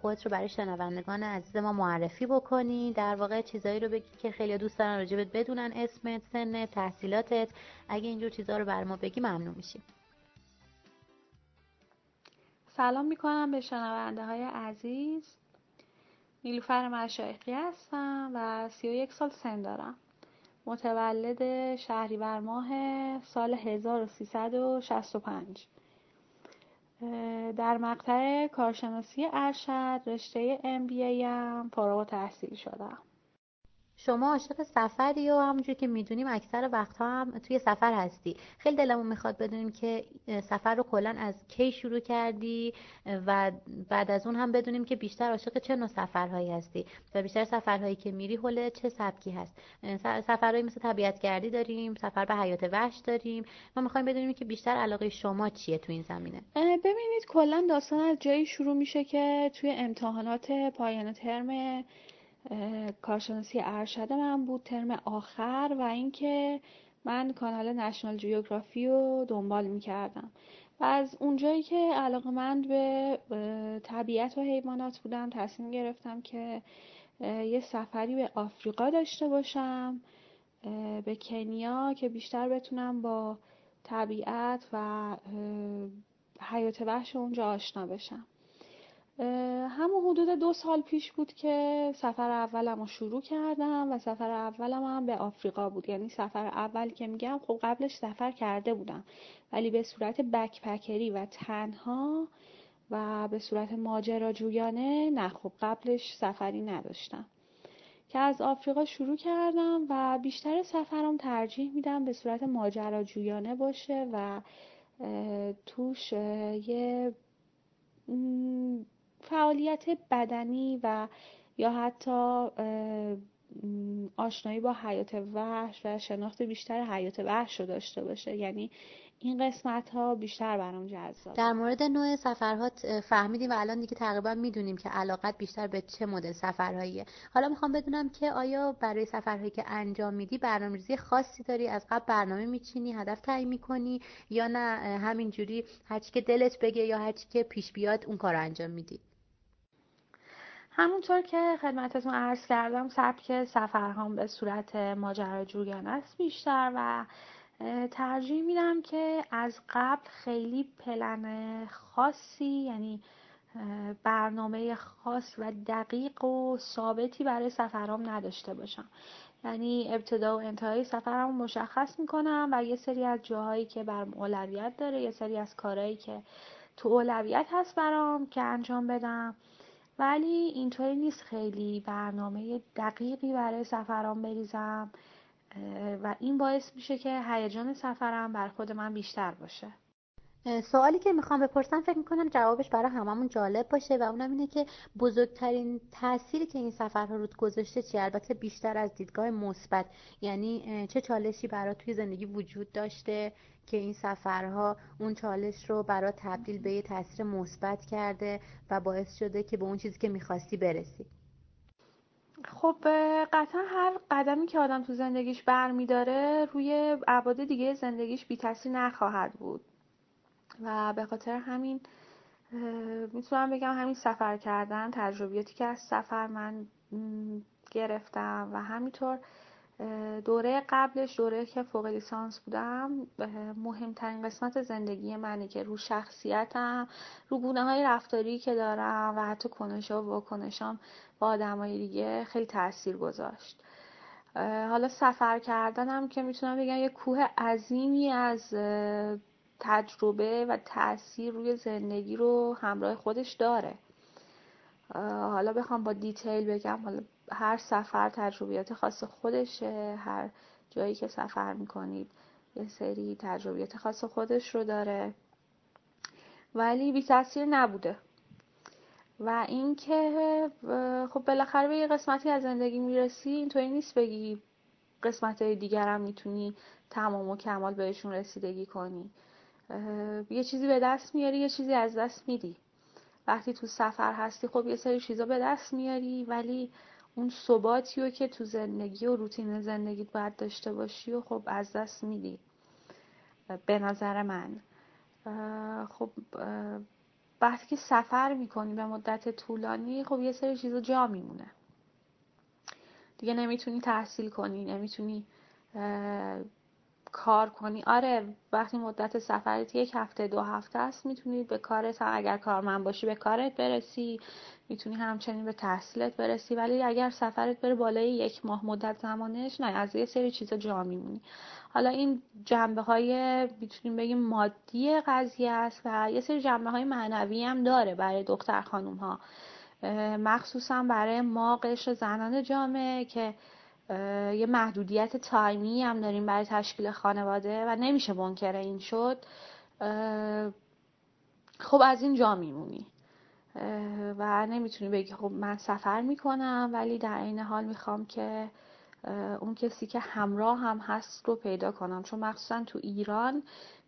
خودت رو برای شنوندگان عزیز ما معرفی بکنی. در واقع چیزایی رو بگی که خیلی دوست دارن راجبت بدونن اسمت سنت تحصیلاتت. اگه اینجور چیزها رو بر ما بگی ممنون میشیم. سلام می‌کنم به شنونده های عزیز. نیلوفر مشایخی هستم و 31 سال سن دارم. متولد شهریور ماه سال 1365 در مقطع کارشناسی ارشد رشته ام بی ام فارغ تحصیل شدم. شما عاشق سفری و همونجور که می‌دونیم اکثر وقتها هم توی سفر هستی. خیلی دلمون می‌خواد بدونیم که سفر رو کلا از کی شروع کردی و بعد از اون هم بدونیم که بیشتر عاشق چه نوع سفرهایی هستی و بیشتر سفرهایی که میری حول چه سبکی هست. سفرهایی مثل طبیعت گردی داریم سفر به حیات وحش داریم. ما می‌خوایم بدونیم که بیشتر علاقه شما چیه تو این زمینه. ببینید کلا داستان از جایی شروع میشه که توی امتحانات پایان ترم کارشناسی ارشد من بود ترم آخر و اینکه من کانال نشنال جیوگرافی رو دنبال می‌کردم. و از اونجایی که علاقه من به طبیعت و حیوانات بودم تصمیم گرفتم که یه سفری به آفریقا داشته باشم به کنیا که بیشتر بتونم با طبیعت و حیات وحش اونجا آشنا بشم. همون حدود دو سال پیش بود که سفر اولم رو شروع کردم و سفر اولم هم به آفریقا بود. یعنی سفر اول که میگم خب قبلش سفر کرده بودم. ولی به صورت بکپکری و تنها و به صورت ماجراجویانه نه خب قبلش سفری نداشتم. که از آفریقا شروع کردم و بیشتر سفرم ترجیح میدم به صورت ماجراجویانه باشه و توش یه فعالیت بدنی و یا حتی آشنایی با حیات وحش و شناخت بیشتر حیات وحش رو داشته باشه. یعنی این قسمت ها بیشتر برام جذاب در مورد نوع سفرها فهمیدیم و الان دیگه تقریبا می‌دونیم که علاقت بیشتر به چه مدل سفرهاییه. حالا می‌خوام بدونم که آیا برای سفرهایی که انجام میدی برنامه‌ریزی خاصی داری؟ از قبل برنامه میچینی هدف تعیین می‌کنی یا نه؟ همینجوری هرچی که دلت بگه یا هرچی که پیش بیاد اون کار انجام میدی. همونطور که خدمتتون عرض کردم سبک سفرهام به صورت ماجراجویانه است بیشتر و ترجیح میدم که از قبل خیلی پلن خاصی یعنی برنامه خاص و دقیق و ثابتی برای سفرام نداشته باشم. یعنی ابتدا و انتهای سفرم مشخص می‌کنم و یه سری از جاهایی که بر اولویت داره یه سری از کارهایی که تو اولویت هست برام که انجام بدم. ولی اینطوری نیست خیلی برنامه دقیقی برای سفرام بریزم و این باعث میشه که هیجان سفرم بر خود من بیشتر باشه. سوالی که می‌خوام بپرسم فکر می‌کنم جوابش برای هممون جالب باشه و اونم اینه که بزرگترین تأثیری که این سفرها رود گذاشته چی البته بیشتر از دیدگاه مثبت. یعنی چه چالشی برای توی زندگی وجود داشته که این سفرها اون چالش رو برای تبدیل به یه تاثیر مثبت کرده و باعث شده که به اون چیزی که می‌خواستی برسی؟ خب قطعا هر قدمی که آدم تو زندگیش برمیداره روی ابعاد دیگه زندگیش بی تاثیر نخواهد بود. و به خاطر همین می‌تونم بگم همین سفر کردن تجربیاتی که از سفر من گرفتم و همینطور دوره قبلش دوره که فوق لیسانس بودم مهمترین قسمت زندگی منه که رو شخصیتم رو گونه های رفتاری که دارم و حتی کنش و واکنشام با آدمای دیگه خیلی تاثیر گذاشت. حالا سفر کردنم که می‌تونم بگم یه کوه عظیمی از تجربه و تاثیر روی زندگی رو همراه خودش داره. حالا بخوام با دیتیل بگم حالا هر سفر تجربیات خاص خودشه هر جایی که سفر می‌کنید یه سری تجربیات خاص خودش رو داره. ولی بی تاثیر نبوده. و اینکه خب بالاخره به یه قسمتی از زندگی می‌رسی اینطوری نیست بگی قسمت های دیگر هم می‌تونی تمام و کمال بهشون رسیدگی کنی. یه چیزی به دست میاری یه چیزی از دست میدی. وقتی تو سفر هستی خب یه سری چیزا به دست میاری ولی اون ثباتی رو که تو زندگی و روتین زندگیت باید داشته باشی و خب از دست میدی. به نظر من. خب وقتی که سفر می‌کنی به مدت طولانی خب یه سری چیزا جا میمونه. دیگه نمی‌تونی تحصیل کنی نمی‌تونی کار کنی. آره وقتی مدت سفرت یک هفته دو هفته است می‌تونی به کارت اگر کارمند باشی به کارت برسی. می‌تونی همچنین به تحصیلت برسی. ولی اگر سفرت بره بالای یک ماه مدت زمانش نه از یه سری چیزا جا میمونی. حالا این جنبه های می‌تونیم بگیم مادی قضیه است و یه سری جنبه های معنوی هم داره برای دختر خانوم ها مخصوصا برای ما قشر زنان جامعه که یه محدودیت تایمی هم داریم برای تشکیل خانواده و نمیشه منکر این شد. خب از این جا میمونی. و نمی‌تونی بگی خب من سفر می‌کنم ولی در این حال می‌خوام که اون کسی که همراه هم هست رو پیدا کنم. چون مخصوصا تو ایران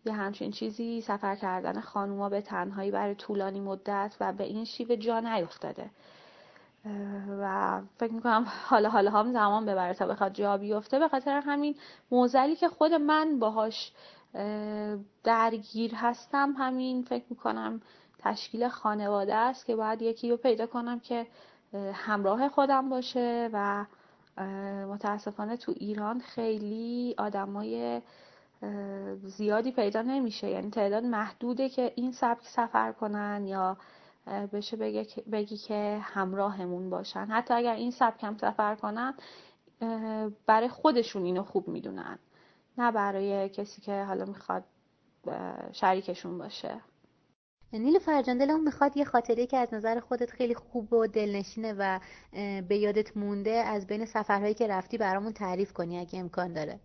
یه همچین چیزی سفر کردن خانوما به تنهایی برای طولانی مدت و به این شیوه جا نیفتاده. و فکر می‌کنم حالا حالا هم زمان ببره تا بخواد جا بیفته. به خاطر همین موزلی که خود من باهاش درگیر هستم همین فکر می‌کنم تشکیل خانواده است که باید یکی رو پیدا کنم که همراه خودم باشه و متاسفانه تو ایران خیلی آدمای زیادی پیدا نمیشه. یعنی تعداد محدوده که این سبک سفر کنن یا بشه بگی, بگی که همراهمون باشن. حتی اگر این سبک هم سفر کنن برای خودشون اینو خوب می‌دونن نه برای کسی که حالا می‌خواد شریکشون باشه. نیل فرجان دلم می‌خواد یه خاطره که از نظر خودت خیلی خوب و دلنشینه و به یادت مونده از بین سفرهایی که رفتی برامون تعریف کنی اگه امکان داره.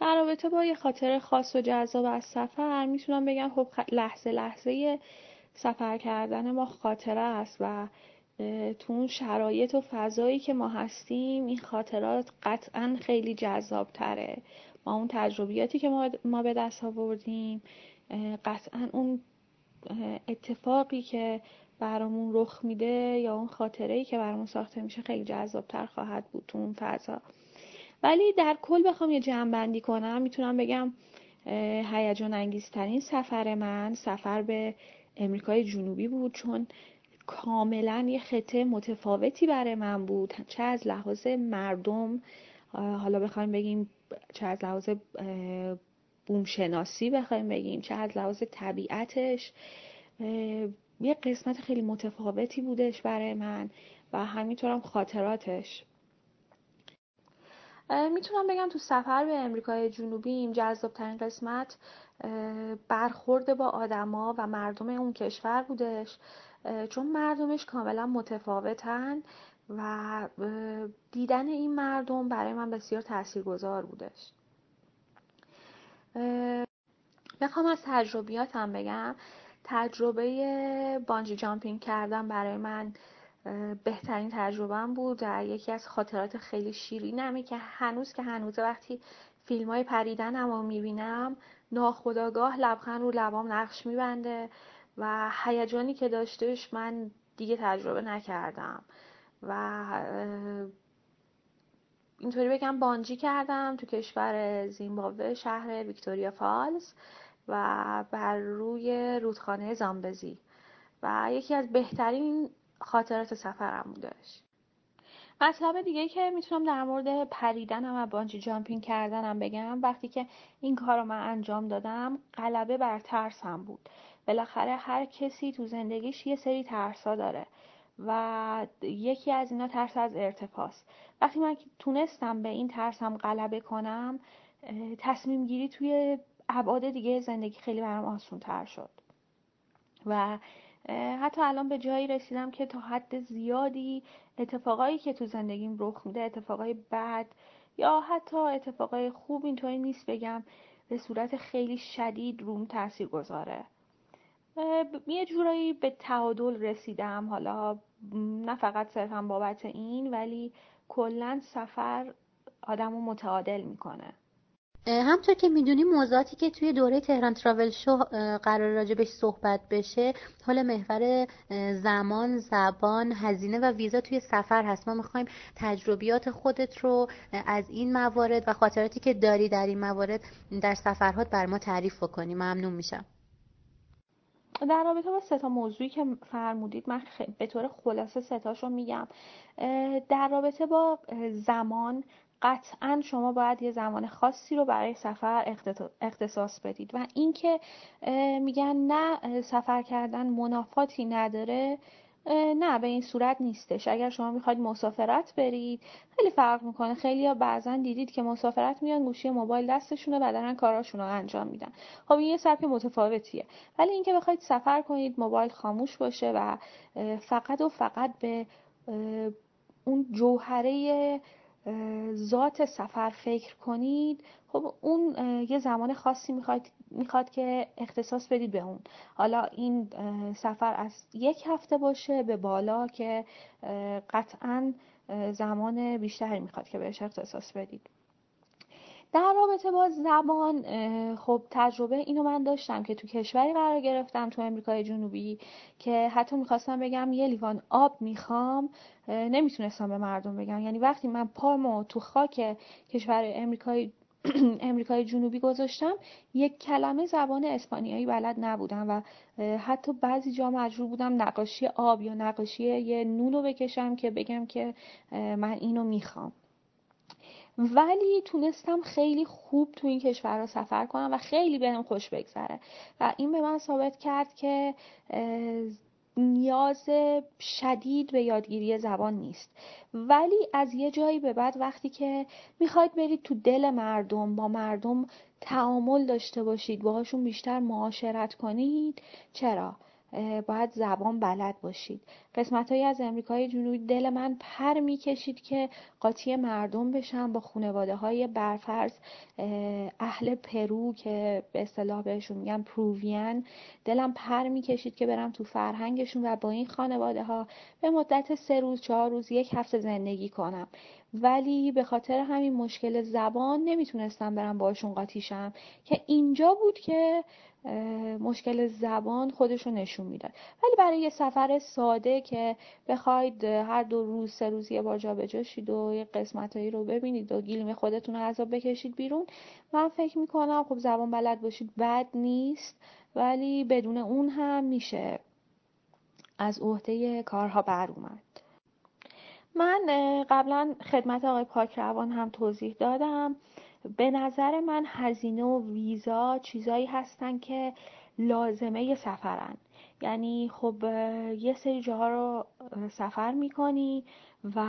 در رابطه با یه خاطره خاص و جذاب از سفر می‌تونم بگم خب لحظه لحظه سفر کردن ما خاطره است و تو اون شرایط و فضایی که ما هستیم این خاطرات قطعا خیلی جذاب تره ما اون تجربیاتی که ما به دست آوردیم قطعا اون اتفاقی که برامون رخ میده یا اون خاطره که برامون ساخته میشه خیلی جذابتر خواهد بود تو اون فضا. ولی در کل بخوام یه جمع کنم می‌تونم بگم هیجان انگیزترین سفر من سفر به امریکای جنوبی بود چون کاملا یه خطه متفاوتی برای من بود. چه از لحاظ مردم حالا بخوایم بگیم چه از لحاظ بومشناسی بخوایم بگیم چه از لحاظ طبیعتش یه قسمت خیلی متفاوتی بودش برای من و همینطورم خاطراتش. می‌تونم بگم تو سفر به امریکای جنوبی این جذابترین قسمت برخورد با آدما و مردم اون کشور بودش. چون مردمش کاملا متفاوتن و دیدن این مردم برای من بسیار تاثیرگذار بودش. بخوام از تجربیاتم بگم. تجربه بانجی جامپینگ کردن برای من بهترین تجربهم بود در یکی از خاطرات خیلی شیرینمه که هنوز که هنوز وقتی فیلم های پریدنم رو می‌بینم ناخداگاه لبخند رو لبام نقش میبنده و هیجانی که داشتش من دیگه تجربه نکردم. و اینطوری بگم بانجی کردم تو کشور زیمبابوه شهر ویکتوریا فالز و بر روی رودخانه زامبزی. و یکی از بهترین خاطرات سفرم بودش مطلب دیگه که می‌تونم در مورد پریدنم و بانجی جامپینگ کردنم بگم وقتی که این کار رو من انجام دادم غلبه بر ترسم بود. بالاخره هر کسی تو زندگیش یه سری ترسا داره و یکی از اینا ترس از ارتفاس وقتی من تونستم به این ترسم غلبه کنم تصمیم گیری توی ابعاد دیگه زندگی خیلی برام آسون تر شد. و حتی الان به جایی رسیدم که تا حد زیادی اتفاقایی که تو زندگیم رخ میده اتفاقای بد یا حتی اتفاقای خوب اینطوری نیست بگم به صورت خیلی شدید روم تاثیر گذاره. یه جورایی به تعادل رسیدم. حالا نه فقط صرفا بابت این ولی کلا سفر آدم رو متعادل می‌کنه. همطور که می‌دونی موضوعاتی که توی دوره تهران تراول شو قرار راجبش صحبت بشه حال محور زمان زبان هزینه و ویزا توی سفر هست. ما می‌خوایم تجربیات خودت رو از این موارد و خاطراتی که داری در این موارد در سفرهات بر ما تعریف بکنی. ممنون میشم. در رابطه با سه تا موضوعی که فرمودید من به طور خلاصه ستاشو میگم. در رابطه با زمان قطعا شما باید یه زمان خاصی رو برای سفر اختصاص بدید. و اینکه میگن نه سفر کردن منافاتی نداره نه به این صورت نیستش. اگر شما می‌خواید مسافرت برید خیلی فرق می‌کنه. خیلی ها بعضا دیدید که مسافرت میان گوشی موبایل دستشونه و دارن کاراشون رو انجام میدن. خب این یه سبک متفاوتیه. ولی اینکه بخواید سفر کنید موبایل خاموش باشه و فقط و فقط به اون جوهره ذات سفر فکر کنید. خب اون یه زمان خاصی می‌خواد, می‌خواد که اختصاص بدید به اون. حالا این سفر از یک هفته باشه به بالا که قطعا زمان بیشتری می‌خواد که بهش اختصاص بدید. در رابطه با زبان خب تجربه اینو من داشتم که تو کشوری قرار گرفتم تو امریکای جنوبی که حتی می‌خواستم بگم یه لیوان آب می‌خوام نمی‌تونستم به مردم بگم. یعنی وقتی من پامو تو خاک کشور امریکای [CLEARS THROAT] امریکای جنوبی گذاشتم یک کلمه زبان اسپانیایی بلد نبودم و حتی بعضی جا مجبور بودم نقاشی آب یا نقاشی یه نونو بکشم که بگم که من اینو می‌خوام. ولی تونستم خیلی خوب تو این کشور سفر کنم و خیلی بهم خوش بگذره. و این به من ثابت کرد که نیاز شدید به یادگیری زبان نیست. ولی از یه جایی به بعد وقتی که می‌خواید برید تو دل مردم با مردم تعامل داشته باشید باهاشون بیشتر معاشرت کنید چرا؟ باید زبان بلد باشید. قسمت های از امریکای جنوبی دل من پر می‌کشید که قاطی مردم بشم با خانواده های برفرض اهل پرو که به اصطلاح بهشون میگن Peruvian. دلم پر می‌کشید که برم تو فرهنگشون و با این خانواده ها به مدت سه روز چهار روز یک هفته زندگی کنم. ولی به خاطر همین مشکل زبان نمی‌تونستم برم باشون قاطیشم که اینجا بود که مشکل زبان خودش رو نشون می‌داد. ولی برای یه سفر ساده که بخواید هر دو روز سه روز یه بار جابجا شید و یه قسمتایی رو ببینید و گیلیم خودتون رو عذاب بکشید بیرون من فکر می‌کنم خب زبان بلد باشید بد نیست ولی بدون اون هم میشه از عهده کارها بر اومد. من قبلا خدمت آقای پاکروان هم توضیح دادم. به نظر من هزینه و ویزا چیزایی هستن که لازمه سفرن. یعنی خب یه سری جاها رو سفر می‌کنی و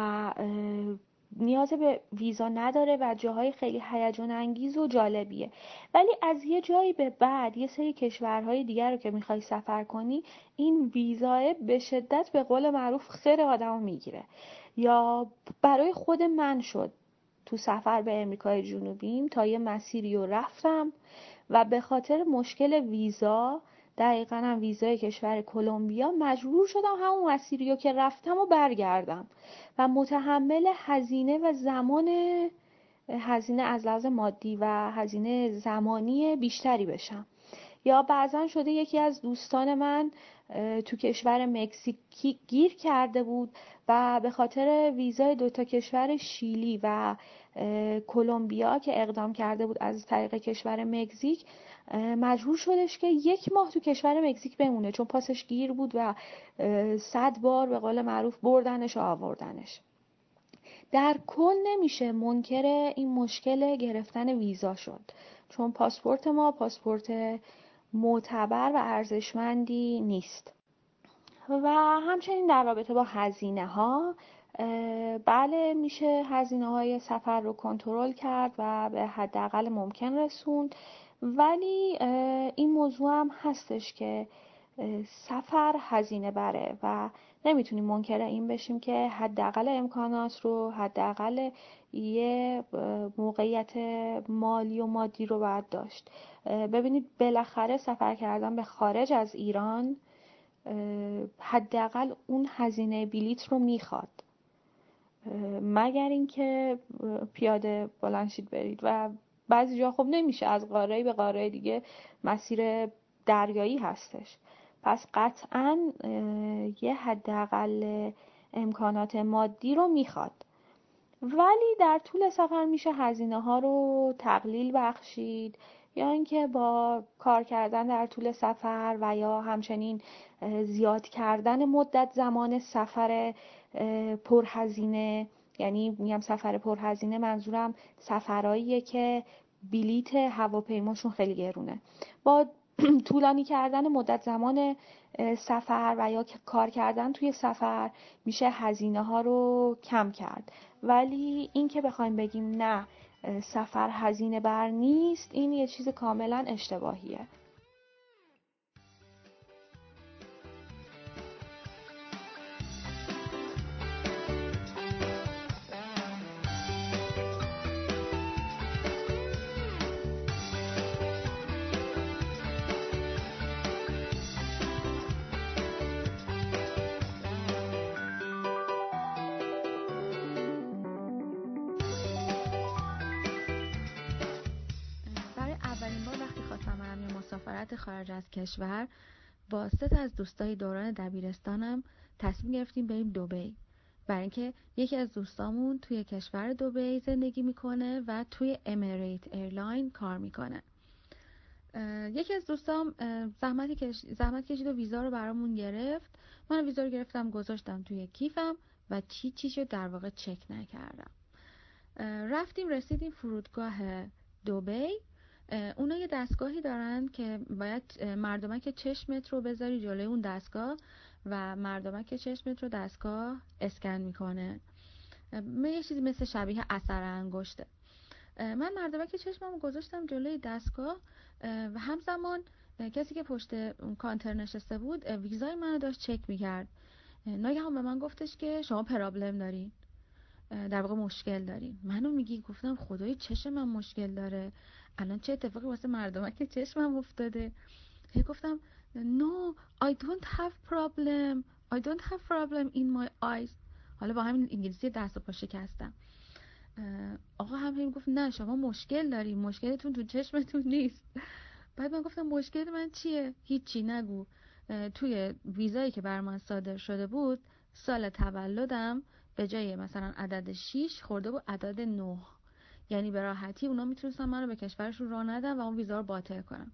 نیاز به ویزا نداره و جاهای خیلی هیجان انگیز و جالبیه. ولی از یه جایی به بعد یه سری کشورهای دیگر رو که می‌خوای سفر کنی این ویزا به شدت به قول معروف خیر آدمو می‌گیره. یا برای خود من شد تو سفر به امریکای جنوبیم تا یه مسیری رو رفتم و به خاطر مشکل ویزا دقیقا هم ویزای کشور کلمبیا مجبور شدم همون مسیری رو که رفتم و برگردم. و متحمل هزینه و زمان هزینه از لحاظ مادی و هزینه زمانی بیشتری بشم. یا بعضا شده یکی از دوستان من تو کشور مکزیکی گیر کرده بود و به خاطر ویزای دوتا کشور شیلی و کلمبیا که اقدام کرده بود از طریق کشور مکزیک مجبور شدش که یک ماه تو کشور مکزیک بمونه چون پاسش گیر بود و صد بار به قول معروف بردنش و آوردنش. در کل نمیشه منکر این مشکل گرفتن ویزا شد. چون پاسپورت ما پاسپورت معتبر و ارزشمندی نیست. و همچنین در رابطه با هزینه ها بله میشه هزینه های سفر رو کنترل کرد و به حداقل ممکن رسوند. ولی این موضوع هم هستش که سفر هزینه بره و نمی‌تونیم منکر این بشیم که حداقل امکانات رو حداقل یه موقعیت مالی و مادی رو باید داشت. ببینید بالاخره سفر کردن به خارج از ایران حداقل اون هزینه بلیت رو می‌خواد. مگر اینکه پیاده بلنشید برید و بعضی جا خب نمیشه از قاره به قاره دیگه مسیر دریایی هستش. پس قطعا یه حداقل امکانات مادی رو می‌خواد. ولی در طول سفر میشه هزینه ها رو تقلیل بخشید یا اینکه با کار کردن در طول سفر و یا همچنین زیاد کردن مدت زمان سفر پرهزینه یعنی میگم سفر پرهزینه منظورم سفرهاییه که بلیت هواپیماشون خیلی گرونه. با [CLEARS THROAT] طولانی کردن مدت زمان سفر و یا کار کردن توی سفر میشه هزینه ها رو کم کرد. ولی این که بخوایم بگیم نه سفر هزینه بر نیست این یه چیز کاملا اشتباهیه. خارج از کشور. با سه از دوستای دوران دبیرستانم تصمیم گرفتیم بریم دوبی برای اینکه یکی از دوستامون توی کشور دوبی زندگی می‌کنه و توی Emirates Airline کار می‌کنه. یکی از دوستام زحمت, کش... زحمت کشید و ویزا رو برامون گرفت. من ویزا رو گرفتم گذاشتم توی کیفم و چی چیشو در واقع چک نکردم. رفتیم رسیدیم فرودگاه دوبی اونا یه دستگاهی دارن که باید مردمک چشمت رو بذاری جلوی اون دستگاه و مردمک چشمت رو دستگاه اسکن می‌کنه. یه چیزی مثل شبیه اثر انگشته. من مردمک چشمم گذاشتم جلوی دستگاه. و همزمان کسی که پشت کانتر نشسته بود ویزای منو داشت چک می‌کرد. ناگهان به من گفتش که شما پرابلم دارین. در واقع مشکل دارین. منو میگی گفتم خدای چشم من مشکل داره. الان چه اتفاقی واسه که چشمم افتاده؟ هی گفتم no I don't have problem. I don't have problem in my eyes. حالا با همین انگلیسی دست و پا شکستم. آقا هم گفت نه شما مشکل داری مشکلتون تو چشمتون نیست. بعد من گفتم مشکل من چیه؟ هیچی نگو. توی ویزایی که بر من صادر شده بود سال تولدم به جای مثلا عدد 6 خورده بود عدد 9 یعنی به راحتی اونا می‌تونستن منو به کشورشون راه ندن و اون ویزا رو باطل کنم.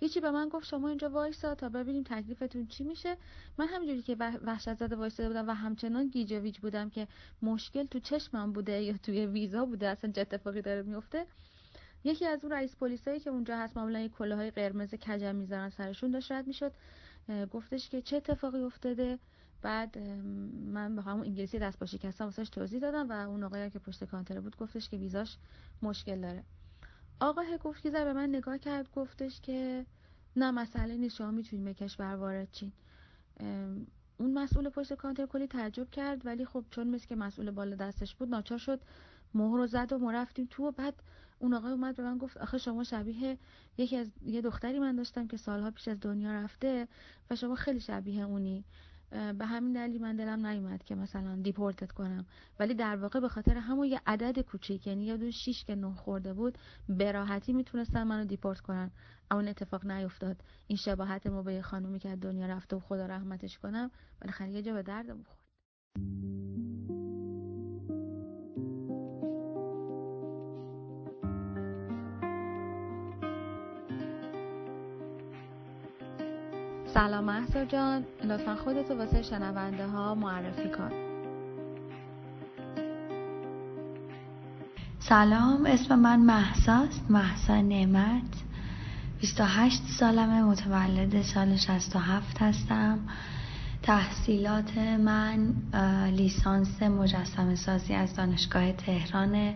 هیچی به من گفت شما اینجا وایسا تا ببینیم تکلیفتون چی میشه. من همینجوری که وحشت زده وایساده بودم و همچنان گیج ویج بودم که مشکل تو چشمم بوده یا توی ویزا بوده اصلا چه اتفاقی داره میفته یکی از اون رئیس پلیسایی که اونجا هست معمولا کله های قرمز کجم می‌ذارن سرشون داشت رد می‌شد. گفتش که چه اتفاقی افتاده؟ بعد من به همون انگلیسی دست با شکستم واسش توضیح دادم و اون آقایی که پشت کانتر بود گفتش که ویزاش مشکل داره. آقا گفت که به من نگاه کرد گفتش که نه مسئله نیست شما می‌تونید به کشور وارد چین اون مسئول پشت کانتر کلی تعجب کرد ولی خب چون مثل که مسئول بالا دستش بود ناچار شد مهر رو زد و ما رفتیم تو و بعد اون آقای اومد به من گفت آخه شما شبیه یکی از یه دختری من داشتم که سالها پیش از دنیا رفته و شما خیلی شبیه اونی. به همین دلیل من دلم نیومد که مثلا دیپورتت کنم. ولی در واقع به خاطر همون یه عدد کوچیک یعنی یه دو شیش که نه خورده بود به راحتی می‌تونستن منو دیپورت کنن. اما اتفاق نیفتاد. این شباهت ما به خانومی که دنیا رفته و خدا رحمتش کنم بالاخره یه جا به درد بخورد سلام محسا جان. لطفا خودتو واسه شنونده ها معرفی کن. سلام اسم من محساست محسا نعمت. 28 سالمه متولد سال 67 هستم. تحصیلات من لیسانس مجسم سازی از دانشگاه تهرانه.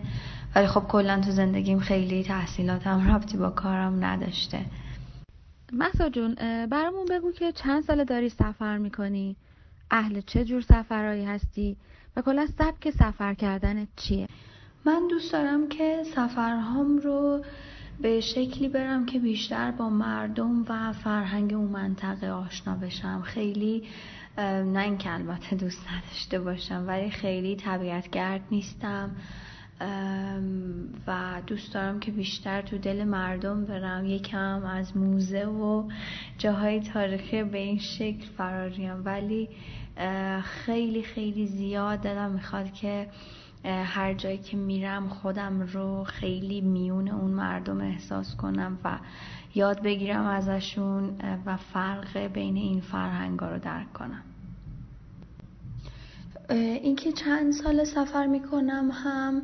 ولی خب کلا تو زندگیم خیلی تحصیلاتم ربطی با کارم نداشته. محسا جون برامون بگو که چند ساله داری سفر می‌کنی؟ اهل چه جور سفرهایی هستی؟ و کلا سبک سفر کردن چیه؟ من دوست دارم که سفرهام رو به شکلی برم که بیشتر با مردم و فرهنگ اون منطقه آشنا بشم. خیلی نه اینکه البته دوست نداشته باشم ولی خیلی طبیعتگرد نیستم. و دوست دارم که بیشتر تو دل مردم برم. یکم از موزه و جاهای تاریخی به این شکل فراریم ولی خیلی خیلی زیاد دلم می‌خواد که هر جایی که میرم خودم رو خیلی میون اون مردم احساس کنم و یاد بگیرم ازشون و فرق بین این فرهنگا رو درک کنم. اینکه چند سال سفر می‌کنم هم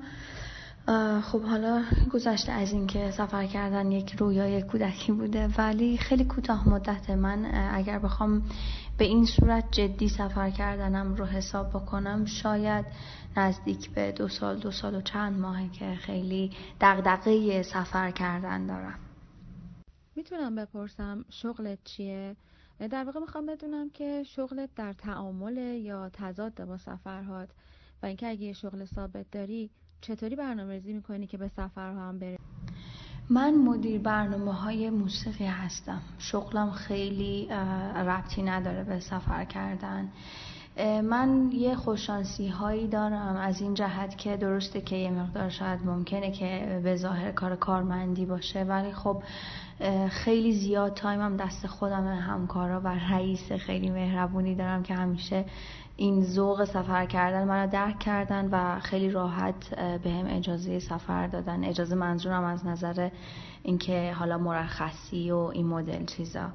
خب حالا گذشته از اینکه سفر کردن یک رویای کودکی بوده ولی خیلی کوتاه مدت من اگر بخوام به این صورت جدی سفر کردنم رو حساب بکنم شاید نزدیک به دو سال دو سال و چند ماهه که خیلی دغدغه سفر کردن دارم می‌تونم بپرسم شغلت چیه؟ در واقع می‌خوام بدونم که شغلت در تعامل یا تضاد با سفرهات و اینکه اگه یه شغل ثابت داری چطوری برنامه ریزی می‌کنی که به سفرها هم بری؟ من مدیر برنامه های موسیقی هستم شغلم خیلی ربطی نداره به سفر کردن من یه خوششانسی هایی دارم از این جهت که درسته که یه مقدار شاید ممکنه که به ظاهر کار کارمندی باشه ولی خب خیلی زیاد تایمم دست خودم همکارا و رئیس خیلی مهربونی دارم که همیشه این ذوق سفر کردن منو درک کردن و خیلی راحت به هم اجازه سفر دادن. اجازه منظورم از نظر اینکه حالا مرخصی و این مدل چیزا.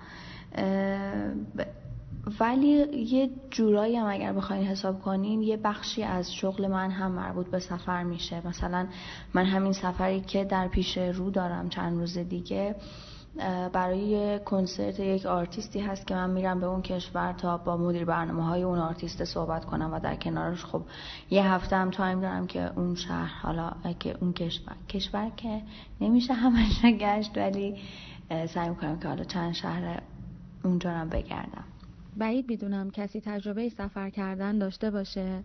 ولی یه جورایی هم اگر بخواین حساب کنین یه بخشی از شغل من هم مربوط به سفر میشه. مثلا من همین سفری که در پیش رو دارم چند روز دیگه برای کنسرت یک آرتیستی هست که من میرم به اون کشور تا با مدیر برنامه های اون آرتیست صحبت کنم و در کنارش خب یه هفته هم time دارم که اون شهر حالا که اون کشور کشور که نمیشه همش گشت ولی سعی می‌کنم که حالا چند شهر اونجا هم بگردم. بعید می‌دونم کسی تجربه سفر کردن داشته باشه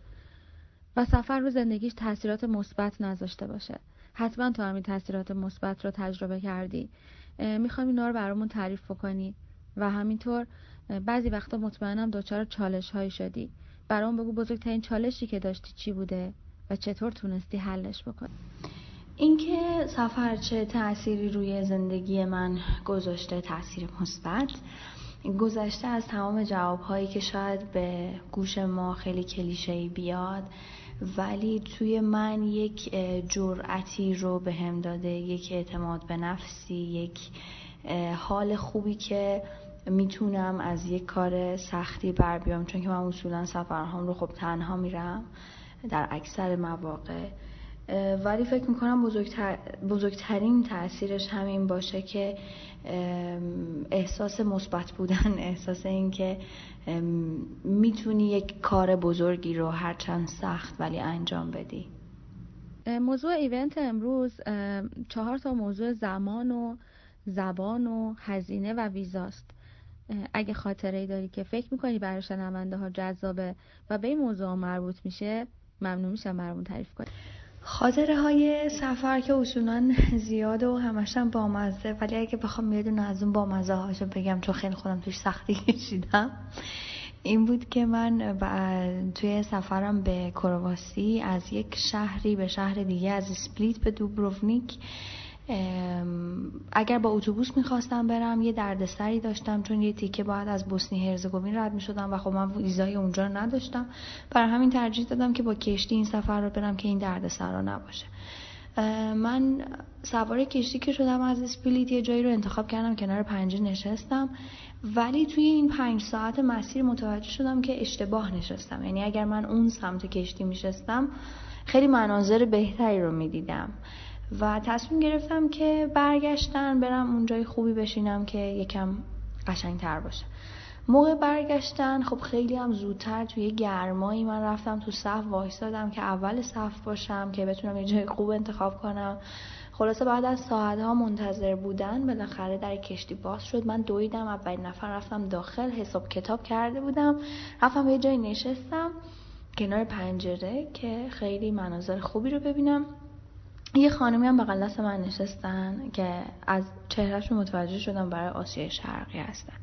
و سفر رو زندگیش تاثیرات مثبت نذاشته باشه. حتما تو همین تاثیرات مثبت رو تجربه کردی. می‌خوام اینا رو برامون تعریف بکنی. و همینطور بعضی وقتا مطمئنم دچار چالش هایی شدی. برام بگو بزرگترین چالشی که داشتی چی بوده و چطور تونستی حلش بکنی؟ اینکه سفر چه تأثیری روی زندگی من گذاشته تاثیر مثبت. گذشته از تمام جواب هایی که شاید به گوش ما خیلی کلیشه بیاد ولی توی من یک جرأتی رو به هم داده یک اعتماد به نفسی یک حال خوبی که می‌تونم از یک کار سختی بر بیام. چون که من اصولا سفرهام رو خب تنها میرم در اکثر مواقع. ولی فکر می‌کنم بزرگتر، بزرگترین تاثیرش همین باشه که احساس مثبت بودن [LAUGHS] احساس اینکه می‌تونی یک کار بزرگی رو هرچند سخت ولی انجام بدی. موضوع ایونت امروز چهار تا موضوع زمان و زبان و هزینه و ویزاست. اگه خاطره ای داری که فکر می‌کنی برای شنونده ها جذابه و به این موضوع مربوط میشه ممنون میشم برامون تعریف کنی. خاطره های سفر که اصولا زیاده و همشم بامزه ولی اگه بخوام یه از اون بامزه هاشو بگم چون خیلی خودم توش سختی [LAUGHS] کشیدم این بود که من توی سفرم به کرواسی از یک شهری به شهر دیگه از اسپلیت به دوبروونیک اگر با اتوبوس می‌خواستم برم یه دردسری داشتم چون یه تیکه باید از بوسنی هرزگوین رد می‌شدم و خب من ویزای اونجا رو نداشتم. برای همین ترجیح دادم که با کشتی این سفر رو برم که این دردسر رو نباشه. من سوار کشتی که شدم از اسپلیت یه جایی رو انتخاب کردم کنار پنجره نشستم. ولی توی این پنج ساعت مسیر متوجه شدم که اشتباه نشستم. یعنی اگر من اون سمت کشتی میشستم خیلی مناظر بهتری رو می‌دیدم. و تصمیم گرفتم که برگشتن برم اونجای خوبی بشینم که یکم قشنگتر باشه. موقع برگشتن خب خیلی هم زودتر توی گرمایی من رفتم تو صف وایستادم که اول صف باشم که بتونم یه جای خوب انتخاب کنم. خلاصه بعد از ساعت ها منتظر بودن بالاخره در کشتی باز شد. من دویدم اولین نفر رفتم داخل حساب کتاب کرده بودم. رفتم یه جای نشستم کنار پنجره که خیلی مناظر خوبی رو ببینم. یه خانمی هم بغل دست من نشستن که از چهرهشون متوجه شدم برای آسیای شرقی هستن.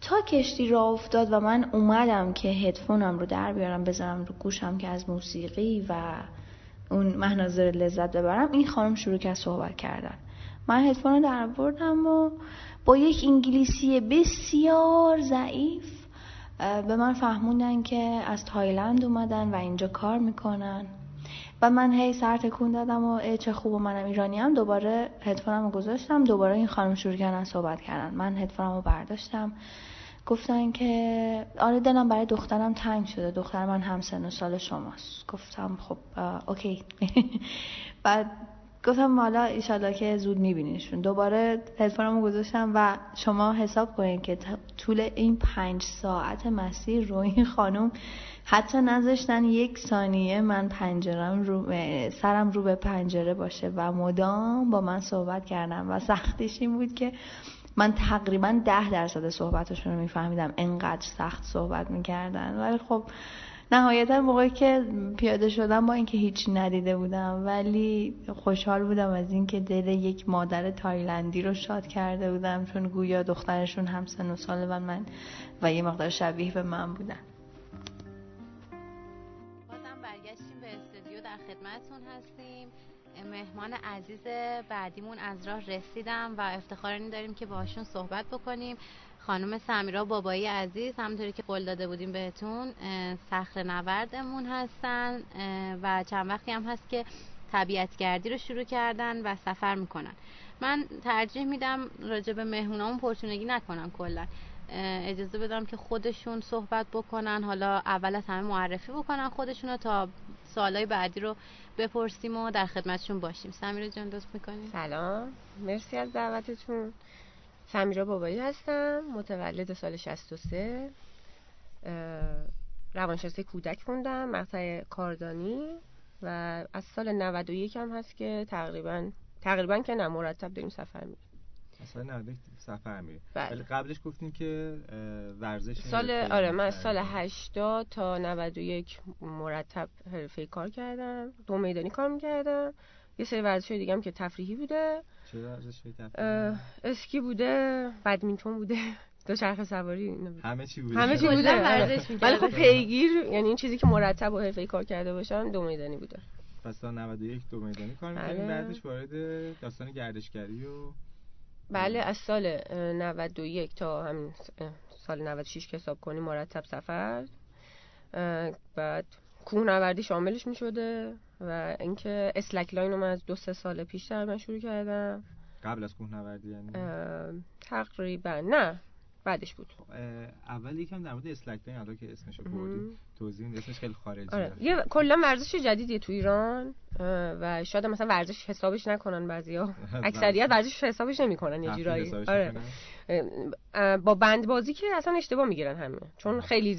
تا کشتی را افتاد و من اومدم که هدفونم رو در بیارم بذارم رو گوشم که از موسیقی و اون مناظر لذت ببرم. این خانم شروع کرد صحبت کردن. من هدفون رو در بردم و با یک انگلیسی بسیار ضعیف به من فهموندن که از تایلند اومدن و اینجا کار می‌کنن. و من هی سر تکون دادم و ای چه خوب و منم ایرانی هم دوباره هدفونم گذاشتم. دوباره این خانم شروع کردن صحبت کردن. من هدفونم رو برداشتم. گفتن که آره دلم برای دخترم تنگ شده. دختر من هم سن و سال شماست. گفتم خب okay. [LAUGHS] بعد گفتم حالا ایشالله که زود میبینیشون. دوباره رو گذاشتم و شما حساب کنید که طول این پنج ساعت مسیر رو این خانم حتی نذاشتن یک ثانیه من پنجرم رو سرم رو به پنجره باشه و مدام با من صحبت کردم و سختیش این بود که من تقریبا ده درصد صحبتشون رو میفهمیدم انقدر سخت صحبت می‌کردن. ولی خب نهایتا موقعی که پیاده شدم با اینکه هیچی ندیده بودم ولی خوشحال بودم از اینکه دل یک مادر تایلندی رو شاد کرده بودم چون گویا دخترشون هم سن و سال و من و یه مقدار شبیه به من بودن. خدمتتون هستیم. مهمان عزیز بعدیمون از راه رسیدم و افتخار این داریم که باشون صحبت بکنیم. خانم سمیرا بابایی عزیز همونطوری که قول داده بودیم بهتون سخر نوردمون هستن و چند وقتی هم هست که طبیعتگردی رو شروع کردن و سفر می‌کنن. من ترجیح میدم راجع به مهمونامون پرچونگی نکنم کلا. اجازه بدم که خودشون صحبت بکنن. حالا اول از همه معرفی بکنن خودشون تا سوالای بعدی رو بپرسیم و در خدمتشون باشیم. سمیرا جان دوست می‌کنیم سلام. مرسی از دعوتتون. سمیرا بابایی هستم متولد سال 63 روانشناسی کودک خوندم مقطع کاردانی و از سال 91 هم هست که تقریبا تقریبا که نه مرتب داریم سفر میریم سال 91 سفر میریم. بله. ولی قبلش گفتیم که ورزش سال آره من سال 80 تا 91 مرتب حرفه کار کردم. دو میدانی کار می‌کردم. یه سری ورزش دیگه هم که تفریحی بوده. چه ورزش اسکی بوده بدمینتون بوده. چرخ سواری همه چی بوده. همه چی بوده. ولی خب پیگیر یعنی این چیزی که مرتب و حرفه‌ای کار کرده باشم دو میدانی بوده. پس تا 91 دو میدانی کار می‌کردیم بله. بعدش وارد داستان گردشگری و بله از سال 91 تا همین سال 96 که حساب کنیم مرتب سفر. بعد کوهنوردی شاملش می شده و اینکه اسلک لاین رو من از دو سه سال پیش من شروع کردم. قبل از کوهنوردی یعنی؟ تقریبا نه. بعدش بود. اول یکم در مورد اسلک لاین که اسمشو بردیم توضیح اسمش خیلی خارجی آره. یه کلا ورزش جدیدیه تو ایران و شاید مثلا ورزش حسابش نکنن بعضیا. [LAUGHS] اکثریت ورزش حسابش نمی‌کنن یه جورایی. آره. با بند بازی که اصلا اشتباه می‌گیرن همه. چون خیلی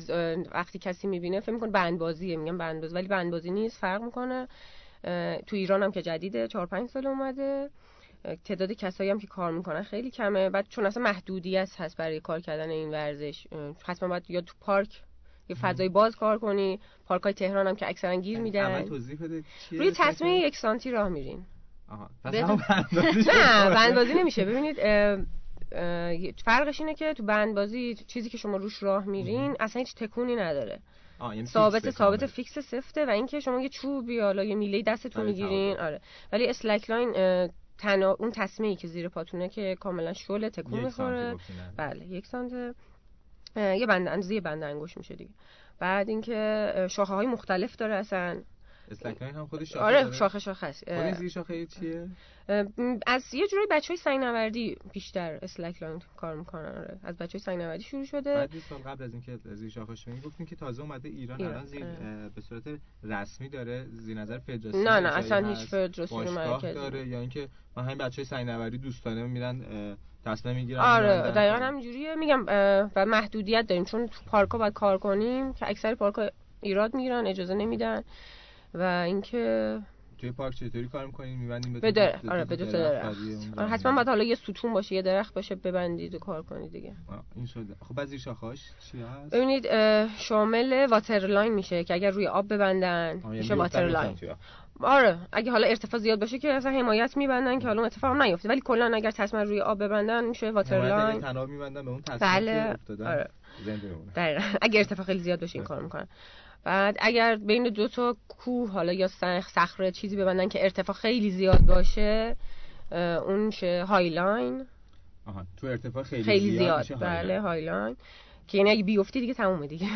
وقتی کسی می‌بینه فکر می‌کنه بند بازیه میگن بند بازی ولی بند بازی نیست فرق می‌کنه. تو ایران هم که جدیده 4 5 سال اومده. تعداد کسایی هم که کار می‌کنن خیلی کمه. بعد چون اصلا محدودیت هست برای کار کردن این ورزش حتما باید یا تو پارک یه فضای باز کار کنی. پارک های تهران هم که اکثرا گیر میدن. روی تصمیم یک سانتی راه میرین. [LAUGHS] نه بندبازی نمیشه. ببینید فرقش اینه که تو بندبازی چیزی که شما روش راه میرین اصلا هیچ تکونی نداره. یعنی ثابت ثابت fix سفته و اینکه شما یه چوبی حالا یه میله دستتون می‌گیرین. آره. ولی slackline تنا... اون تسمه‌ای که زیر پاتونه که کاملا شل تکون می‌خوره. بله یک سانت یه بند اندازه بند انگشت میشه دیگه. بعد اینکه شاخه های مختلف داره اصلا. slackline هم خودش شاخه آره شاخه شاخه هست خودش زیر شاخه چیه؟ از یه جوری بچه های سنگ نوردی بیشتر slackline کار می‌کنن آره. از بچه های سنگ نوردی شروع شده. بعد سال قبل از اینکه زیر شاخه شدین گفتین که تازه اومده ایران, ایران. الان زیر به صورت رسمی داره زیر نظر فدراسیون نه نه اصلا هیچ فدراسیون مرکزی داره یا اینکه من همین بچه های سنگ نوردی دوستانه میرن تصمیم می‌گیرن آره دقیقاً همینجوریه. میگم و محدودیت داریم چون تو پارکا باید کار کنیم که اکثر پارکا ایراد می‌گیرن اجازه نمیدن. و اینکه توی پارک چطوری کار می‌کنین؟ می‌بندیم به درخت آره به تا درخت آره حتما باید حالا یه ستون باشه یه درخت باشه ببندید و کار کنید دیگه. این شده. خب بعضی شاخه‌هاش چی هست؟ ببینید شامل water line میشه که اگر روی آب ببندن یعنی میشه water line آره اگه حالا ارتفاع زیاد باشه که اصلا حمایت میبندن که حالا اتفاق نیفته. ولی کلا اگر تسمه روی آب ببندن میشه water line طناب میبندن به اون تسمه بله. افتادن آره. زنده اگه ارتفاع خیلی زیاد باشه این کار می‌کنن. بعد اگر بین دو تا کوه حالا یا صخره چیزی ببندن که ارتفاع خیلی زیاد باشه اون میشه highline. آها تو ارتفاع خیلی, خیلی زیاد, زیاد بله highline. که یعنی اگه بیفتی دیگه تمومه دیگه.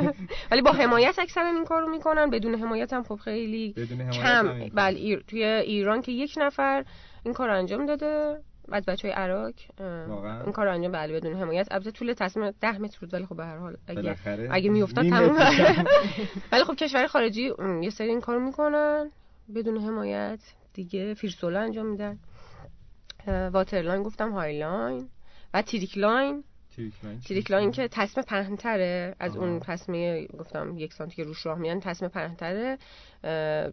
[LAUGHS] ولی با حمایت اکثرا این کارو می‌کنن بدون حمایت هم خب خیلی کم. بله توی ایران که یک نفر این کار انجام داده. از بچه های اراک این کار انجام بله بدون حمایت البته طول تسمه 10 متر بود ولی خب به هر حال اگه اگه میافتاد [LAUGHS] تموم [LAUGHS] ولی خب کشور خارجی یه سری این کارو می‌کنن. بدون حمایت دیگه free solo انجام میدن. water line گفتم highline و trickline trickline که تسمه پهنتره از آه. اون تسمه گفتم یک سانتی که روش راه میان تسمه پهنتره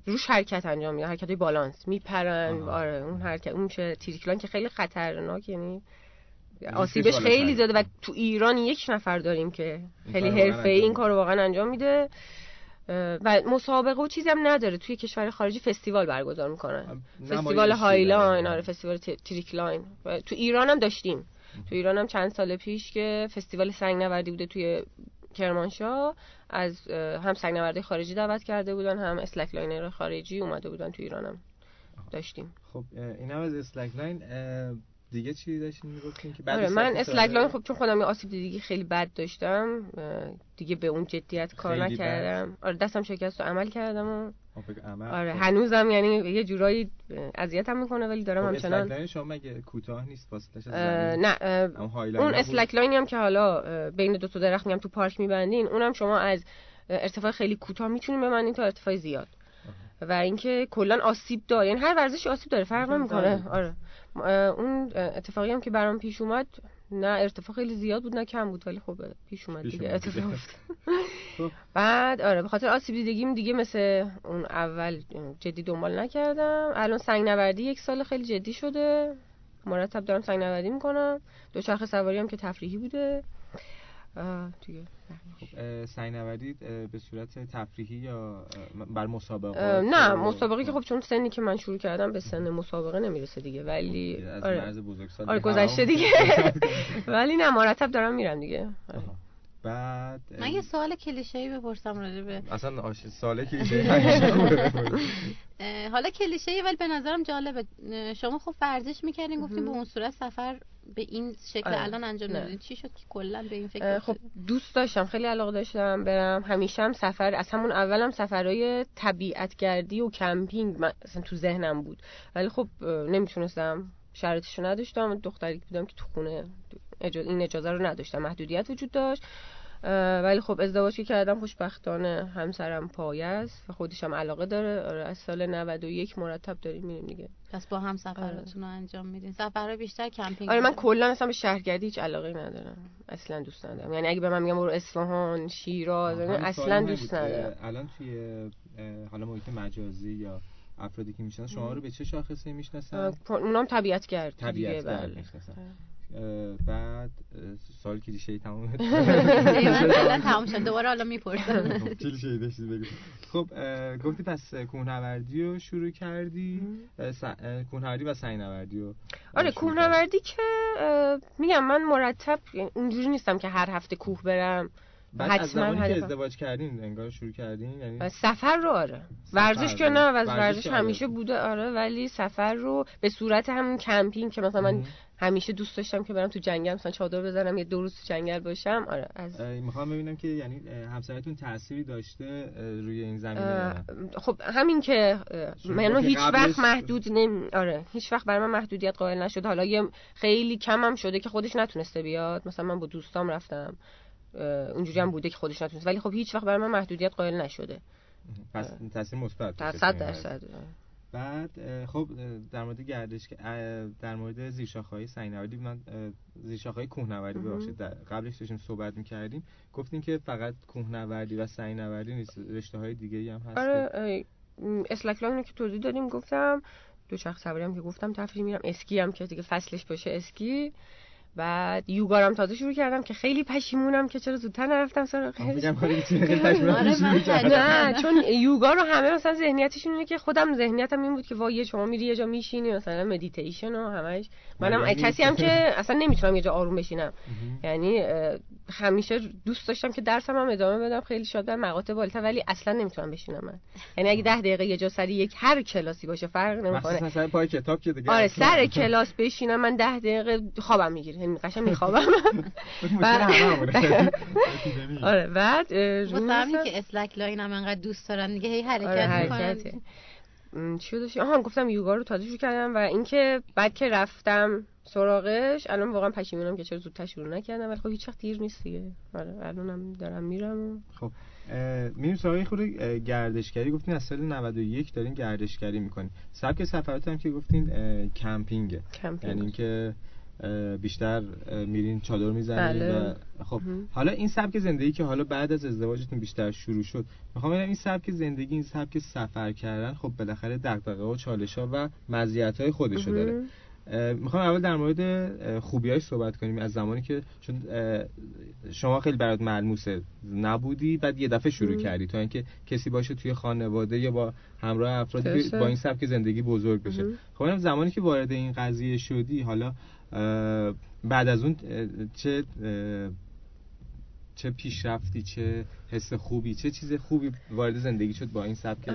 روش حرکت انجام میدن حرکت های بالانس میپرن. آره اون حرکت اون میشه trickline که خیلی خطرناک یعنی آسیبش خیلی زیاده و تو ایران یک نفر داریم که خیلی حرفه این کار واقعا انجام میده. و مسابقه و چیزی هم نداره. توی کشور خارجی فستیوال برگزار می‌کنن. فستیوال highline آره فستیوال trickline تو ایران هم داشتیم. تو ایران هم چند سال پیش که فستیوال سنگ نوردی بوده توی کرمانشاه از هم سنگ نوردی خارجی دعوت کرده بودن هم slackliner خارجی اومده بودن تو ایرانم داشتیم. خب اینم از slackline دیگه چی داشتین می‌گفتین که بعد آره من slackline خب چون خودم یه آسیب دیگه خیلی بد داشتم دیگه به اون جدیت کار نکردم. آره دستم شکست و عمل کردم و آره خب. هنوزم یعنی یه جورایی اذیتم می‌کنه ولی دارم خب همچنان slack شما مگه کوتاه نیست فاصلش نه اون slack line ی هم که حالا بین دو تا درخت میام تو پارک میبندین اونم شما از ارتفاع خیلی کوتاه می‌تونین ببندین تا ارتفاع زیاد. و اینکه کلا آسیب داره یعنی هر ورزشی آسیب داره فرق نمی‌کنه. آره. اون اتفاقی هم که برام پیش اومد نه ارتفاع خیلی زیاد بود نه کم بود ولی خب پیش اومد دیگه اتفاق [LAUGHS] خب. بعد آره به خاطر آسیب دیدگیم دیگه مثل اون اول جدی دنبال نکردم. الان سنگ نوردی یک سال خیلی جدی شده. مرتب دارم سنگ نوردی می‌کنم. دوچرخه سواری هم که تفریحی بوده. دیگه. خب سعی نوردید به صورت تفریحی یا بر مسابقه نه مسابقه که خب چون سنی که من شروع کردم به سن مسابقه نمی‌رسه دیگه ولی از آره. آره گذشته دیگه. [LAUGHS] ولی نه مرتب دارم میرم دیگه. آره. بعد من یه سوال کلیشه‌ای بپرسم راجع به اصلا آش... سوال کلیشه‌ای [LAUGHS] حالا کلیشه‌ای ولی به نظرم جالبه. شما خب ورزش می‌کردین گفتین به اون صورت سفر به این شکل آره. الان انجام ندادین چی شد که کلا به این فکر خب دوست داشتم خیلی علاقه داشتم برم. همیشه هم سفر از همون اولم سفرهای طبیعتگردی و کمپینگ مثلا تو ذهنم بود. ولی خب نمی‌تونستم. شرایطشو نداشتم. دختری بودم که تو خونه این اجازه رو نداشتم. محدودیت وجود داشت. ولی خب ازدواج که کردم خوشبختانه همسرم پایه است و خودش هم علاقه داره. آره از سال 91 مرتب داریم میریم دیگه. پس با هم سفراتون رو انجام میدین. سفرها بیشتر کمپینگ آره من کلا اصلا به شهرگردی هیچ علاقه ندارم. اصلا دوست ندارم. یعنی اگه به من میگم برو اصفهان شیراز اصلا دوست ندارم. الان توی حالا محیط مجازی یا افرادی که می‌شناسن شما رو به چه شاخصی می‌شناسن؟ اونام طبیعت گرد طبیعت گرد بعد سال کلیشه ای تموم [LAUGHS] [LAUGHS] تموم شد. دوباره حالا می‌پرسم کلیشه ای داشتی بگو. خب گفتی پس کوهنوردی رو شروع کردی. کوهنوردی و سنگنوردی رو آره کوهنوردی که میگم من مرتب اونجوری نیستم که هر هفته کوه برم. بعد از زمانی که ازدواج کردین انگار شروع کردین یعنی سفر رو آره. ورزش که نه ورزش, ورزش همیشه بوده آره ولی سفر رو به صورت همون کمپینگ که مثلا من همیشه دوست داشتم که برم تو جنگل مثلا چادر بزنم یه دو روز تو جنگل باشم. آره از می‌خوام ببینم که یعنی همسرتون تأثیری داشته روی این زمینه؟ خب همین که منو هیچ وقت محدود نمی آره هیچ وقت برای من محدودیت قائل نشد حالا یه خیلی کمم شده که خودش نتونسته بیاد. مثلا من با دوستام رفتم اونجوری هم بوده که خودش نتونست ولی خب هیچ وقت برای من محدودیت قائل نشده. پس تاثیر مثبت در 100 درصد بعد خب در مورد گردش در مورد زیرشاخه‌های سینوردی من زیرشاخه‌های کوهنوردی ببخشید قبلش داشتیم صحبت می‌کردیم گفتین که فقط کوهنوردی و سنگنوردی نیست رشته‌های دیگه‌ای هم هست آره slack که توضیح دادیم گفتم دو چرخ سواری هم که گفتم تفریح میرم اسکی هم که دیگه فصلش باشه اسکی. بعد یوگارم تازه شروع کردم که خیلی پشیمونم که چرا زودتر نرفتم سراغش آره، نه چون یوگا رو همه مثلا ذهنیتشون اینه که خودم ذهنیتم این بود که وای شما میری یه جا میشینی مثلا مدیتیشن و همش. منم کسی هم که اصلا نمی‌تونم یه جا آروم بشینم. یعنی همیشه دوست داشتم که درسم هم ادامه بدم خیلی شاد برم مقاطع بالاتر ولی اصلا نمی‌تونم بشینم من. یعنی اگه ده دقیقه یه جا سری یک هر کلاسی باشه فرق نمی‌کنه. مثلا پای کتاب که دیگه آره سر کلاس بشینم من ده دقیقه خوابم می‌گیره. قشنگ میخوابم. [LAUGHS] [LAUGHS] آره بعد مطمئنی که اسلک لاین هم انقدر دوست دارن دیگه هی حرکت آره چی داشتی آها گفتم یوگا رو تازه شروع کردم و اینکه بعد که رفتم سراغش الان واقعا پشیمونم که چرا زودتر شروع نکردم ولی خب هیچ وقت دیر نیست دیگه. آره الانم دارم میرم خب میریم سراغ خود گردشگری. گفتین از سال 91 دارین گردشگری می‌کنین. سبک سفرات هم که گفتین کمپینگه. یعنی اینکه بیشتر میرین چادر می‌زنین بله. و خب حالا این سبک زندگی که حالا بعد از ازدواجتون بیشتر شروع شد می‌خوام ببینم این سبک زندگی این سبک سفر کردن خب بالاخره دغدغه و چالش ها و مزیت های خودشو داره. می‌خوام اول در مورد خوبیاش صحبت کنیم. از زمانی که چون شما خیلی برات ملموسه. نبودی بعد یه دفعه شروع کردی تا اینکه کسی باشه توی خانواده یا با همراه افرادی با این سبک زندگی بزرگ بشه. خب زمانی که وارد این قضیه شدی حالا بعد از اون چه چه پیشرفتی چه حس خوبی چه چیز خوبی وارد زندگی شد با این سبک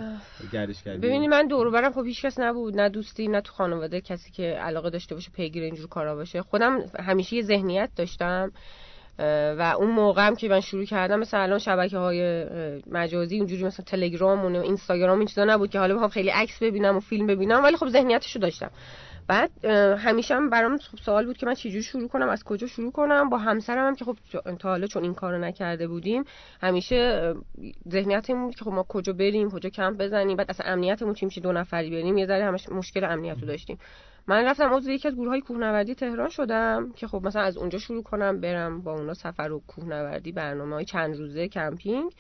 گردش کردی؟ ببینی من دور برم خب هیچ کس نبود. نه دوستی نه تو خانواده کسی که علاقه داشته باشه پیگیر اینجور کارا باشه. خودم همیشه یه ذهنیت داشتم و اون موقع هم که من شروع کردم مثلا الان شبکه های مجازی اونجوری مثلا تلگرام و اینستاگرام این چیزا نبود که حالا بخوام خیلی عکس ببینم و فیلم ببینم ولی خب ذهنیتشو داشتم. بعد همیشه هم برام سوال بود که من چجوری شروع کنم از کجا شروع کنم؟ با همسرم هم که خب تا حالا چون این کارو نکرده بودیم همیشه ذهنیتمون بود که خب ما کجا بریم کجا کمپ بزنیم بعد اصلا امنیتمون چی میشه دو نفری بریم یه ذره همش مشکل امنیت رو داشتیم. من رفتم عضو یکی از گروه های کوهنوردی تهران شدم که خب مثلا از اونجا شروع کنم برم با اونا سفر و کوهنوردی برنامه های چند روزه کمپینگ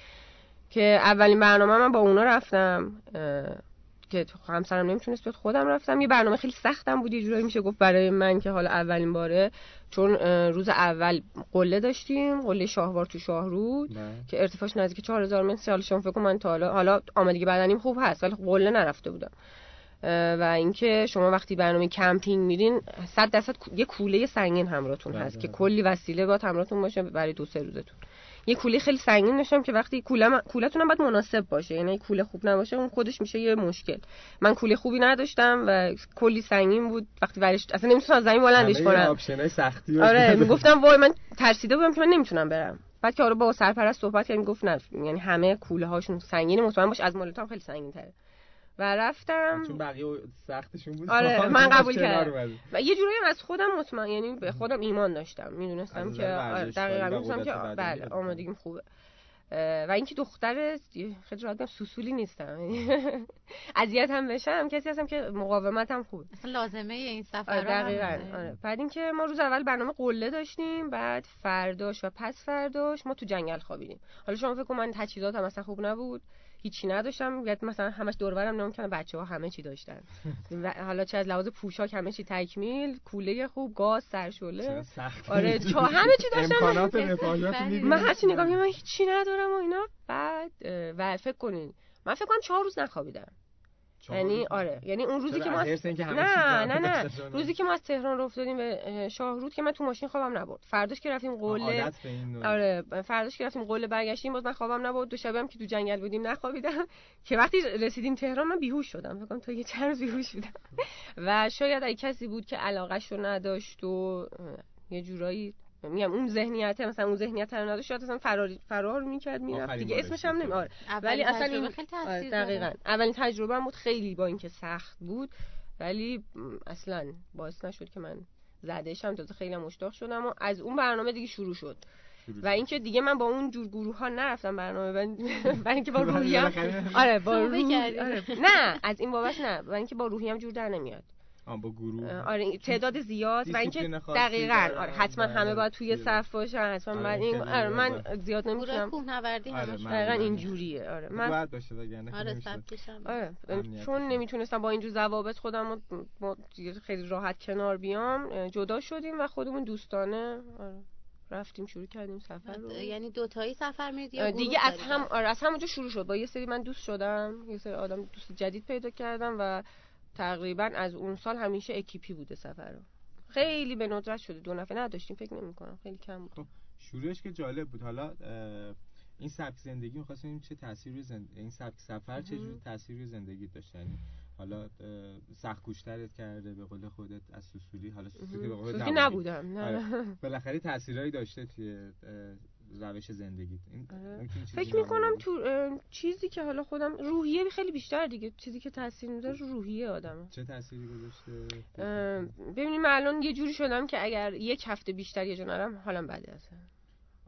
که اولین برنامه من با اونا رفتم که همسرم نمی‌تونست بیاد خودم رفتم. یه برنامه خیلی سختم بود یه جورایی میشه گفت برای من که حالا اولین باره. چون روز اول قله داشتیم قله شاهوار تو شاهرود. که ارتفاعش نزدیک 4000 متر. سال شما فکر من تا حالا حالا آمادگی بدنیم خوب هست ولی قله نرفته بودم. و اینکه شما وقتی برنامه کمپینگ میرین 100 درصد یه کوله سنگین همراهتون هست بله، که بله. کلی وسیله با همراهتون باشه برای دو سه روزتون. یه کوله خیلی سنگین داشتم که وقتی کوله کولتون هم باید مناسب باشه. یعنی کوله خوب نباشه اون خودش میشه یه مشکل. من کوله خوبی نداشتم و کلی سنگین بود. وقتی ورش اصلا نمی‌تونم از زمین بلندش کنم. سختی آره می‌گفتم وای من ترسیده بودم که من نمی‌تونم برم. بعد که آره با سرپرست صحبت کردیم گفت نه یعنی همه کوله هاشون سنگین مطمئن باش از مالت خیلی سنگین تره و رفتم. چون بقیه سختشون بود. آره من قبول کردم. و یه جورایی از خودم مطمئن یعنی به خودم ایمان داشتم. می‌دونستم که آره، دقیقاً. می‌دونستم که بله آمادگیم خوبه. و اینکه دختر خیلی راحت سوسولی نیستم. [LAUGHS] اذیت هم بشم کسی هستم که مقاومت هم خوبه. اصلا لازمه این سفر آره دقیقاً. آره. بعد اینکه ما روز اول برنامه قله داشتیم بعد فرداش و پس فرداش ما تو جنگل خوابیدیم. حالا شما فکر کن من تجهیزاتم اصلا خوب نبود. هیچی نداشتم. یعنی مثلا همش دورورم نمون کنم بچه ها همه چی داشتن. حالا چه از لحاظ پوشاک همه چی تکمیل کوله خوب گاز سرشوله آره چه همه چی داشتم. امکانات من هرچی نگاه من هیچی ندارم و اینا. بعد و فکر کنین. من فکر کنم چهار روز نخوابیدم. یعنی آره. یعنی اون روزی که ما نه نه نه. روزی که ما از تهران رو افتادیم به شاهرود که من تو ماشین خوابم نبرد. فرداش که رفتیم قله آره فرداش که رفتیم قله برگشتیم باز من خوابم نبرد. دو شبه هم که تو جنگل بودیم نخوابیدم. [LAUGHS] که وقتی رسیدیم تهران من بیهوش شدم. فکر تا یه چند روز بیهوش بودم [LAUGHS] و شاید اگه کسی بود که علاقش رو نداشت و یه جورایی میگم اون ذهنیت مثلا اون ذهنیت رو نداشت شاید اصلا فرار فرار می‌کرد می‌رفت. دیگه اسمش هم نمی آره ولی اصلا این خیلی آره دقیقاً. اولین تجربه بود خیلی با اینکه سخت بود ولی اصلا باعث نشد که من زدهشم تازه خیلی مشتاق شدم و از اون برنامه دیگه شروع شد. و اینکه دیگه من با اون جور گروه ها نرفتم برنامه [LAUGHS] برای اینکه با روحیم آره با روح... آره. نه از این بابت نه. برای اینکه با روحیم جور در نمیاد. با گروه. آره تعداد زیاد و اینکه دقیقاً آره حتما همه باید توی صف باشن حتما من آره، این آره من زیاد نمی‌تونم. کوهنوردی آره دقیقاً اینجوریه آره. من باید باشه آره آره چون نمی‌تونستم با اینجور ضوابط خودم خیلی راحت کنار بیام جدا شدیم و خودمون دوستانه آره. رفتیم شروع کردیم سفر رو. یعنی دو تایی سفر میرید یا دیگه از هم آره از همونجا شروع شد. با یه سری من دوست شدم یه سری آدم دوست جدید پیدا کردم و تقریبا از اون سال همیشه اکیپی بوده سفر رو. خیلی به ندرت شده. دو نفره نداشتیم فکر نمی کنم. خیلی کم بود. خب شروعش که جالب بود. حالا این سبک زندگی می‌خواستیم چه تاثیر روی زند... این سبک سفر چه جوری تاثیر روی زندگی داشت. یعنی حالا سخت گوشترت کرده به قول خودت از سوسولی حالا سوسولی به قول نبودم. نه. آره. بالاخره تاثیرایی داشته توی روش زندگی آره. فکر می‌کنم تو چیزی که حالا خودم روحیه خیلی بیشتر دیگه. چیزی که تاثیر می‌ذاره روحیه آدمه. چه تأثیری گذاشته؟ ببینیم الان یه جوری شدم که اگر یک هفته بیشتر یه جا نرم حالم بده اصلا.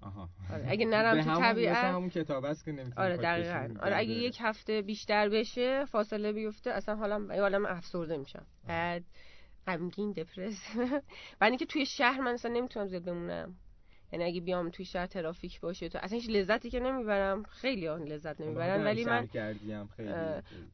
آها. آره اگه نرم تو طبیعت همون کتاب است که نمی‌تونم آره دقیقاً. آره اگه یک هفته بیشتر بشه فاصله بیفته اصلا حالم حالم افسرده میشم. بعد غمگین دپرس بعد اینکه توی شهر من اصلا نمی‌تونم زیاد بمونم. یعنی اگه بیام توی شهر ترافیک باشه تو اصلا هیچ لذتی که نمی‌برم. خیلی آن لذت نمی‌برن ولی من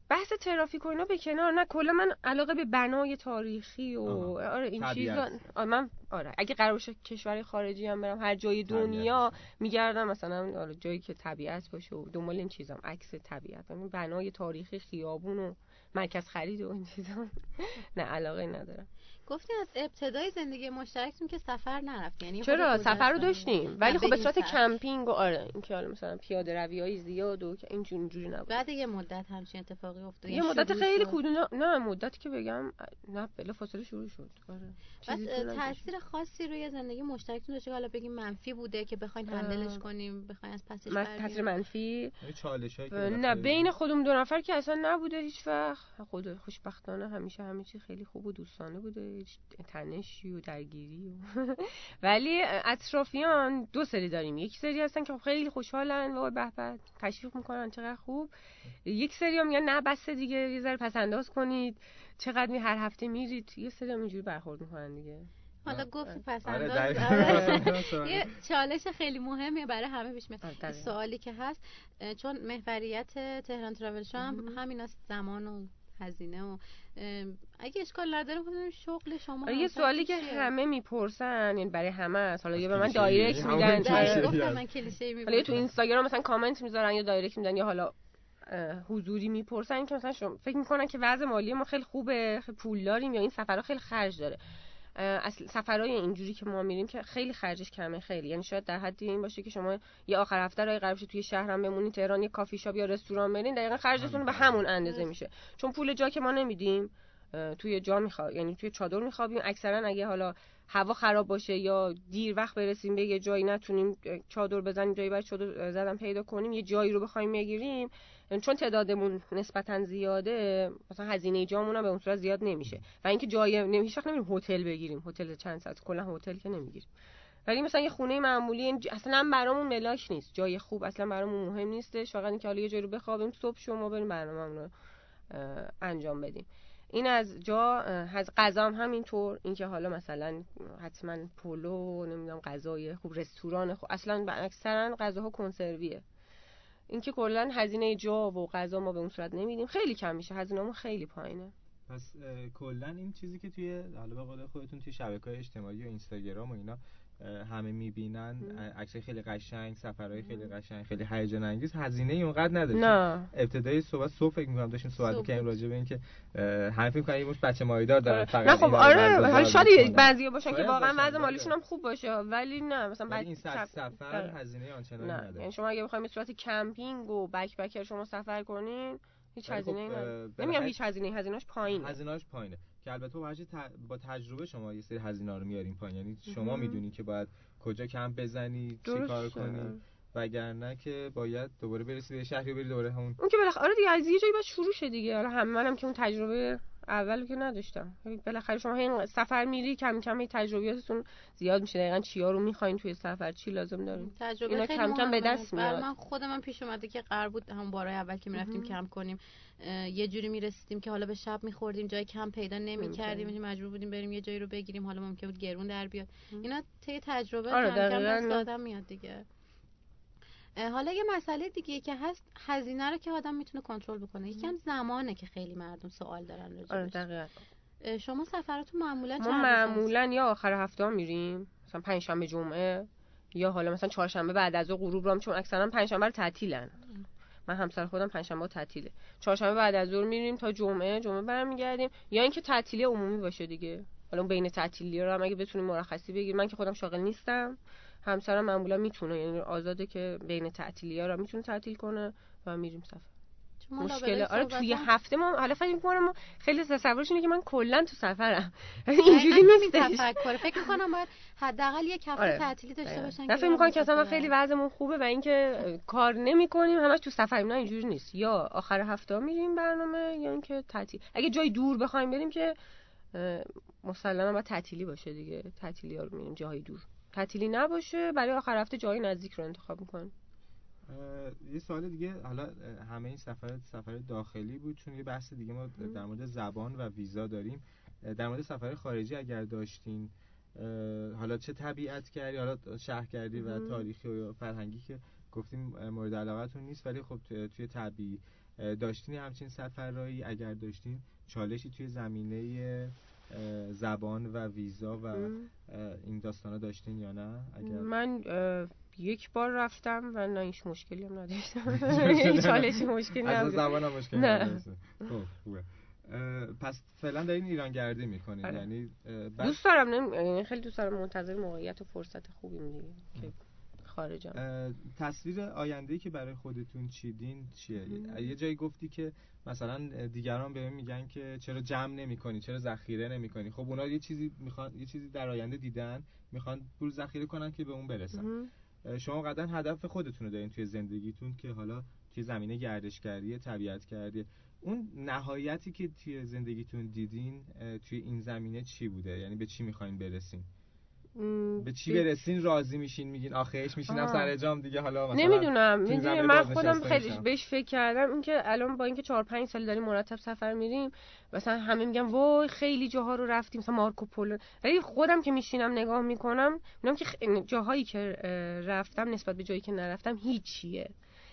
بحث ترافیک و اینا به کنار نه کلا من علاقه به بنای تاریخی و آره این چیزا من آره اگه قرار باشه کشور خارجی هم برم هر جای دنیا میگردم مثلا آره جایی که طبیعت باشه و دنبال این چیزام عکس طبیعت. یعنی بنای تاریخی خیابون و مرکز خرید و این چیزا [LAUGHS] نه علاقه ندارم. گفتی از ابتدای زندگی مشترکتون که سفر نرفت یعنی چرا؟ سفر رو داشتیم. ولی خب به صورت کمپینگ و آره اینکه حالا مثلا پیاده روی های زیاد و این اینجوری نبود. بعد یه مدت همچین اتفاقی افتاد. یه مدت خیلی کودونه نه مدتی که بگم نه بلا فاصله شروع شد. آره بعد تاثیر خاصی روی زندگی مشترکتون داشته حالا بگیم منفی بوده که بخواین هندلش کنیم بخواین از پسش تاثیر منفی. چالشایی نه بین خودمون دو نفر که اصلا نبوده هیچ وقت. خود خوشبختانه همیشه همه چی خیلی خوب و دوستانه بوده. تنشی و درگیری و [LAUGHS] ولی اطرافیان دو سری داریم. یک سری هستن که خیلی خوشحالن و به تشویق می‌کنن چقدر خوب. یک سری هم میگن نه بس دیگه یه ذره پس انداز کنید. چقدر می هر هفته میرید. یه سری هم اینجوری برخورد می‌کنن دیگه. حالا گفتی پس آره، آره. [LAUGHS] [LAUGHS] یه چالش خیلی مهمه برای همه پیش میاد. سوالی که هست چون محوریت تهران تراول هم همین است زمان و هزینه و اگه اشکال نداره خودم شغل شما آره، یه سوالی که همه می‌پرسن یعنی برای همه است. حالا یا به من دایرکت میدن گفتم من کلیشه حالا تو اینستاگرام مثلا کامنت می‌ذارن یا دایرکت میدن یا حالا حضوری می‌پرسن که مثلا شما فکر می‌کنن که وضع مالی ما خیلی خوبه خیلی پول داریم یا این سفرها خیلی خرج داره. اصل سفرهای اینجوری که ما میریم که خیلی خرجش کمه خیلی. یعنی شاید در حدی این باشه که شما یه آخر هفته راه قرار توی شهرم بمونید تهران یه کافی شاپ یا رستوران برین دقیقا خرجتون به همون اندازه میشه. چون پول جا که ما نمیدیم توی جا می‌خواد یعنی توی چادر میخوابیم. اکثرا اگه حالا هوا خراب باشه یا دیر وقت برسیم به یه جایی نتونیم چادر بزنیم جایی باید چادر زدن پیدا کنیم یه جایی رو بخوایم بگیریم چون تعدادمون نسبتا زیاده مثلا هزینه جامون هم به اون صورت زیاد نمیشه. و اینکه جای نمیشه نمیریم هتل بگیریم. هتل چند ساعت؟ کلا هتل که نمی‌گیریم. ولی مثلا یه خونه معمولی اصلا برامون ملاک نیست. جای خوب اصلا برامون مهم نیستش. فقط اینکه حالا یه جایی رو بخوابیم صبح شما بریم برنامه‌مون رو انجام بدیم. این از جا از غذا هم همینطور. اینکه حالا مثلا حتما پلو نمی‌دونم غذای خوب رستوران خوب. اصلا اکثرا غذاها کنسرویه. اینکه کلا هزینه جا و غذا ما به اون صورت نمیدیم. خیلی کم میشه. هزینه خیلی پایینه. پس کلا این چیزی که توی حالا به قول خودتون توی شبکه‌های اجتماعی و اینستاگرام و اینا همه می‌بینن. عکس خیلی قشنگ سفرهای خیلی قشنگ خیلی هیجان انگیز هزینه اونقدر نداره نه. ابتدای صحبت صبح فکر می‌کنم داشتیم صحبت می‌کردیم راجع به اینکه همه فکر کنن یه مش بچه مایدار دارن فقط نه خب آره حالا شاید بعضیا باشن که واقعا وضع مالیشون هم خوب باشه ولی نه مثلا بعد این سفر هزینه آنچنانی نداره. یعنی شما اگه بخواید به صورت کمپینگ و بک بکر شما سفر کنین هیچ هزینه خب نداره. نمیگم هیچ هزینه هزینه‌اش پایینه. هزینه‌اش پایینه. که البته با با تجربه شما یه سری هزینه رو میارین پایین. یعنی شما می‌دونی که باید کجا کم بزنی چی کار کنی. وگرنه که باید دوباره برسی به شهری بری دوباره همون اون که بالاخره آره دیگه از یه جایی باید شروع شه دیگه. حالا هم منم که اون تجربه اول که نداشتم. بالاخره شما این سفر میری کم کم تجربیاتتون زیاد میشه. دقیقا چیا رو می‌خواین توی سفر؟ چی لازم دارین تجربه اینا کم کم به دست میاد. من خود من پیش اومده که قرار بود هم بارای اول که می‌رفتیم کم کنیم. یه جوری می‌رسیدیم که حالا به شب میخوردیم جای کم پیدا نمی‌کردیم مجبور بودیم بریم یه جایی رو بگیریم حالا ممکن بود گرون در بیاد. اینا طی تجربه آره کم کم میاد دیگه. حالا یه مسئله دیگه که هست هزینه رو که آدم می‌تونه کنترل بکنه. یکم زمانه که خیلی مردم سوال دارن راجعش آره شما سفراتون معمولا ما معمولا یا آخر هفته ها میریم مثلا پنج شنبه جمعه یا حالا مثلا چهارشنبه بعد از غروب رام چون اکثرا پنج شنبه رو تعطیلن. من همسر خودم پنجشنبه تعطیله. چهارشنبه بعد از ظهر میریم تا جمعه. جمعه برمیگردیم. یا اینکه تعطیلی عمومی باشه دیگه. حالا بین تعطیلی رو هم اگه بتونیم مرخصی بگیریم. من که خودم شاغل نیستم. همسرم معمولا می‌تونه یعنی آزاده که بین تعطیلی رو می‌تونه تعطیل کنه و میریم سفر. مشکل آره توی هفته ما حالا فکر می‌کنم ما خیلی تصورش اینه که من کلا تو سفرم. [LAUGHS] اینجوری نیست تفکر. فکر کنم باید حداقل یک هفته آره. تعطیلی داشته باشن که فکر می‌کنم که اصلا خیلی وضعمون خوبه و اینکه کار نمی‌کنیم همش تو سفریم. نه اینجوری نیست. یا آخر هفته میریم برنامه یا اینکه تعطیل. اگه جای دور بخوایم بریم که مسلما باید تعطیلی باشه دیگه. تعطیلی ها رو میریم جای دور. تعطیلی نباشه برای آخر هفته جای نزدیک رو انتخاب می‌کنیم. یه سوال دیگه حالا همه این سفر سفر داخلی بود چون یه بحث دیگه ما در مورد زبان و ویزا داریم. در مورد سفر خارجی اگر داشتین حالا چه طبیعت کردی؟ حالا شهرگردی و تاریخی و فرهنگی که گفتیم مورد علاقتون نیست ولی خب توی طبیعی داشتین همچین سفرهایی؟ اگر داشتین چالشی توی زمینه زبان و ویزا و این داستانا داشتین یا نه؟ اگر من یک بار رفتم و نه هیچ مشکلی هم نداشتم. [LAUGHS] [LAUGHS] چالشی مشکلی از زبان هم مشکلی نداشتم. پس فعلا دارین ایران گردی می‌کنید آره. یعنی دوست دارم یعنی خیلی دوست دارم منتظر موقعیت و فرصت خوبی میدیم که خارجم. تصویر آینده که برای خودتون چیدین چیه؟ یه جایی گفتی که مثلا دیگران بهم میگن که چرا جمع نمی‌کنی چرا ذخیره نمی‌کنی. خب اونا یه چیزی می‌خوان یه چیزی در آینده دیدن می‌خوان پول ذخیره کنن که به اون برسن. شما قدر هدف خودتون رو دارین توی زندگیتون که حالا توی زمینه گردشگری طبیعت کردی. اون نهایتی که توی زندگیتون دیدین توی این زمینه چی بوده؟ یعنی به چی می‌خواین برسین؟ به چی برسین راضی میشین میگین آخرش میشینم سر جام دیگه حالا مثلا نمی‌دونم. می‌دونی من خودم خیلی بهش فکر کردم اینکه الان با اینکه 4 5 سال داریم مرتب سفر میریم مثلا همه میگن وای خیلی جاها رو رفتیم مثلا مارکو پولو. ولی خودم که میشینم نگاه می‌کنم میگم که جاهایی که رفتم نسبت به جایی که نرفتم هیچیه.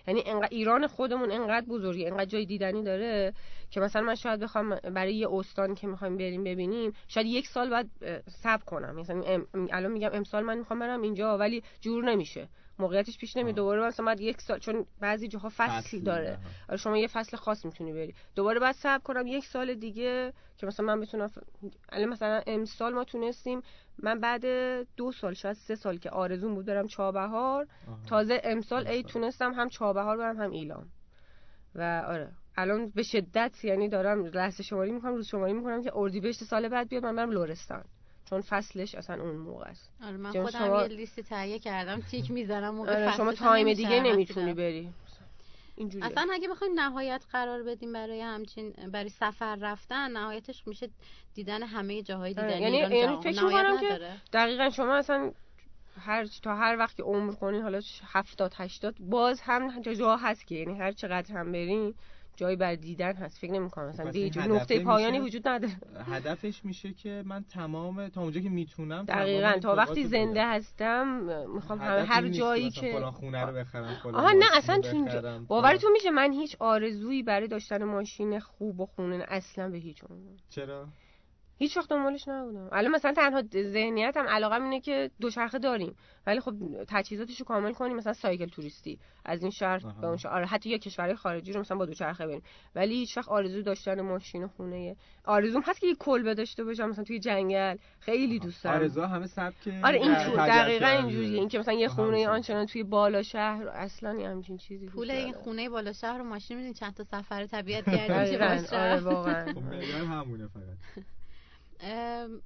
یعنی انقدر ایران خودمون انقدر بزرگه انقدر جای دیدنی داره که مثلا من شاید بخوام برای یه استان که می‌خوایم بریم ببینیم شاید یک سال بعد صبر کنم. مثلا الان میگم امسال من می‌خوام برم اینجا ولی جور نمیشه. موقعیتش پیش نمیاد. دوباره مثلا بعد یک سال چون بعضی جاها فصل داره. آره شما یه فصل خاص می‌تونی بری. دوباره بعد صبر کنم یک سال دیگه که مثلا من بتونم الان مثلا امسال ما تونستیم من بعد دو سال شاید سه سال که آرزون بود برم چابهار تازه امسال ای تونستم هم چابهار برم هم ایلام. و آره. الان به شدت یعنی دارم لحظه شماری می‌کنم روز شماری می‌کنم که اردیبهشت سال بعد بیاد من برم لورستان چون فصلش اصلا اون موقع است آره من خودم شما- یه لیست تهیه کردم تیک می‌زنم موقع آره فصل شما تایم دیگه نمی‌تونی. بری اینجوری اصلا اگه بخوایم نهایت قرار بدیم برای همچین برای سفر رفتن نهایتش میشه دیدن همه جاهای دیدنی یعنی یعنی. فکر می‌کنم که. دقیقا شما اصلا هر تا هر وقت که عمر کنین حالا 70 80 باز هم جا, جا هست که یعنی هر چقدر هم برین جایی بر دیدن هست. فکر نمی‌کنم مثلا پس به هیچ این نقطه پایانی وجود نداره. [LAUGHS] هدفش میشه که من تمام تا اونجا که می‌تونم دقیقا تا وقتی زنده هستم می‌خوام هر جایی که فلان خونه رو بخرم فلان آها نه اصلا تو باورتون میشه من هیچ آرزویی برای داشتن ماشین خوب و خونه اصلا به هیچ عنوان چرا؟ هیچ وقت دنبالش نبودم. الان مثلا تنها ذهنیتم علاقم اینه که دوچرخه داریم. ولی خب تجهیزاتش رو کامل کنیم مثلا سایکل توریستی از این شهر. به اون شهر. آره حتی یه کشورهای خارجی رو مثلا با دوچرخه بریم. ولی هیچ وقت آرزو داشتن ماشین و خونه. آرزوم هست که یه کلبه داشته باشم مثلا توی جنگل. خیلی دوست دارم. آرزوها همه سبک آره این تو دقیقا. اینجوریه. این که مثلا یه خونه. آنچنان توی بالا شهر اصلا همچین چیزی پول این. خونه بالا شهر و ماشین میدین چند تا سفر طبیعت [LAUGHS] باشه آره واقعا. خب همونه فقط. [LAUGHS]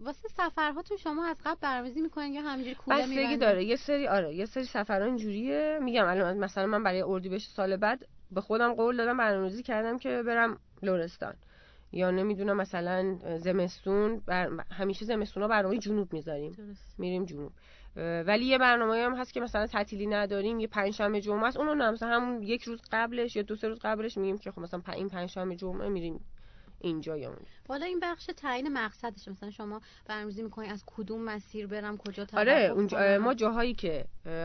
واسه سفرهاتون شما از قبل برنامه‌ریزی می‌کنین یا همینجوری کوله بستگی می‌بندین؟ داره. یه سری آره یه سری سفرها اینجوریه. میگم الان مثلا من برای اردیبهشت سال بعد به خودم قول دادم برنامه‌ریزی کردم که برم لرستان. یا نمی‌دونم مثلا زمستون بر... همیشه زمستونا برنامه جنوب می‌ذاریم. میریم جنوب. ولی یه برنامه هم هست که مثلا تعطیلی نداریم یه پنجشنبه جمعه است. اونو مثلا همون یک روز قبلش یا دو سه روز قبلش میگیم که خب مثلا این پنجشنبه جمعه میریم اینجا یا اونجا حالا این بخش تعیین مقصدش مثلا شما برنامه‌ریزی می‌کنین از کدوم مسیر برم کجا آره توقف اونجا؟ ما جاهایی که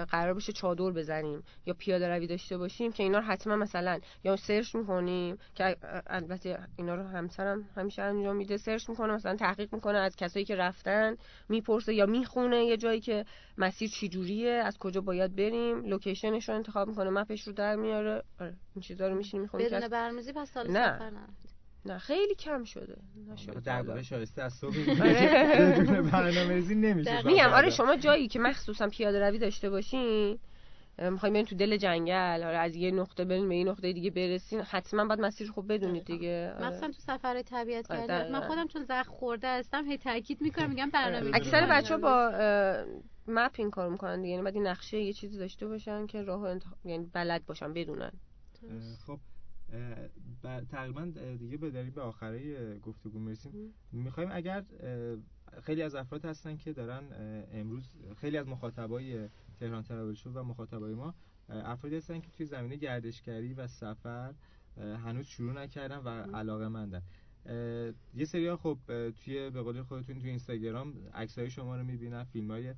قرار باشه چادر بزنیم یا پیاده روی داشته باشیم که اینا رو حتما مثلا یا search می‌کنیم که البته اینا رو همسرم همیشه انجام میده. search می‌کنه مثلا تحقیق می‌کنه از کسایی که رفتن می‌پرسه یا می‌خونه یه جایی که مسیر چی جوریه از کجا باید بریم location ش رو انتخاب می‌کنه map ش رو در میاره. آره این چیزا رو میشینیم می‌خونیم بدون برنامه‌ریزی پس سال نه. سفر نه خیلی کم شده. نشده در حالا. واقع شایسته از صبح [LAUGHS] آره. برنامه‌ریزی نمیشه میگم آره شما جایی که مخصوصا پیاده روی داشته باشین می‌خوایم برین تو دل جنگل آره از یه نقطه برین به یه نقطه دیگه برسین حتما باید مسیر خوب بدونید دیگه. آره. مثلا تو سفرهای طبیعت آره، من. خودم چون زخم خورده هستم هی تاکید می‌کنم میگم برنامه اکثر بچه با مپ این کار می‌کنن دیگه یعنی باید این نقشه یه چیزی داشته باشن که راه انتخاب یعنی بلد باشن بدونن. خب. تقریبا دیگه به داریم به آخره گفتگو می‌رسیم. می‌خوایم اگر خیلی از افراد هستن که دارن امروز خیلی از مخاطبای تهران تراول شو و مخاطبای ما اه، افرادی هستن که توی زمینه گردشگری و سفر هنوز شروع نکردن و علاقه مندن. یه سری خب توی به قول خودتون توی اینستاگرام عکسای شما رو می‌بینن فیلم های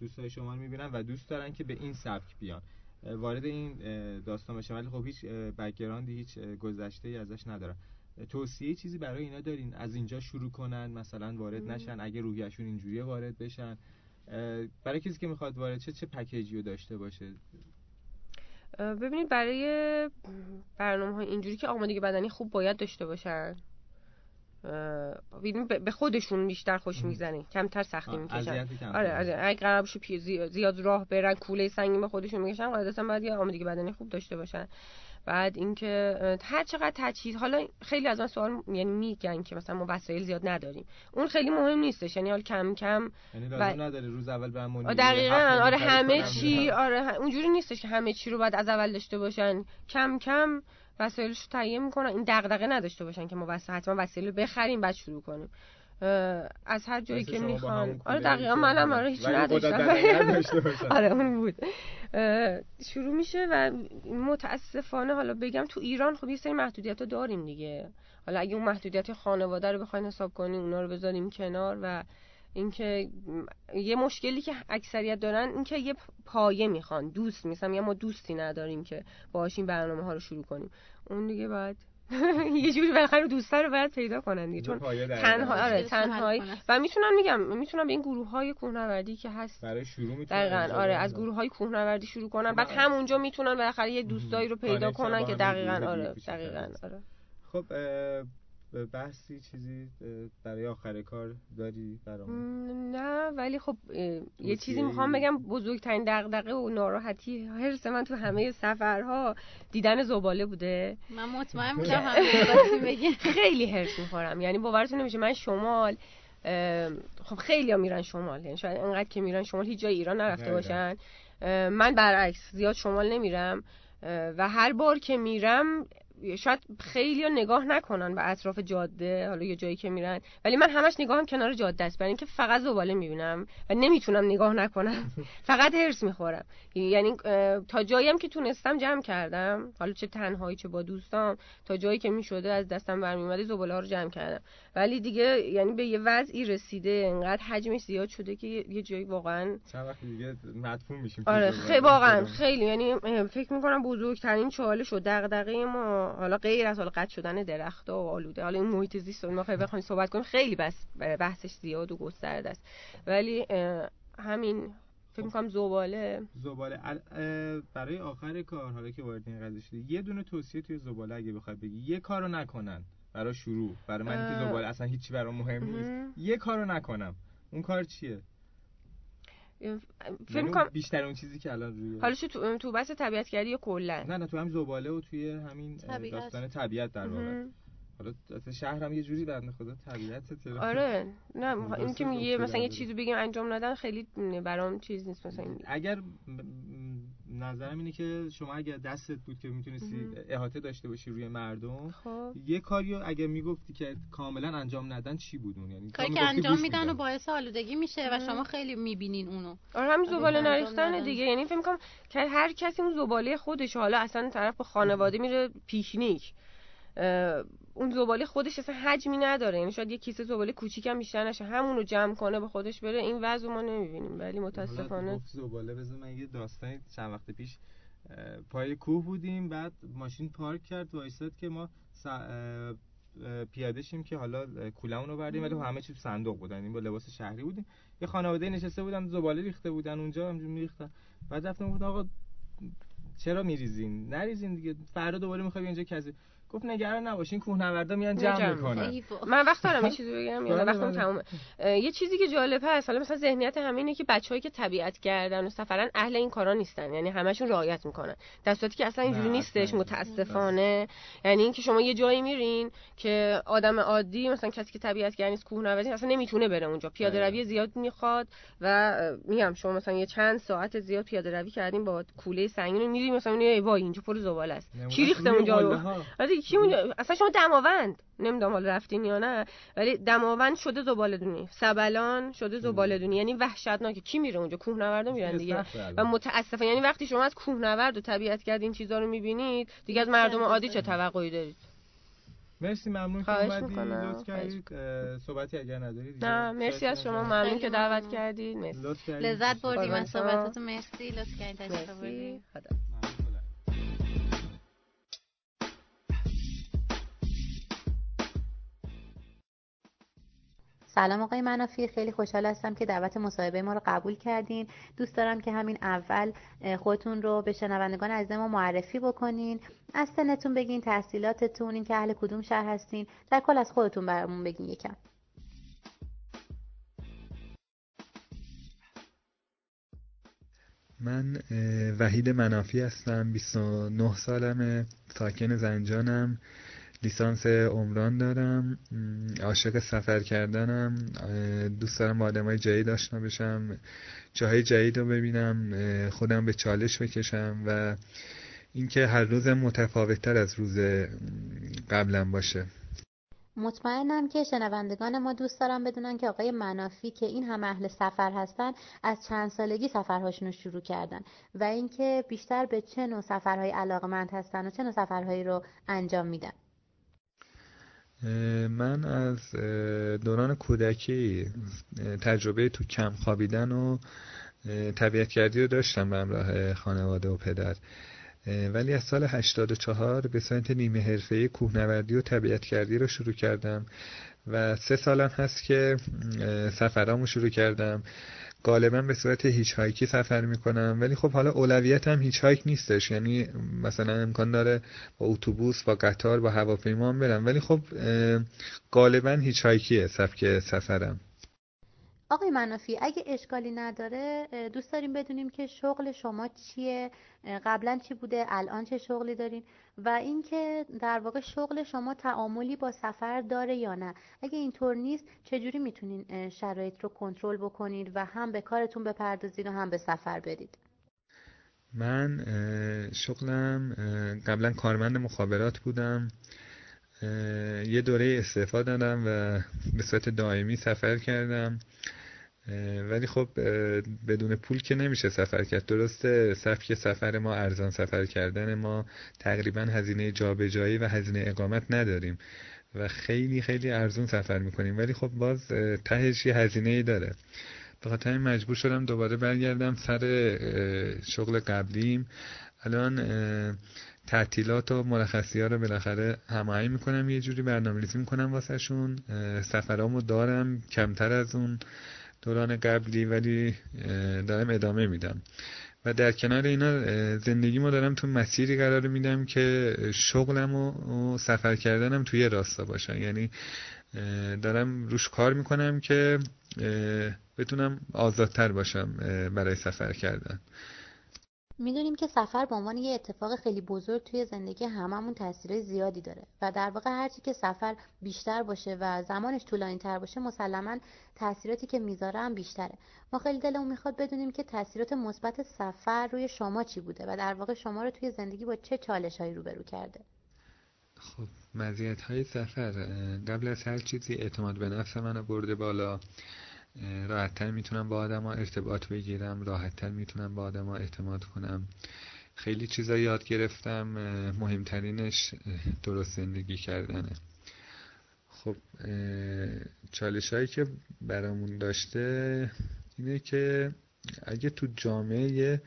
دوستای شما رو می‌بینن و دوست دارن که به این سبک بیان. وارد این داستان بشن ولی خب هیچ بک‌گراندی هیچ گذشته ای ازش ندارن اه، توصیه چیزی برای اینا دارین؟ از اینجا شروع کنن مثلا وارد نشن. اگه روحیشون اینجوریه وارد بشن. برای کسی که می‌خواد وارد شه چه پکیجی رو داشته باشه؟ ببینید برای برنامه های اینجوری که آمادگی بدنی خوب باید داشته باشن. به به خودشون بیشتر خوش میگذنه کمتر سختی می‌کشن. آره. اگه قرار زی- زیاد راه برن کوله سنگین به خودشون می‌کشن قاعدتا باید یه آمادگی بدنی خوب داشته باشن. بعد اینکه هر چقدر تجهیز حالا خیلی از من سوال یعنی میگن که مثلا ما وسایل زیاد نداریم. اون خیلی مهم نیستش. یعنی حالا کم کم یعنی و- نداره روز اول منیری دقیقا. آره همه چی. آره اونجوری نیستش که همه چی رو باید از اول داشته باشن. کم کم وسایلش رو تهیه می‌کنن. این دغدغه نداشته باشن که ما واسه حتما وسایل رو بخریم بعد شروع کنیم. از هر جایی که می‌خوان آره دقیقا منم. آره هیچ نداشتم. [LAUGHS] آره اون بود. شروع میشه و متاسفانه حالا بگم تو ایران خب یه سری محدودیت رو داریم دیگه. حالا اگه اون محدودیت خانواده رو بخواین حساب کنیم اونا رو بذاریم کنار و اینکه یه مشکلی که اکثریت دارن اینکه یه پایه می‌خوان دوست میسم یا ما دوستی نداریم که باهاش این برنامه ها رو شروع کنیم اون دیگه باید [LAUGHS] یه جوری بالاخره دوستا رو باید پیدا کنن دیگه چون. تنها آره تنهایی. و می‌تونن میگم می‌تونن به این گروه های کوهنوردی که هست برای شروع می‌تونن دقیقا آره. از گروه های کوهنوردی شروع کنن خب بعد من- همونجا می‌تونن بالاخره یه دوستایی رو پیدا کنن که دقیقا آره دقیقا. آره خب بحثی چیزی برای آخر کار داری برامون؟ م، نه ولی خب یه چیزی؟ می‌خوام بگم بزرگترین دغدغه و ناراحتی حرس من تو همه سفرها دیدن زباله بوده. من مطمئن بودم همین [LAUGHS] خیلی هرس می‌خورم. یعنی باورتون نمیشه من شمال خب خیلی ها میرن شمال. یعنی شاید انقدر که میرن شمال هیچ جای ایران نرفته باشن. من برعکس زیاد شمال نمیرم. و هر بار که میرم شاید خیلی نگاه نکنن به اطراف جاده حالا یه جایی که میرن. ولی من همش نگاهم کنار جاده است. برای اینکه فقط زباله می‌بینم و نمی‌تونم نگاه نکنم. [LAUGHS] فقط هرس می‌خورم. یعنی تا جاییم که تونستم جمع کردم. حالا چه تنهایی چه با دوستان تا جایی که می‌شده از دستم برمیومده زباله ها رو جمع کردم. ولی دیگه یعنی به یه وضعی رسیده. انقدر حجمش زیاد شده که یه جایی واقعا چند وقت دیگه مدفون میشیم آره خیلی واقعا [LAUGHS] خیلی. یعنی فکر می‌کنم بزرگترین چالش و دغدغه ما حالا غیر از حالا قطع شدن درخت و آلوده. حالا این محیط زیست ما خیلی بخوایم صحبت کنیم. خیلی بس بحثش زیاد و گسترده است. ولی همین فکر می‌کنم زباله. زباله. برای آخر کار حالا که وارد این قضیه شدی یه دونه توصیه توی زباله اگه بخوای بگی. یه کارو نکنن. برای شروع. برای من که زباله اصلا هیچی برام مهم نیست. یه کارو نکنم. اون کار چیه؟ فکر کنم بیشتر اون چیزی که الان روی حالا تو تو بحث طبیعتگری یا کلا. نه نه تو هم زباله و توی همین طبیعت. داستان طبیعت در واقع. حالا شهر هم یه جوری بنده خدا طبیعت آره. نه این که میگه مثلا یه چیزی بگیم انجام ندن خیلی برام چیز نیست. مثلا اگر نظرم اینه که شما اگر دستت بود که می‌تونستی احاطه داشته باشی روی مردم خب. یه کاری اگر می‌گفتی که کاملا انجام ندن چی بود اون؟ یعنی کاری که انجام میدن و باعث آلودگی میشه و شما خیلی می‌بینین اونو. آره همین زباله نریختن دیگه. یعنی فکر می‌کنم که هر کسی اون زباله خودش حالا اصلا طرف با خانواده میره پیکنیک اون زباله خودش اصلا حجمی نداره. یعنی شاید یه کیسه زباله کوچیکم بیشتر نشه. همون رو جمع کنه به خودش بره. این وضع ما نمی‌بینیم. ولی متاسفانه زباله بزن من یه داستانی چند وقت پیش پای کوه بودیم. بعد ماشین پارک کرد وایساد که ما پیاده شیم که حالا کولمون رو بردیم. ولی همه چیز صندوق بودن. این با لباس شهری بودیم. یه خانواده نشسته بودن زباله ریخته بودن. اونجا همجوری میریختن. بعد رفتم گفتم آقا چرا میریزین؟ نریزین دیگه. فردا دوباره می‌خوای اینجا کسی گفت نگران نباشین کوهنوردا میان جمع می‌کنن. من وقت دارم یه چیزی بگم یا وقتم تمومه. یه چیزی که جالبه هست حالا مثلا ذهنیت همینه که بچه‌هایی که طبیعت کردن و سفرن اهل این کارا نیستن. یعنی همشون رعایت می‌کنن. در صورتی که اصلا اینجوری نیستش متاسفانه. یعنی اینکه شما یه جایی میرین که آدم عادی مثلا کسی که طبیعت گرد نیست کوهنوردی اصلا نمی‌تونه بره اونجا. پیاده روی زیاد می‌خواد و میگم شما مثلا یه چند ساعت زیاد پیاده روی کردین با کوله سنگین میریم مثلا وای اینجا پر زباله است. کی ریخته اونجا کی اونجا اصلا شما دماوند. نمی‌دونم حالا رفتین یا نه. ولی دماوند شده زباله دونی. سبلان شده زباله دونی. یعنی وحشتناکه. کی میره اونجا؟ کوهنوردا میرن دیگه. و متاسفانه یعنی وقتی شما از کوهنورد و طبیعت گرد این چیزا رو می‌بینید دیگه از مردم عادی چه توقعی دارید؟ مرسی ممنون که اومدید. لطف کردید. صحبتی اگر ندارید نه مرسی از شما. ممنون که دعوت کردید. مرسی. لذت بردیم از صحبتاتون مرسی. لطف کردید. تشریف بردید سلام آقای منافی خیلی خوشحال هستم که دعوت مصاحبه ما رو قبول کردین. دوست دارم که همین اول خودتون رو به شنوندگان از ما معرفی بکنین. از سنتون بگین تحصیلاتتون این که اهل کدوم شهر هستین. در کل از خودتون برامون بگین یکم. من وحید منافی هستم 29 سالمه ساکن زنجانم. لیسانس عمران دارم عاشق سفر کردنم دوست دارم آدم های جدید آشنا بشم جاهای جدید رو ببینم خودم به چالش بکشم و اینکه هر روزم متفاوتتر از روز قبلا باشه. مطمئنم که شنوندگان ما دوست دارم بدونن که آقای منافی که این هم اهل سفر هستن از چند سالگی سفرهاشون رو شروع کردن و اینکه بیشتر به چه نوع سفرهایی علاقمند هستن و چه نوع سفرهایی رو انجام میدن. من از دوران کودکی تجربه تو کم خوابیدن و طبیعت کردی رو داشتم به همراه خانواده و پدر. ولی از سال 84 به صورت نیمه حرفه‌ای کوهنوردی و طبیعت کردی رو شروع کردم و سه سالم هست که سفرامو شروع کردم. غالبا به صورت هیچ هایکی سفر می‌کنم. ولی خب حالا اولویت هم هیچ هایک نیستش. یعنی مثلا امکان داره با اتوبوس با قطار با هواپیما برم. ولی خب غالبا هیچ هایکیه سبک سفرم. آقای منافی اگه اشکالی نداره دوست داریم بدونیم که شغل شما چیه قبلا چی بوده الان چه شغلی دارین و اینکه در واقع شغل شما تعاملی با سفر داره یا نه. اگه اینطور نیست چجوری می‌تونین شرایط رو کنترل بکنید و هم به کارتون بپردازید و هم به سفر برید؟ من شغلم قبلا کارمند مخابرات بودم. یه دوره استعفا دادم و به صورت دائمی سفر کردم. ولی خب بدون پول که نمیشه سفر کرد. درسته سبک سفر ما ارزان سفر کردن ما تقریبا هزینه جابجایی و هزینه اقامت نداریم و خیلی خیلی ارزون سفر می‌کنیم. ولی خب باز تهش یه هزینه ای داره. به خاطر این مجبور شدم دوباره برگردم سر شغل قبلیم. الان تعطیلات و مرخصی ها رو بالاخره هماهنگ می‌کنم یه جوری برنامه ریزی می‌کنم واسه شون سفرامو دارم کمتر از اون. دوران قبلی ولی دارم ادامه میدم. و در کنار اینا زندگیمو دارم تو مسیری قرار میدم که شغلم و سفر کردنم توی راستا باشن یعنی دارم روش کار می‌کنم که بتونم آزادتر باشم برای سفر کردن. می‌دونیم که سفر به عنوان یه اتفاق خیلی بزرگ توی زندگی هممون تاثیرای زیادی داره و در واقع هرچی که سفر بیشتر باشه و زمانش طولانی تر باشه مسلما تاثیراتی که می‌ذاره هم بیشتره. ما خیلی دلمون می‌خواد بدونیم که تاثیرات مثبت سفر روی شما چی بوده و در واقع شما رو توی زندگی با چه چالش هایی روبرو کرده؟ خب مزیت های سفر. قبل از هر چیزی اعتماد به نفس منو برده بالا. راحتتر می‌تونم با آدم ارتباط بگیرم راحتتر می‌تونم با آدم اعتماد کنم. خیلی چیزا یاد گرفتم مهمترینش درست زندگی کردنه. خب چالش هایی که برامون داشته اینه که اگه تو جامعه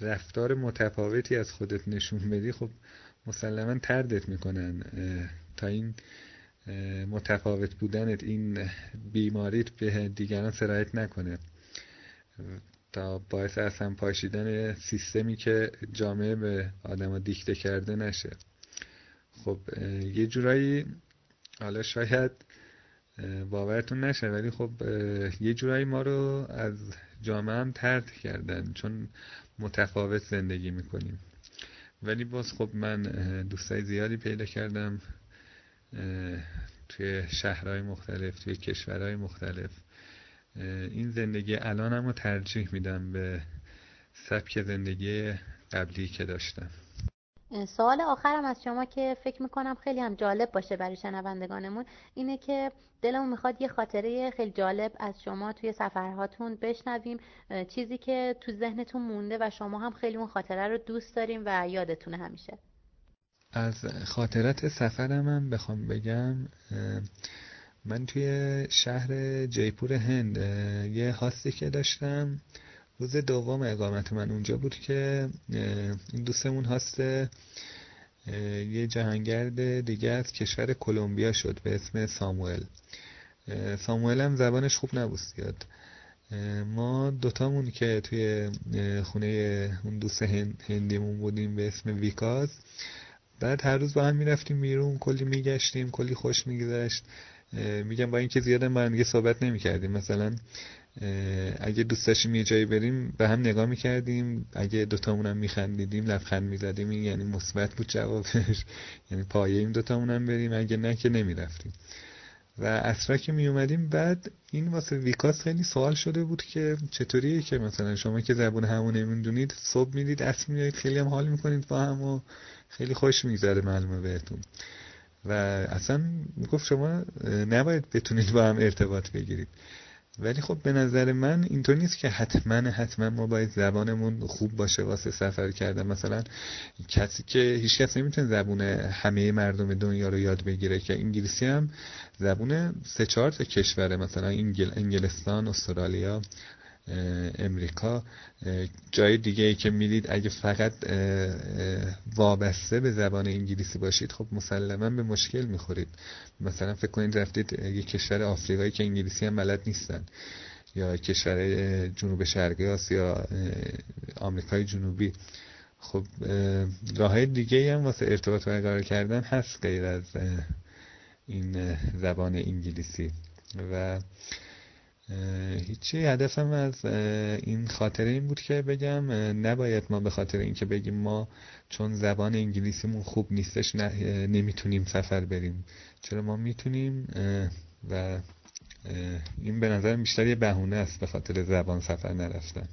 رفتار متفاوتی از خودت نشون بدی خب مسلما تردت می‌کنن. تا این متفاوت بودنت این بیماریت به دیگران سرایت نکنه. تا باعث اصلا پاشیدن سیستمی که جامعه به آدم دیکته کرده نشه. خب یه جورایی حالا شاید باورتون نشه ولی خب یه جورایی ما رو از جامعه هم ترد کردن چون متفاوت زندگی می‌کنیم. ولی باز خب من دوستای زیادی پیدا کردم. توی شهرهای مختلف توی کشورهای مختلف. این زندگی الانم رو ترجیح میدم به سبک زندگی قبلی که داشتم. سوال آخرم از شما که فکر می‌کنم خیلی هم جالب باشه برای شنوندگانمون اینه که دلمون می‌خواد یه خاطره خیلی جالب از شما توی سفرهاتون بشنویم. چیزی که تو ذهنتون مونده و شما هم خیلی اون خاطره رو دوست داریم و یادتونه همیشه. از خاطرات سفرم هم بخوام بگم من توی شهر جیپور هند یه هاستی که داشتم روز دوم اقامت من اونجا بود که این دوستمون هاست یه جهانگرد دیگه از کشور کلمبیا شد به اسم ساموئل. ساموئل هم زبانش خوب نبود زیاد. ما دوتامون که توی خونه اون دوست هندیمون بودیم به اسم ویکاز بعد هر روز با هم می‌رفتیم بیرون کلی میگشتیم کلی خوش میگذشت. میگم با اینکه زیاد با هم صحبت نمی‌کردیم. مثلا اگه دوست داشتیم یه جایی بریم به هم نگاه می‌کردیم. اگه دوتامون هم میخندیدیم لبخند می‌زدیم. یعنی مثبت بود جوابش. [LAUGHS] یعنی پایه این دوتامون هم بریم. اگه نه که نمی‌رفتیم. و اصرا که می اومدیم بعد این واسه ویکاس خیلی سوال شده بود که چطوریه که مثلا شما که زبون همون نمی‌دونید صبح می‌دید اصل میایید خیلی هم حال می‌کنید با هم و خیلی خوش میگذره معلومه بهتون. و اصلا می‌گفت شما نباید بتونید با هم ارتباط بگیرید. ولی خب به نظر من اینطور نیست که حتما حتما ما باید زبانمون خوب باشه واسه سفر کردن. مثلا کسی که هیچ کس نمی‌تونه زبون همه مردم دنیا رو یاد بگیره که انگلیسی هم زبون سه چهار تا کشوره. مثلا انگل، انگلستان استرالیا. امریکا. جای دیگه ای که می‌دید اگه فقط وابسته به زبان انگلیسی باشید خب مسلما به مشکل می‌خورید. مثلا فکر کنید رفتید یه کشور آفریقایی که انگلیسی هم بلد نیستن یا کشور جنوب شرقی آسیا آمریکای جنوبی. خب راه دیگه هم واسه ارتباط برقرار کردن هست غیر از این زبان انگلیسی. و هیچی. هدفم از این خاطره این بود که بگم نباید ما به خاطر اینکه بگیم ما چون زبان انگلیسیمون خوب نیستش نمی‌تونیم سفر بریم. چرا ما می‌تونیم؟ و این به نظر بیشتر یه بهونه است به خاطر زبان سفر نرفتن.